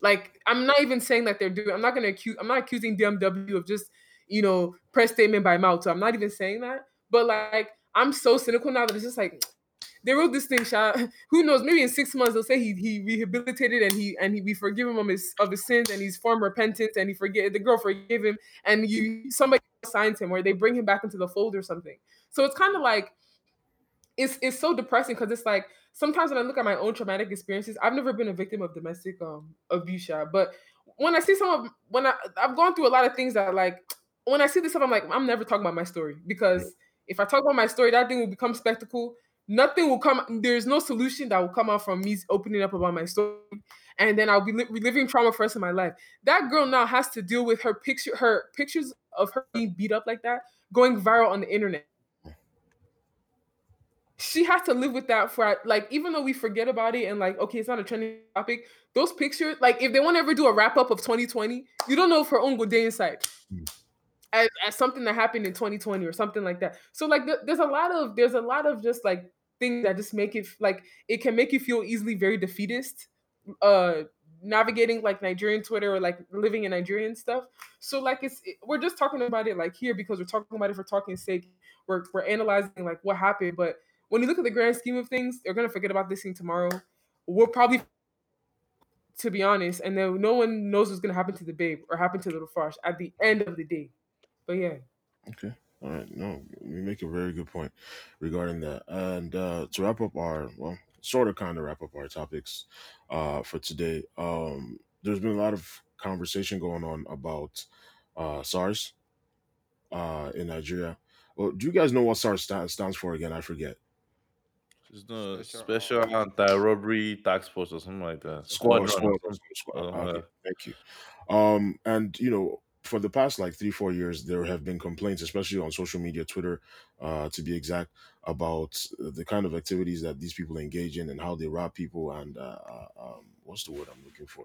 Like I'm not even saying that they're doing. I'm not gonna accuse. I'm not accusing DMW of just you know press statement by mouth. So I'm not even saying that. But like I'm so cynical now that it's just like they wrote this thing. Shot. Who knows? Maybe in six months they'll say he he rehabilitated and he and he we forgive him of his of his sins and he's formed repentance and he forget the girl forgive him and you somebody signs him or they bring him back into the fold or something. So it's kind of like it's it's so depressing because it's like sometimes when I look at my own traumatic experiences, I've never been a victim of domestic um abuse, yeah, but when I see some of when I I've gone through a lot of things that like when I see this stuff, I'm like I'm never talking about my story because if I talk about my story, that thing will become spectacle. nothing will come. There's no solution that will come out from me opening up about my story, and then I'll be li- reliving trauma for the rest of my life. That girl now has to deal with her picture, her pictures of her being beat up like that, going viral on the internet. She has to live with that for like, even though we forget about it and like, okay, it's not a trending topic. Those pictures, like, if they want to ever do a wrap up of 2020, you don't know if her own good day inside. Mm. As, as something that happened in 2020 or something like that. So like th- there's a lot of there's a lot of just like things that just make it like it can make you feel easily very defeatist uh navigating like Nigerian Twitter or like living in Nigerian stuff. So like it's it, we're just talking about it like here because we're talking about it for talking's sake. We're we're analyzing like what happened, but when you look at the grand scheme of things, they're gonna forget about this thing tomorrow. We'll probably to be honest, and then no one knows what's gonna happen to the babe or happen to the Lafarge at the end of the day. But yeah. Okay. All right. No, you make a very good point regarding that. And uh, to wrap up our, well, sort of kind of wrap up our topics uh, for today, um, there's been a lot of conversation going on about uh, SARS uh, in Nigeria. Well, do you guys know what SARS sta- stands for again? I forget. There's no Special- special anti-robbery task force or something like that. Squad, Squadron. squad, squad. Uh, Okay, thank you. Um, and you know, for the past like three, four years, there have been complaints, especially on social media, Twitter, uh, to be exact, about the kind of activities that these people engage in and how they rob people and uh, uh, um, what's the word I'm looking for?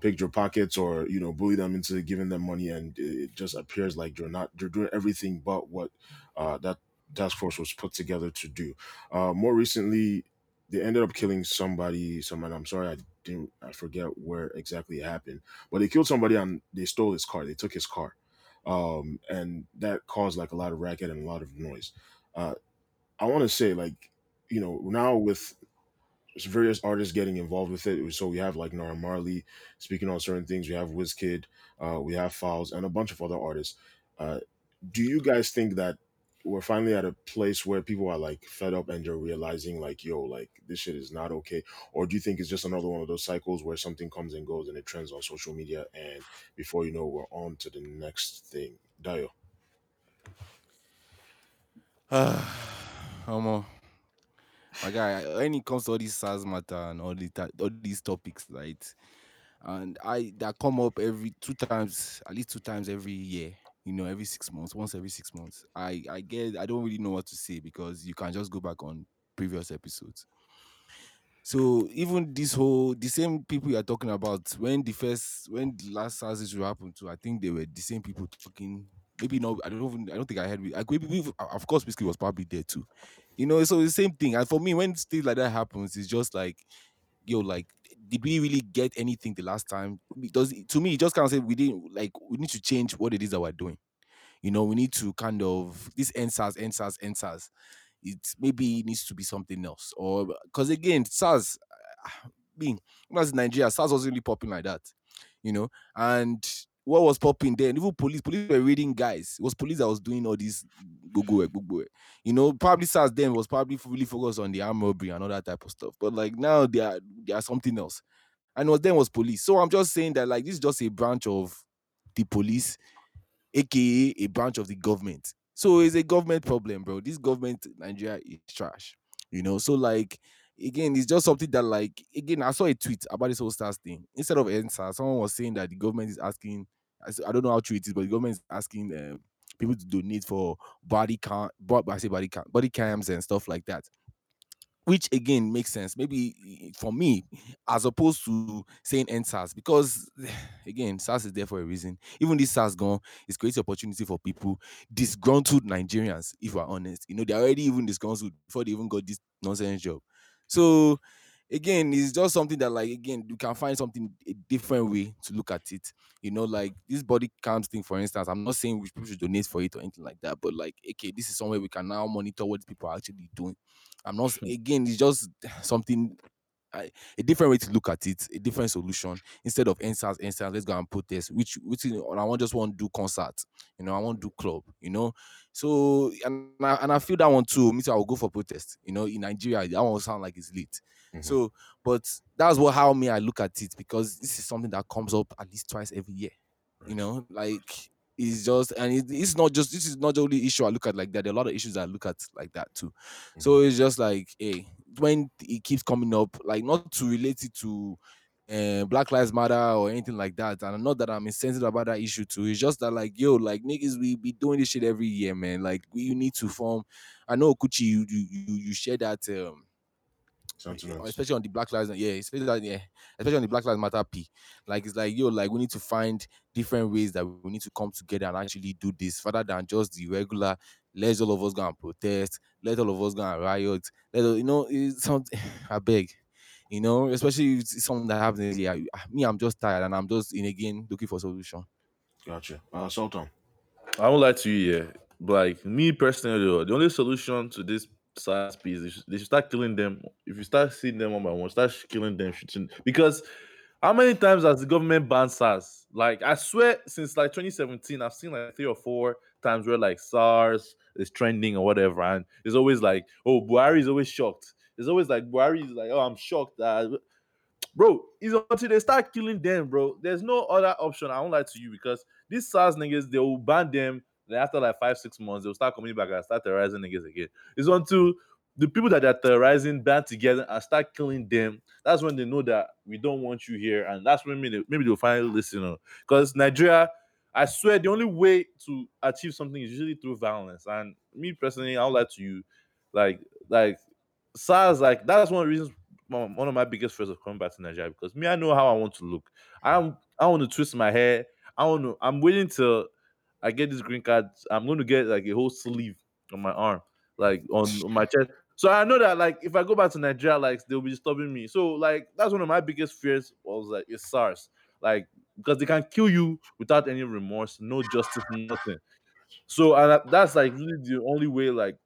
Pick your pockets or you know bully them into giving them money, and it just appears like you're not you're doing everything but what uh, that task force was put together to do. Uh, more recently, they ended up killing somebody. Someone I'm sorry, I didn't I forget where exactly it happened, but they killed somebody and they stole his car. They took his car, um, and that caused like a lot of racket and a lot of noise. Uh, I want to say like you know now with various artists getting involved with it. So we have like Naira Marley speaking on certain things. We have Wizkid, uh, we have Falz, and a bunch of other artists. Uh, do you guys think that we're finally at a place where people are like fed up and they're realizing like, yo, like this shit is not okay? Or do you think it's just another one of those cycles where something comes and goes and it trends on social media and before you know we're on to the next thing? Dio. Omo, my guy, when it comes to all these SARS matter and all these all these topics, right? And I that come up every two times, at least two times every year. You know, every six months, once every six months. I I get I don't really know what to say because you can just go back on previous episodes. So even this whole the same people you are talking about when the first when the last SARS issue happened to, I think they were the same people talking. Maybe no, I don't even I don't think I heard. I maybe we- uh, of course Wizkid was probably there too. You know, so the same thing. And for me, when things like that happens, it's just like, yo, like, did we really get anything the last time? Does to me, it just kind of say we didn't like we need to change what it is that we're doing. You know, we need to kind of this EndSARS, EndSARS, EndSARS. It maybe needs to be something else. Or because again, SARS being as Nigeria, SARS wasn't really popping like that. You know, and what was popping then, even police, police were reading guys. It was police that was doing all this Google, Google. You know, probably SARS then was probably really focused on the armed robbery and all that type of stuff. But like now they are they are something else. And was then was police. So I'm just saying that like this is just a branch of the police, aka a branch of the government. So it's a government problem, bro. This government Nigeria is trash. You know, so like again, it's just something that like again, I saw a tweet about this whole SARS thing. Instead of answer, someone was saying that the government is asking. I don't know how true it is, but the government is asking um, people to donate for body cam, I say body cam, body cams and stuff like that. Which again makes sense. Maybe eh, for me, as opposed to saying end SARS, because again, SARS is there for a reason. Even this SARS gone, it's creating opportunity for people, disgruntled Nigerians, if we're honest. You know, they're already even disgruntled before they even got this nonsense job. So again, it's just something that like again, you can find something a different way to look at it. You know, like this body cams thing, for instance. I'm not saying we people should donate for it or anything like that, but like, okay, this is somewhere we can now monitor what people are actually doing. I'm not hmm. again, it's just something I- a different way to look at it, a different solution instead of EndSARS, EndSARS, let's go and protest. Which which is, I want just want to do concert, you know, I want to do club, you know. So and I, and I feel that one too. Me too, I will go for protest. You know, in Nigeria, that one will sound like it's lit. Mhm. So, but that's what how me I look at it because this is something that comes up at least twice every year. You know, like it's just and it, it's not just this is not the only issue I look at like that. There are a lot of issues I look at like that too. So it's just like, hey, when it keeps coming up, like not to relate it to uh, Black Lives Matter or anything like that. And not that I'm insensitive about that issue too. It's just that like, yo, like niggas, we be doing this shit every year, man. Like we you need to form. I know Kuchi, you you you, you share that um Sentiments. especially on the Black Lives, yeah, especially that, yeah, especially on the Black Lives Matter P. Like it's like yo, like we need to find different ways that we need to come together and actually do this, rather than just the regular. Let's all of us go and protest. Let all of us go and riot. Let all- you know, it's something. I beg, you know, especially if it's something that happens. Yeah, me, I'm just tired and I'm just in again looking for solution. Gotcha. Uh, Sultan. I won't lie to you, yeah. But like me personally, the only solution to this SARS piece is they should start killing them. If you start seeing them one by one, start killing them, shooting. Because how many times has the government banned SARS? Like I swear, since like 2017, I've seen like three or four times where like SARS is trending or whatever, and it's always like, oh, Buhari is always shocked. It's always like Buhari is like, oh, I'm shocked that bro, it's until they start killing them, bro. There's no other option. I won't lie to you because these SARS niggas, they will ban them. Then after like five, six months, they'll start coming back and start terrorizing niggas again. It's until the people that are terrorizing band together and start killing them. That's when they know that we don't want you here, and that's when maybe, maybe they'll finally listen. Because Nigeria, I swear, the only way to achieve something is usually through violence. And me personally, I'll lie to you, like, like SARS, like that's one of the reasons one of my biggest fears of coming back to Nigeria because me, I know how I want to look. I'm I want to twist my hair. I want to. I'm waiting till I get this green card. I'm going to get like a whole sleeve on my arm, like on, on my chest. So I know that like if I go back to Nigeria, like they'll be stopping me. So like that's one of my biggest fears was like it's SARS, like because they can kill you without any remorse, no justice, nothing. So and that's like really the only way like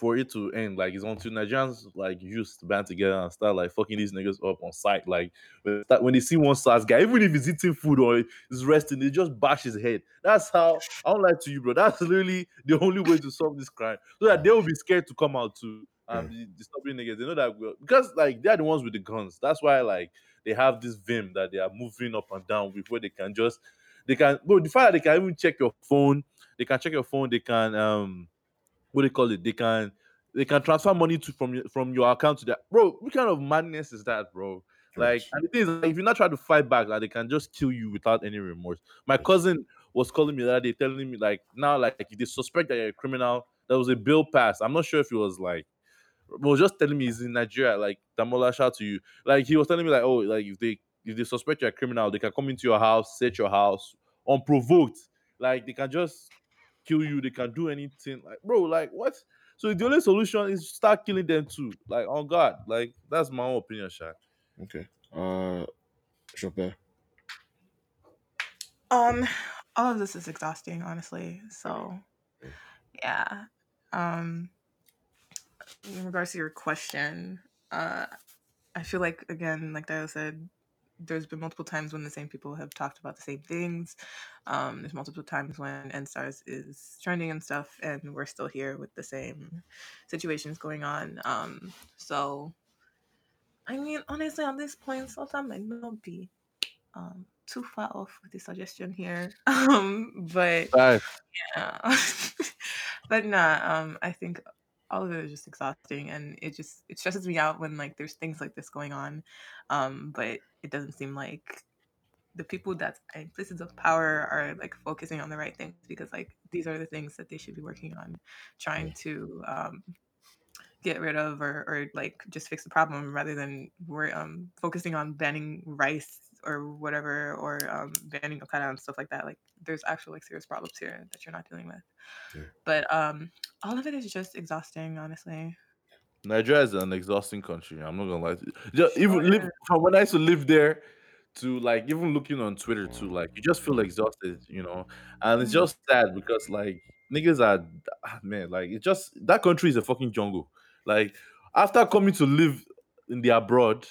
for it to end. Like it's until Nigerians like used to band together and start like fucking these niggas up on site. Like when they, start- when they see one SARS guy, even if he's eating food or he's resting, they just bash his head. That's how I don't lie to you, bro. That's literally the only way to solve this crime. So that they will be scared to come out too and be disturbing niggas. They know that we're, because like they're the ones with the guns. That's why like they have this vim that they are moving up and down with where they can just they can bro, the fact that they can even check your phone, they can check your phone, they can um what do they call it? They can they can transfer money to from your from your account to that. Bro, what kind of madness is that, bro? Like, and the thing is, like, if you're not trying to fight back, like they can just kill you without any remorse. My cousin was calling me the other day, telling me like now, like if they suspect that you're a criminal, there was a bill passed. I'm not sure if it was like but was just telling me he's in Nigeria. Like Damola, shout to you. Like he was telling me like, oh, like if they if they suspect you're a criminal, they can come into your house, search your house unprovoked. Like they can just kill you. They can do anything. Like bro, like what? So the only solution is start killing them too. Like on God. Like that's my own opinion, Shaq. Okay. Uh, Chopin. Um, all of this is exhausting, honestly. So, yeah. Um, in regards to your question, uh, I feel like again, like Dio said, there's been multiple times when the same people have talked about the same things. Um, there's multiple times when EndSARS is trending and stuff, and we're still here with the same situations going on. Um, so, I mean, honestly, at this point, Sultan might not be um, too far off with the suggestion here. Um, but Five. yeah. but nah, um, I think all of it is just exhausting and it just it stresses me out when like there's things like this going on. Um, but it doesn't seem like the people that in places of power are like focusing on the right things because like these are the things that they should be working on, trying to um get rid of or, or like just fix the problem rather than we're um focusing on banning rice or whatever or um banning okada and stuff like that like there's actual like serious problems here that you're not dealing with Yeah. but um all of it is just exhausting honestly Nigeria is an exhausting country. I'm not gonna lie to you. Just, even Sure live from when I used to live there to like even looking on Twitter too, like you just feel exhausted, you know. And it's Mhm. just sad because like niggas are ah, man, like it's just that country is a fucking jungle. Like after coming to live in the abroad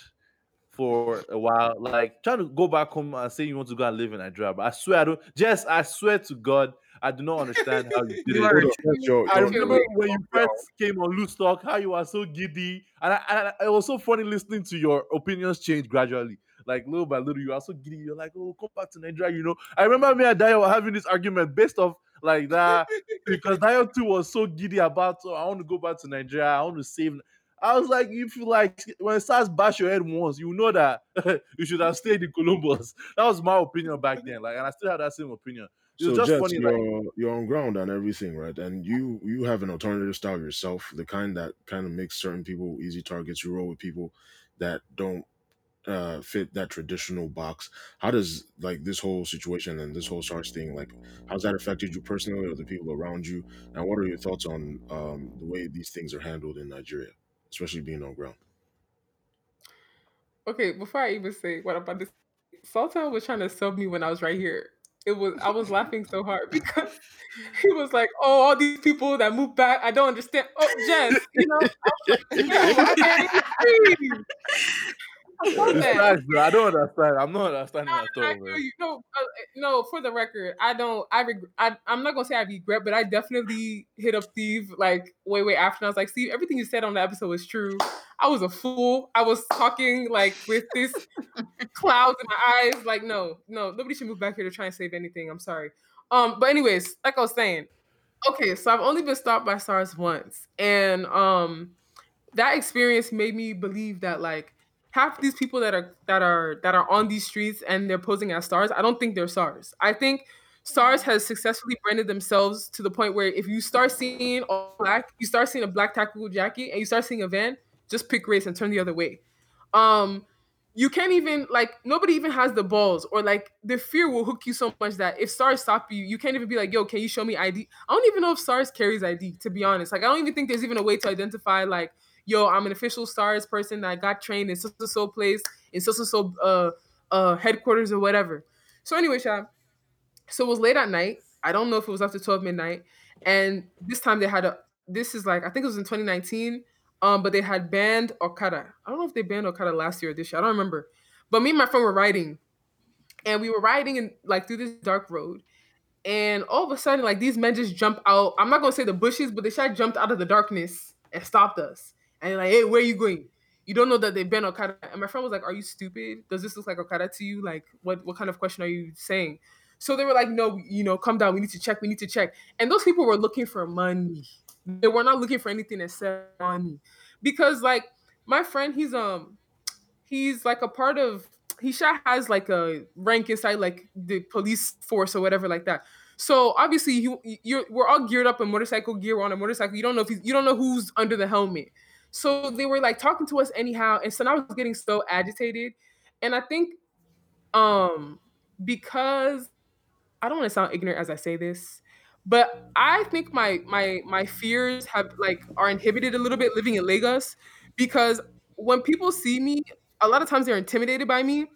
for a while, like trying to go back home and say you want to go and live in Nigeria, but I swear I don't. Jess, I swear to God, I do not understand how you did you it. are a Hold on. true That's your, I your, remember your, when you first came on Loose Talk, how you were so giddy, and, I, and I- it was so funny listening to your opinions change gradually. like little by little, you are so giddy. You're like, oh, come back to Nigeria. You know, I remember me and Dio were having this argument based off like that because Dio too was so giddy about. Oh, I want to go back to Nigeria. I want to save. I was like, if you like, when it starts bash your head once, you know that you should have stayed in Columbus. That was my opinion back then. Like, and I still have that same opinion. It's So just Jets, funny, you're like, you're on ground and everything, right? And you you have an alternative style yourself, the kind that kind of makes certain people easy targets. You roll with people that don't uh fit that traditional box. How does like this whole situation and this whole SARS thing, like how's that affected you personally or the people around you? And what are your thoughts on um the way these things are handled in Nigeria, especially being on ground? Okay, before I even say what I'm about to say, Sultan was trying to sub me when I was right here. It was I was laughing so hard because he was like, "Oh, all these people that moved back, I don't understand." Oh, Jess, you know, like, "Yo, man, please." I love that. facts, bro. I don't understand. I'm not understanding No, at all, man. you. No, uh, no. For the record, I don't. I, reg- I I'm not gonna say I regret, but I definitely hit up Steve like way way after. And I was like, Steve, everything you said on the episode was true. I was a fool. I was talking like with this clouds in my eyes. Like, no, no, nobody should move back here to try and save anything. I'm sorry. Um, but anyways, like I was saying, okay, so I've only been stopped by SARS once, and um, that experience made me believe that like half these people that are that are that are on these streets and they're posing as SARS, I don't think they're SARS. I think SARS has successfully branded themselves to the point where if you start seeing all black, you start seeing a black tactical jacket, and you start seeing a van, just pick race and turn the other way. Um, you can't even like nobody even has the balls or like the fear will hook you so much that if SARS stop you, you can't even be like, yo, can you show me ID? I don't even know if SARS carries ID, to be honest. Like I don't even think there's even a way to identify like, yo, I'm an official SARS person that got trained in so so so place in so so so uh uh headquarters or whatever. So anyway, so it was late at night. I don't know if it was after 12 midnight. And this time they had a this is like I think it was in 2019. Um, but they had banned Okada. I don't know if they banned Okada last year or this year. I don't remember. But me and my friend were riding, and we were riding in like through this dark road. And all of a sudden, like these men just jump out. I'm not gonna say the bushes, but they just jumped out of the darkness and stopped us. And like, hey, where are you going? You don't know that they've been Okada. And my friend was like, Are you stupid? Does this look like Okada to you? Like, what what kind of question are you saying? So they were like, No, you know, come down. We need to check. We need to check. And those people were looking for money. They were not looking for anything except money. Because like my friend, he's um he's like a part of he sha has like a rank inside like the police force or whatever like that. So obviously you you're we're all geared up in motorcycle gear. We're on a motorcycle. You don't know if you don't know who's under the helmet. So they were like talking to us anyhow, and so I was getting so agitated, and I think um because I don't want to sound ignorant as I say this, but I think my my my fears have like are inhibited a little bit living in Lagos because when people see me, a lot of times they're intimidated by me.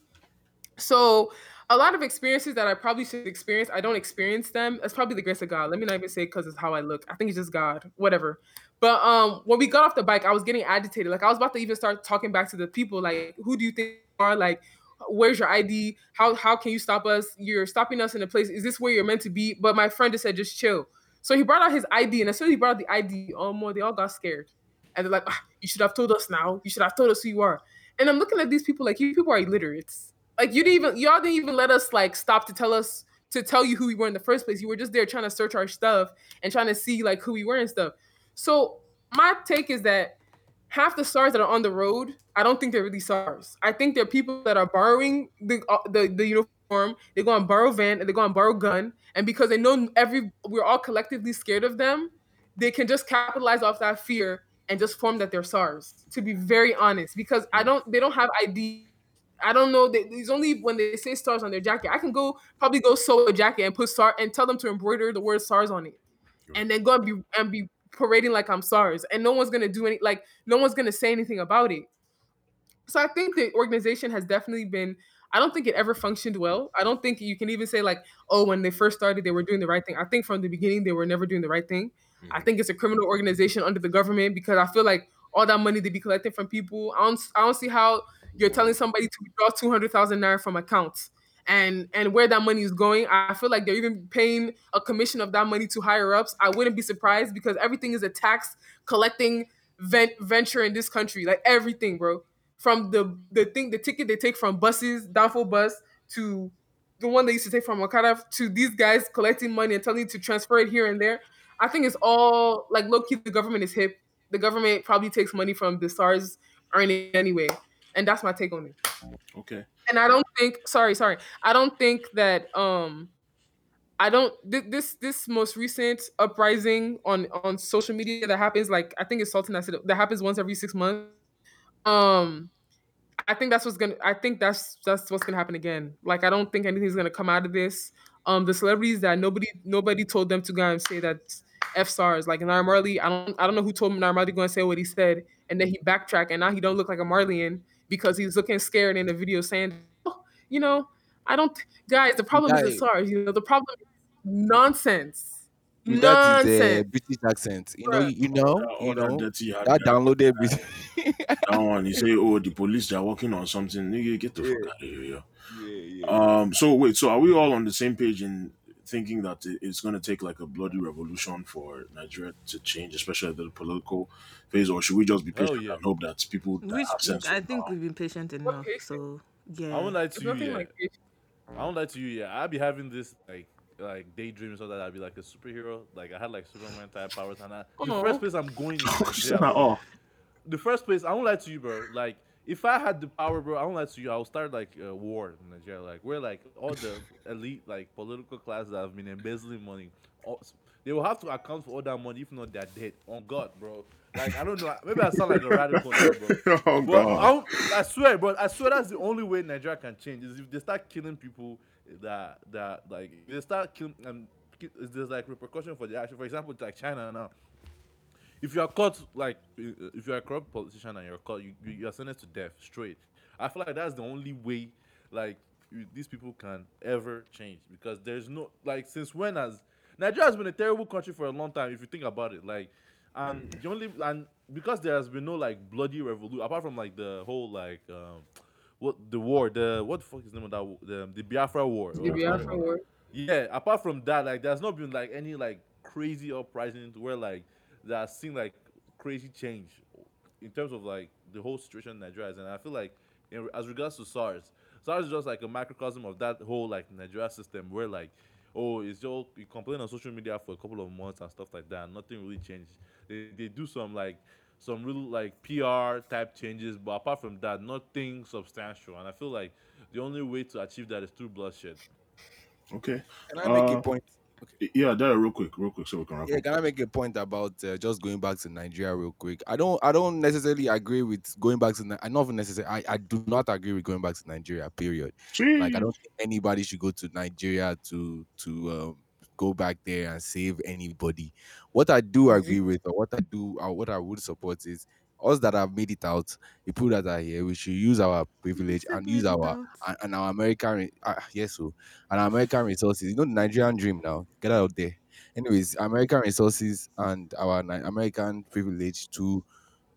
So a lot of experiences that I probably should experience, I don't experience them. That's probably the grace of God. Let me not even say because it's how I look. I think it's just God, whatever. But um, when we got off the bike, I was getting agitated. Like I was about to even start talking back to the people. Like, who do you think you are? Like, where's your ID? How how can you stop us? You're stopping us in a place. Is this where you're meant to be? But my friend just said, just chill. So he brought out his ID, and as soon as he brought out the ID, oh more, they all got scared. And they're like, ah, you should have told us now. You should have told us who you are. And I'm looking at these people like you people are illiterate. Like you didn't even y'all didn't even let us like stop to tell us to tell you who we were in the first place. You were just there trying to search our stuff and trying to see like who we were and stuff. So my take is that half the SARS that are on the road, I don't think they're really SARS. I think they're people that are borrowing the uh, the, the uniform. They go and borrow van and they go and borrow gun, and because they know every we're all collectively scared of them, they can just capitalize off that fear and just form that they're SARS. To be very honest, because I don't, they don't have ID. I don't know. They, it's only when they say SARS on their jacket. I can go probably go sew a jacket and put SARS and tell them to embroider the word SARS on it, and then go and be and be parading like I'm SARS, and no one's gonna do any like no one's gonna say anything about it. So I think the organization has definitely been. I don't think it ever functioned well. I don't think you can even say like, oh, when they first started, they were doing the right thing. I think from the beginning they were never doing the right thing. I mm-hmm. think it's a criminal organization under the government because I feel like all that money they be collecting from people. I don't I don't see how you're telling somebody to withdraw two hundred thousand naira from accounts and and where that money is going. I feel like they're even paying a commission of that money to higher ups. I wouldn't be surprised because everything is a tax collecting vent- venture in this country. Like everything, bro. from the the thing the ticket they take from buses, downfall bus to the one they used to take from Okada to these guys collecting money and telling you to transfer it here and there. I think it's all like low key. The government is hip. The government probably takes money from the SARS earning anyway, and that's my take on it. Okay. And I don't think. Sorry, sorry. I don't think that. Um, I don't. Th- this this most recent uprising on on social media that happens, like I think it's Sultan that said that happens once every six months. Um, I think that's what's gonna. I think that's that's what's gonna happen again. Like I don't think anything's gonna come out of this. Um, the celebrities that nobody nobody told them to go and say that F SARS like Naira Marley. I don't I don't know who told him Naira Marley to say what he said, and then he backtracked, and now he don't look like a Marlian because he's looking scared in the video saying, oh, you know, I don't. Guys, the problem is the SARS. You know, the problem is nonsense. With that is Nonsense. British accent. You know, you know, All you that know. dirty hat That downloaded British. that one. You say, oh, the police they're working on something. Nigga, get the Yeah. fuck out of here. yeah, yeah. Um. So wait. So are we all on the same page in thinking that it- it's going to take like a bloody revolution for Nigeria to change, especially the political phase, or should we just be Hell patient yeah. and hope that people that Which have sense? I will think now- we've been patient enough. So yeah. I won't lie It's to you, nothing yeah. like it. I won't lie to you, yeah. I'd be having this like like daydreams so that I'd be like a superhero. Like I had like Superman type powers and I, the Aw. first place I'm going is Oh, Nigeria, bro. oh, the first place, I won't lie to you, bro. Like, if I had the power, bro, I won't lie you. I'll start like a war in Nigeria. Like, we're like all the elite, like political class that have been embezzling money, all, they will have to account for all that money. If not, they're dead. On God, bro. Like, I don't know. Maybe I sound like a radical, now, bro. oh But I, god. don't- I swear, bro. I swear that's the only way Nigeria can change is if they start killing people that that like they start killing and ki- there's like repercussion for the action. For example, like China now. If you are caught like if you are a corrupt politician and you're caught, you you you are sentenced to death straight. I feel like that's the only way like you- these people can ever change because there's no like since when has Nigeria has been a terrible country for a long time if you think about it like and the only and because there has been no like bloody revolution apart from like the whole like um what the war the what the fuck is the name of that war? the the Biafra war The Biafra war. yeah, apart from that, like there's not been like any like crazy uprisings where like that seen like crazy change in terms of like the whole situation in Nigeria is. And I feel like in, as regards to SARS, SARS is just like a microcosm of that whole like Nigeria system where like oh it's just you complain on social media for a couple of months and stuff like that, nothing really changed. They they do some like some real like PR type changes, but apart from that, nothing substantial. And I feel like the only way to achieve that is through bloodshed. Okay. Can I make Uh, a point? Yeah, that real quick, real quick, so we can wrap Yeah, up. can I make a point about uh, just going back to Nigeria real quick? I don't, I don't necessarily agree with going back to. Ni- I not even necessarily. I, I do not agree with going back to Nigeria. Period. Like I don't think anybody should go to Nigeria to to um, go back there and save anybody. What I do agree with, or what I do, or what I would support is us that have made it out. The people that are here, we should use our privilege and use our and, and our American, uh, yes, so and our American resources. You know the Nigerian dream now. Get out there. Anyways, American resources and our Ni- American privilege to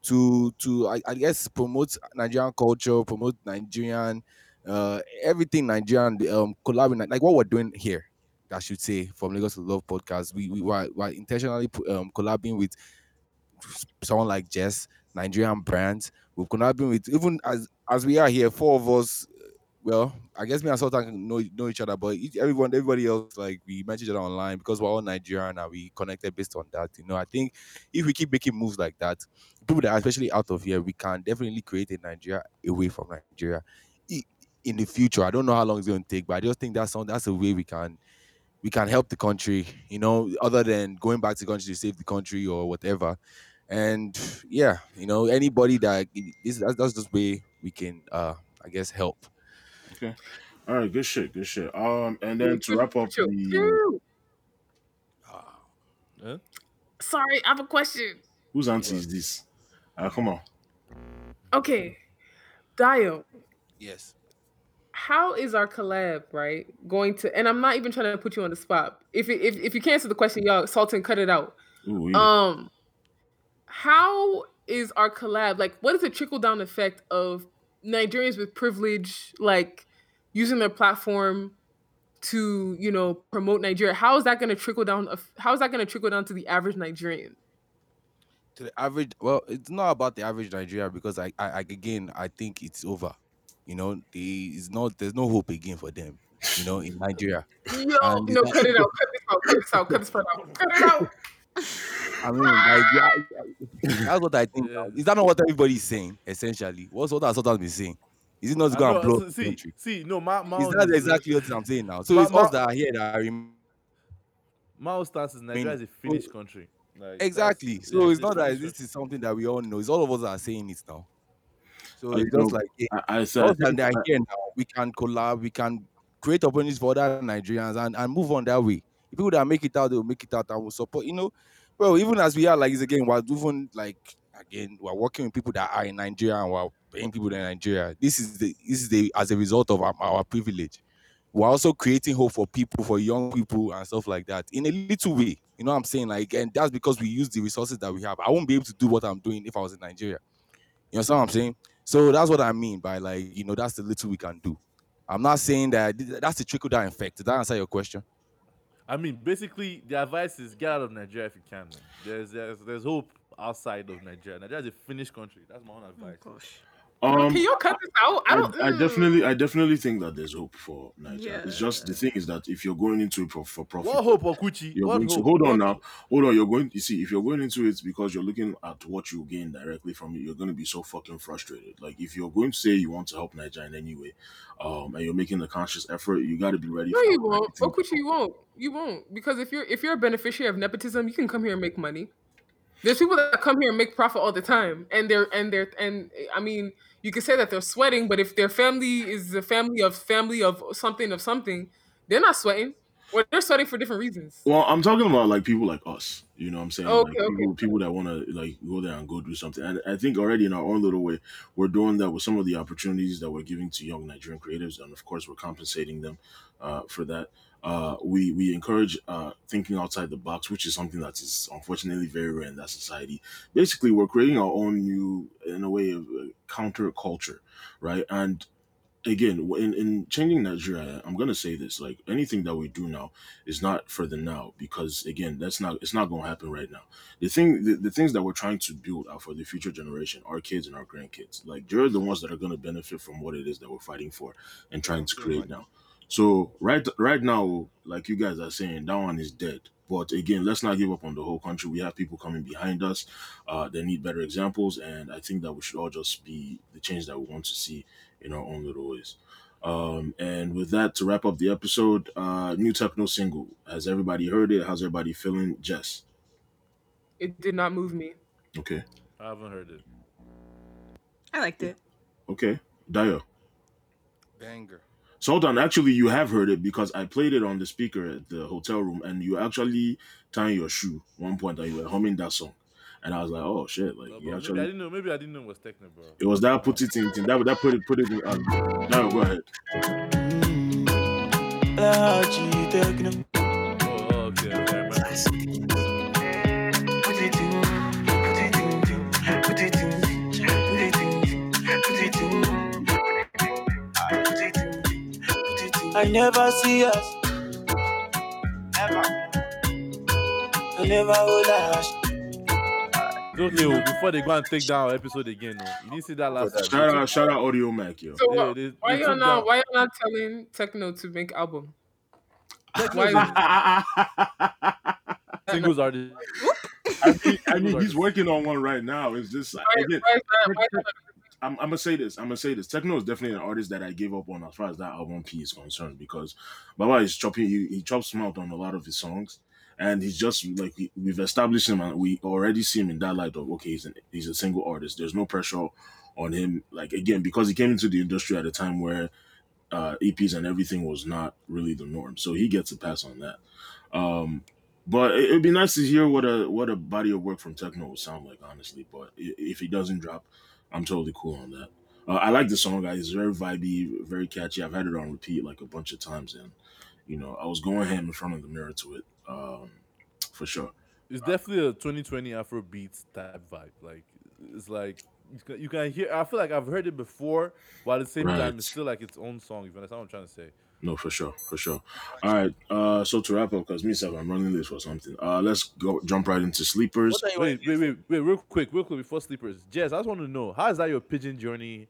to to I, I guess promote Nigerian culture, promote Nigerian uh everything Nigerian um collabing like what we're doing here. I should say from Lagos to Love podcast. We we were, were intentionally um collabing with someone like Jess, Nigerian brands. We're collabing with even as as we are here, four of us. Well, I guess me and Sultan know know each other, but each, everyone, everybody else, like we met each other online because we're all Nigerian and we connected based on that. You know, I think if we keep making moves like that, people that are especially out of here, we can definitely create a Nigeria away from Nigeria. In the future, I don't know how long it's going to take, but I just think that's that's a way we can we can help the country. You know, other than going back to the country to save the country or whatever. And yeah, you know, anybody that this that's, that's just way we can, uh, I guess, help. Okay. All right, good shit, good shit. Um, and then to wrap up Chill. the Chill. Huh? Sorry, I have a question. whose auntie is this? Ah, come on. Okay, Dio, Yes. how is our collab right going to? And I'm not even trying to put you on the spot. If it, if if you can't answer the question, y'all, Sultan, cut it out. Ooh, yeah. Um, how is our collab like? What is the trickle down effect of Nigerians with privilege, like using their platform to you know promote Nigeria? How is that going to trickle down? How is that going to trickle down to the average Nigerian? to the average well it's not about the average nigeria because i i, I again i think it's over you know the it's not there's no hope again for them you know in nigeria Yo, And no, cut it out, cut this out, cut this out, cut this part out, cut it out. i mean like yeah, that's what i think Yeah. is that not what everybody's saying essentially what's what has been saying is it not I going know, to blow so- the see, country see, no, my my is own that is- exactly what i'm saying now so Ma- it's ma- us that are here that are rem- my stance is Nigeria is a oh, finished country. Like, that's- exactly yeah, so it's not that this is something that we all know it's all of us that are saying it now so I it's know. just like hey, I, I said, I and they are here now. We can collab. We can create opportunities for other Nigerians and, and move on that way. The people that make it out, they will make it out and will support. You know, bro. Even as we are like this again, we're even like again, we're working with people that are in Nigeria and we're paying people in Nigeria. This is the this is the as a result of our, our privilege. We're also creating hope for people, for young people and stuff like that in a little way. You know what I'm saying? Like, and that's because we use the resources that we have. I won't be able to do what I'm doing if I was in Nigeria. You understand what I'm saying? So that's what I mean by like, you know, that's the little we can do. I'm not saying that that's the trickle down effect. Did that answer your question? I mean, basically, the advice is get out of Nigeria if you can. There's there's there's hope outside of Nigeria. Nigeria is a finished country. That's my own advice. Um, Can you cut this out? I I, don't. I mm. definitely, I definitely think that there's hope for Nigeria. It's just the thing is that if you're going into it for, for profit, What hope, Okuchi? You're What going to hope? hold on What- now. Hold on. You're going. You see, if you're going into it because you're looking at what you gain directly from it, you're going to be so fucking frustrated. Like if you're going to say you want to help Nigeria in any way, um, and you're making a conscious effort, you got to be ready. No, for you won't. everything. Okuchi, you won't. You won't because if you're if you're a beneficiary of nepotism, you can come here and make money. There's people that come here and make profit all the time, and they're and they're and I mean, you can say that they're sweating, but if their family is a family of family of something of something, they're not sweating. Or they're sweating for different reasons. Well, I'm talking about like people like us. You know what I'm saying? Okay, like okay. people, people that want to like go there and go do something. And I think already in our own little way, we're doing that with some of the opportunities that we're giving to young Nigerian creatives, and of course, we're compensating them uh, for that. Uh, we we encourage uh, thinking outside the box, which is something that is unfortunately very rare in that society. Basically, we're creating our own new, in a way, of uh, counter culture, right? And again in, in changing nigeria i'm going to say this like anything that we do now is not for the now because again that's not it's not going to happen right now the thing the, the things that we're trying to build are for the future generation our kids and our grandkids like they're the ones that are going to benefit from what it is that we're fighting for and trying to create now so right right now like you guys are saying that one is dead but again let's not give up on the whole country we have people coming behind us uh, they need better examples and i think that we should all just be the change that we want to see in our own little ways. Um, and with that, to wrap up the episode, uh, new Tekno single. Has everybody heard it? How's everybody feeling? Jess. It did not move me. Okay. I haven't heard it. I liked it. Okay. Dio. Banger. Sultan, actually, you have heard it because I played it on the speaker at the hotel room, and you actually tying your shoe one point, and you were humming that song, and I was like, "Oh shit!" Like No, you bro, maybe I actually, didn't know. Maybe I didn't know it was Tekno, bro. it was that put it in thing. That that put it put it in. Um, Dio, go ahead. Oh, I never see us. Never. I never will ask. It's okay, oh, before they go and take down our episode again, no. You didn't see that last time. Shout out, shout out, Audiomack, yo. So Yeah, what- they- why they y'all not why y'all not telling Tekno to make album? Why Singles are the I mean, I mean, he's working on one right now. It's just like, why, again, why is that? Why is that? I'm, I'm gonna say this. I'm gonna say this. Tekno is definitely an artist that I gave up on as far as that album P is concerned because Baba is chopping. He, he chops mouth on a lot of his songs, and he's just like we, we've established him, and we already see him in that light of okay, he's an, he's a single artist. There's no pressure on him. Like again, because he came into the industry at a time where uh, EPs and everything was not really the norm, so he gets a pass on that. Um, but it, it'd be nice to hear what a what a body of work from Tekno would sound like, honestly. But if he doesn't drop, I'm totally cool on that. Uh, I like the song, guys. It's very vibey, very catchy. I've had it on repeat like a bunch of times, and you know, I was going ham in front of the mirror to it, um, for sure. It's definitely a 2020 Afro beats type vibe. Like it's like you can, hear. I feel like I've heard it before, but at the same time, it's still like its own song. If you understand what I'm trying to say. No, for sure, for sure. All right. Uh, so to wrap up, because me, Seb, I'm running late for something. Uh, let's go jump right into sleepers. What are you Wait, wait, wait, wait, real quick, real quick before sleepers. Jess, I just want to know how is that your pidgin journey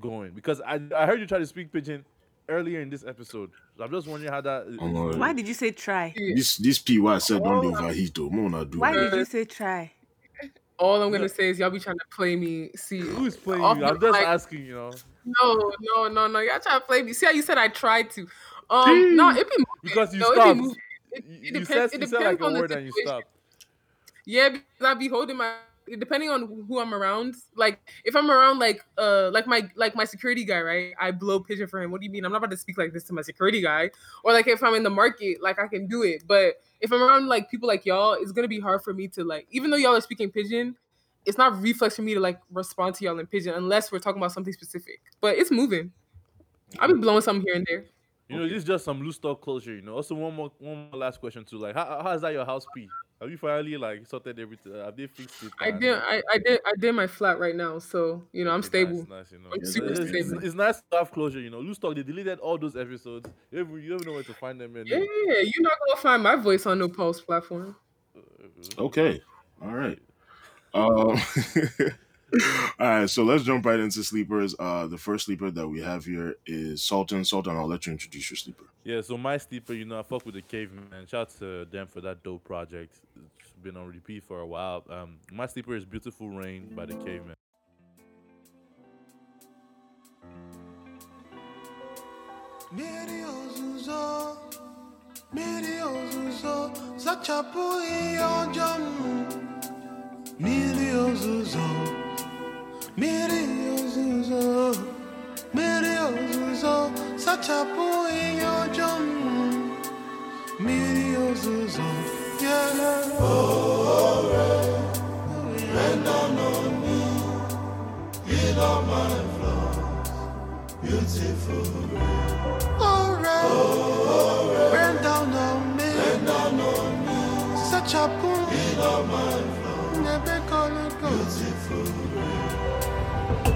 going? Because I I heard you try to speak pidgin earlier in this episode. So I'm just wondering how that. is- Um, uh, Why did you say try? This this PY said don't do overheat though. Mona do. Why that. did you say try? All I'm gonna say is y'all be trying to play me. See, Who's playing you? I'm just mic- asking, you know. No, no, no, no. Y'all trying to play me. See how you said I tried to. Um, no, it be moving. Because you no, it stopped. It, You, it you depends. said it depends like a on the and you situation. stopped. Yeah, because I be holding my depending on who I'm around. Like if I'm around like uh like my like my security guy, right? I blow pidgin for him. What do you mean? I'm not about to speak like this to my security guy. Or like if I'm in the market, like I can do it. But if I'm around like people like y'all, it's gonna be hard for me to like even though y'all are speaking pidgin, it's not reflex for me to like respond to y'all in pidgin unless we're talking about something specific. But it's moving. I'll be blowing something here and there. You know, this is just some loose talk closure. You know. Also, one more, one more last question too. Like, how, how is that your house P? Have you finally like sorted everything? Have they fixed it? I did I, I did I did my flat right now, so you know I'm Okay, stable. Nice, nice, you know. I'm It's- super it's, it's- stable. It's, nice to have closure, you know. Loose talk, they deleted all those episodes. You don't even- you don't know where to find them. Yeah, you're not gonna find my voice on no pulse platform. Uh, uh, uh, okay. All right. Um, all right. So let's jump right into sleepers. Uh, the first sleeper that we have here is Sultan. Sultan, I'll let you introduce your sleeper. Yeah, so my sleeper, you know, I fuck with the Cavemen. Shout out to them for that dope project. It's been on repeat for a while. Um, my sleeper is Beautiful Rain by the Cavemen. Miri ozuzo, miri ozuzo, zachapu iyojamu. Miri ozuzo, ozuzo, miri ozuzo, zachapu iyojamu. Miri ozuzo, yeah. Oh, me, hit on my floor, beautiful rain. Oh, rain, rain down on me, rain down on me.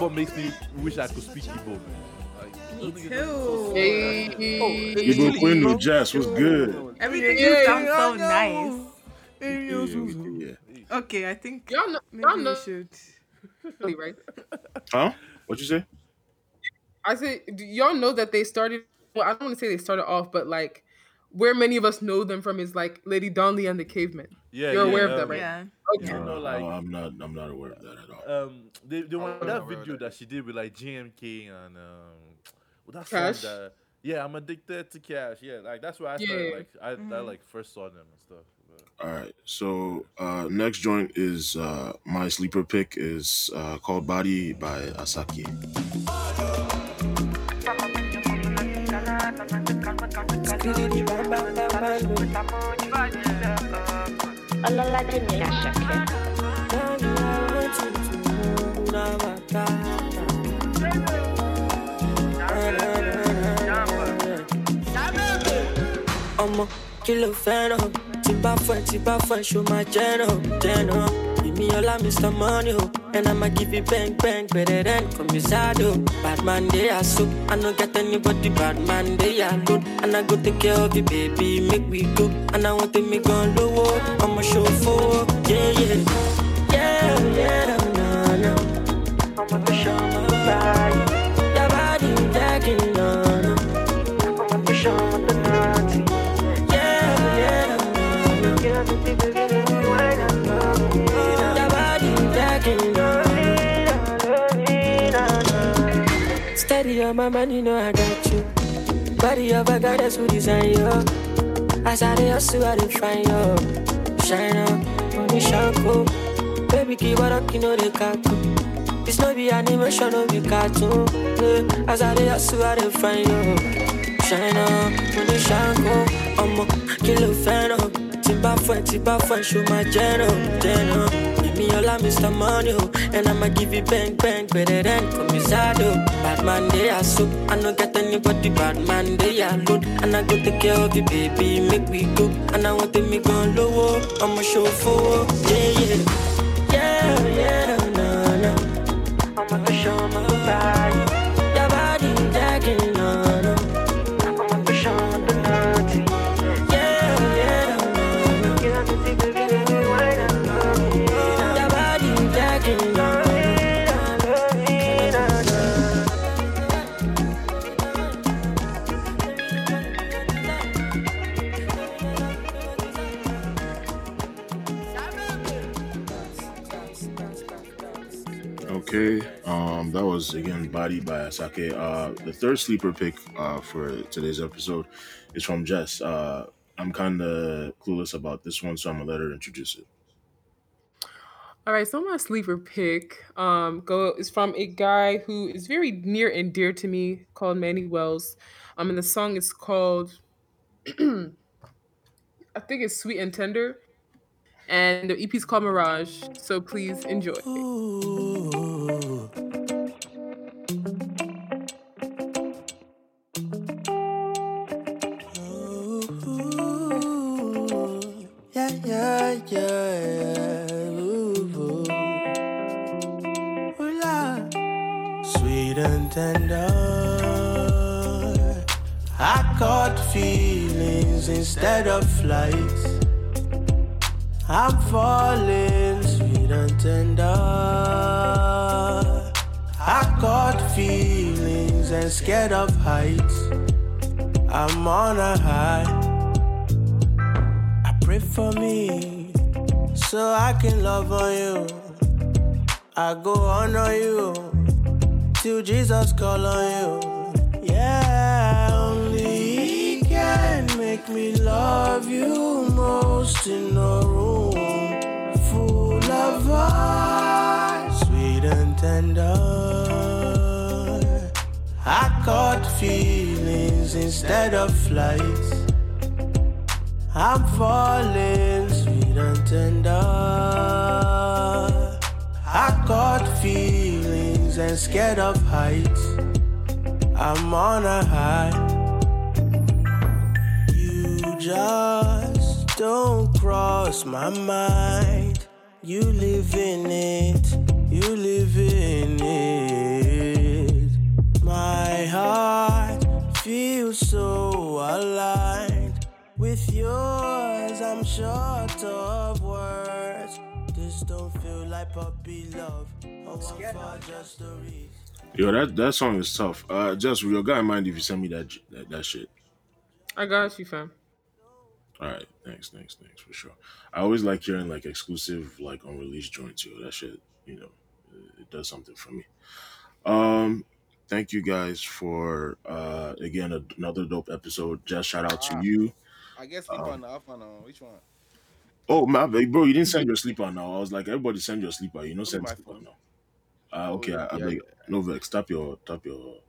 album makes me wish I could speak Igbo, man. Like, those niggas are so Hey, Igbo Queen with Jess was good. Everything Yeah, just sounds so nice. Yeah, yeah. Okay, I think y'all know, maybe y'all we know, should. right? Huh? What'd you say? I said, do y'all know that they started. Well, I don't want to say they started off, but like where many of us know them from is like Lady Donli and the Cavemen. Yeah, You're yeah, aware of that, um, right? Yeah. Okay. You know, Uh, like- I'm not. I'm not aware of that at all. Um they they want that not video that. that she did with like GMK and um well, that Cash? song that yeah I'm addicted to cash yeah like that's where I started Yeah. like I, I Mhm. like first saw them and stuff All right. So uh, next joint is uh, my sleeper pick is uh, called Body by Asake. Ọmọ kí ló fẹ́ràn tí bá fún ẹ tí bá fún ẹ ṣó máa jẹ́ràn jẹ́ràn èmi ọlá mr money o and i'ma give you bang bang better than commissado bad man dey aso i no get anybody bad man dey alone and i go take care of you baby make we go. And i want me gan lówó ọmọ ṣòfò yeah yeah. Yeah yeah Steady on my money, know I got you. Body of a goddess who design you. As I hustle, I dey find you. Shine up, money shampoo. Baby, keep it up, you know they cartoon. This no be animation, no be cartoon. Yeah. As I hustle, I dey find you. Shine up, money shampoo. Ọmọ kí ló fẹ́ràn? Tí bá fún ẹ, tí bá fún ẹ, ṣó jẹ́ràn, jẹ́ràn. Èmi Mr. Money o, and I'ma give you bang bang better than commissado. Bad man dey aso, I no get anybody bad man dey alone. And I go take care of you baby, make we go. And I want me gan lówó, ọmọ ṣòfò, yeah yeah. Yeah yeah that was again Body by Asake. Uh, the third sleeper pick uh, for today's episode is from Jess. Uh, I'm kind of clueless about this one, so I'm gonna let her introduce it. All right, so my sleeper pick um go is from a guy who is very near and dear to me called Manny Wells. Um and the song is called I think it's Sweet and Tender. And the EP is called Mirage. So please enjoy. Ooh. Ooh. Yeah. Ooh. Ooh, la. Sweet and tender. I caught feelings instead of flights. I'm falling sweet and tender. I caught feelings and scared of heights. I'm on a high. I pray for me so I can love on you. I go honor you till Jesus call on you. Yeah, only He can make me love you most in a room full of us, sweet and tender. I caught feelings instead of flights. I'm falling tender. I got feelings and scared of heights. I'm on a high. You just don't cross my mind. You live in it, you live in it. My heart feels so aligned with yours. I'm short of Yo, that that song is tough. Uh, just real guy, mind if you send me that that, that shit. I got you, fam. All right, thanks, thanks, thanks for sure. I always like hearing like exclusive, like unreleased joints. Yo, that shit, you know, it, it does something for me. Um, thank you guys for uh again a, another dope episode. Just shout out to Ah. you. I guess we Um, on the off on uh, which one? Oh my bad, bro, you didn't send your sleeper now. I was like, everybody send your sleeper. You know, send sleeper now. Ah, Oh okay. I, I yeah, beg. yeah, No vex. Tap your tap your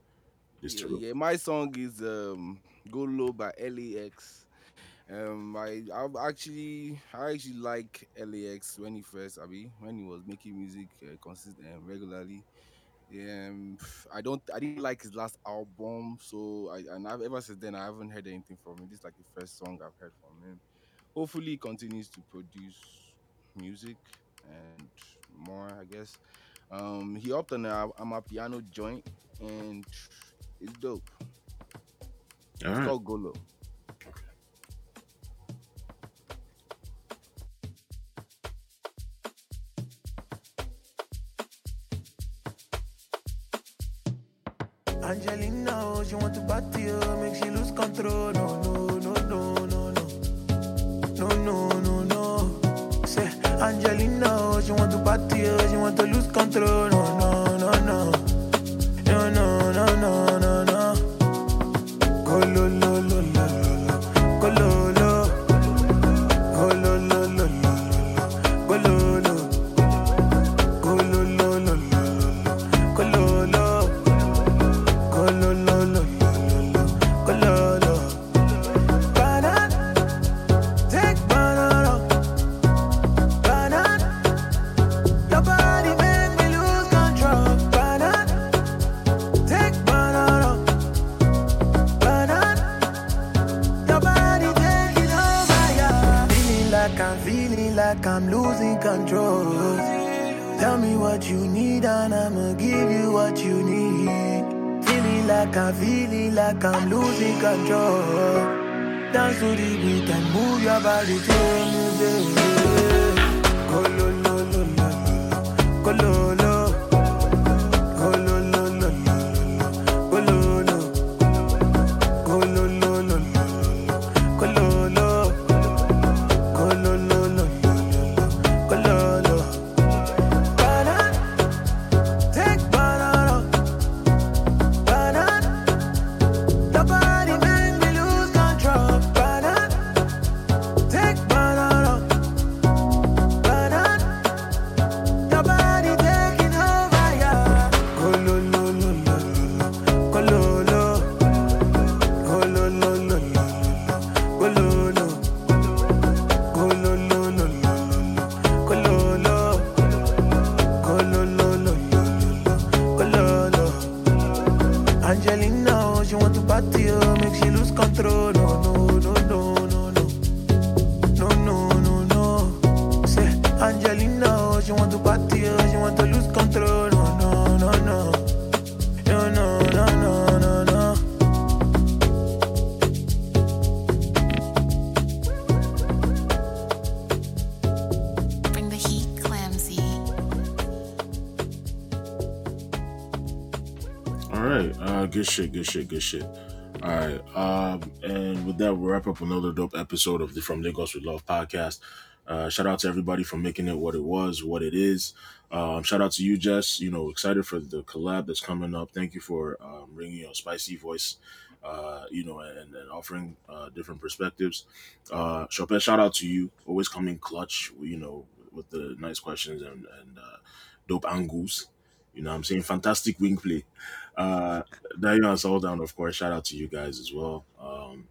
this yeah, to yeah. My song is um "Go Low" by LAX. Um, I I've actually I actually like LAX when he first, I mean, when he was making music uh, consistent uh, regularly. Um, I don't I didn't like his last album, so I and I've ever since then I haven't heard anything from him. This is like the first song I've heard from him. Hopefully, he continues to produce music and more. I guess. Um, he upped on a I'm a piano joint and it's dope. All It's right. called Go Low. Angelina, oh, she want to party, oh, make she lose control. No, no. No, no, no, no. Say, Angelina, she want to party, she want to lose control. No, no, shit. Good shit. Good shit. All right. Um, and with that, we'll wrap up another dope episode of the From Lagos with Love podcast. Uh, shout out to everybody for making it what it was, what it is. Um, shout out to you, Jess. You know, excited for the collab that's coming up. Thank you for um, bringing your spicy voice, uh, you know, and, and offering uh, different perspectives. Uh, Chopin, shout out to you. Always coming clutch, you know, with the nice questions and, and uh, dope angles. You know I'm saying? Fantastic wing play. Uh, and Sultan, of course, shout out to you guys as well. Um,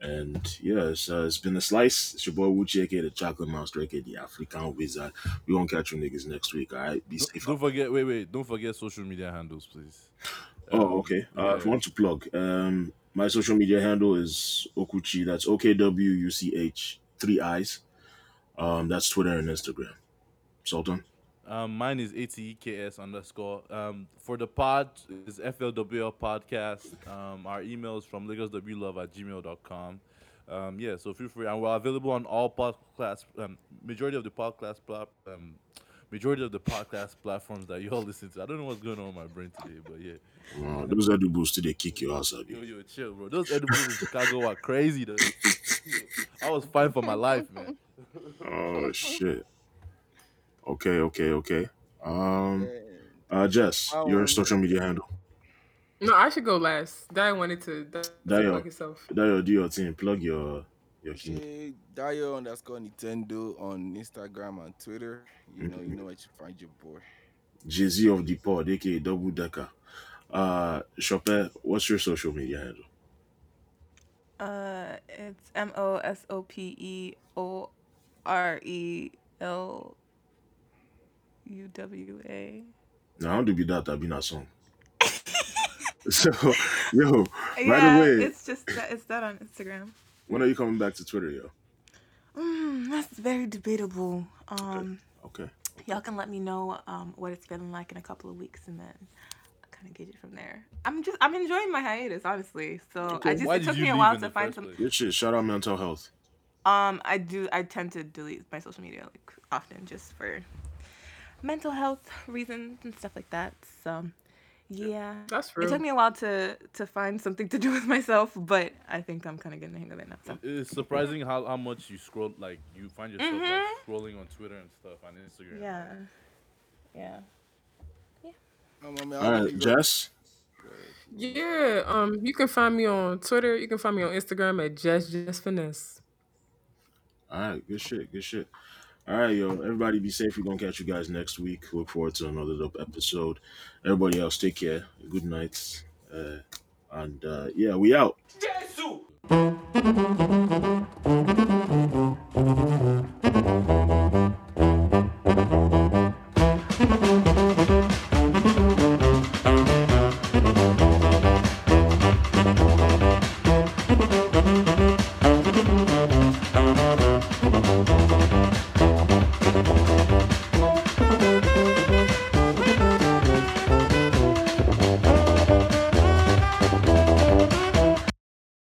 and yeah, it's, uh, it's been a slice. It's your boy Wuchi, aka the Chocolate Monster, aka the African Wizard. We gonna catch you niggas next week, all right? Be Don't, safe. don't forget. Wait, wait. Don't forget social media handles, please. Oh, Um, okay. Uh, if you want to plug, um, my social media handle is Okuchi. That's O K W U C H, three eyes. Um, that's Twitter and Instagram. Sultan. Um, mine is ATEKS underscore. Um, for the pod is FLWL podcast. Um, our email is from LagosWLove at gmail.com. Um, yeah, so feel free. And we're available on all podcast, um, majority of the podcast, plat- um, majority of the podcast platforms that you all listen to. I don't know what's going on in my brain today, but yeah. Uh, those edibles today kick your ass up. Yo, yo, chill, bro. Those edibles in Chicago are crazy, though. I was fine for my life, man. Oh shit. Okay, okay, okay. Um, uh, Jess, your Um, social media handle. No, I should go last. Dai wanted to. Dai Dio. plug himself. Dayo, do your thing. Plug your Your king. Shay Dio underscore Nintendo on Instagram and Twitter. You know, you know where to find your boy. Jay Z of the pod, aka Double Decker. Uh, Chopin, what's your social media handle? Uh, it's M O S O P E O R E L U W A. Now, I don't do be that? That be not song. so, yo, Yeah, right away, it's just that it's that on Instagram. when are you coming back to Twitter, yo? Mm, that's very debatable. Um, Okay. y'all can let me know um what it's feeling like in a couple of weeks, and then I kind of gauge it from there. I'm just I'm enjoying my hiatus, honestly. So I just it took me a while to find first some. place? Good shit. Shout out mental health. Um, I do. I tend to delete my social media like often just for mental health reasons and stuff like that. So, yeah, That's true. it took me a while to to find something to do with myself, but I think I'm kind of getting the hang of it now. So, It's surprising how, how much you scroll, like you find yourself like Mhm. scrolling on Twitter and stuff on Instagram. yeah, yeah. Um, I mean, All I'll right, give you- Jess. Yeah. Um, you can find me on Twitter. You can find me on Instagram at Jess Jess Finesse. All right, good shit, good shit. All right, yo, everybody be safe. We're gonna catch you guys next week. Look forward to another dope episode. Everybody else, take care. Good night. Uh, and uh, yeah, we out. Jesus!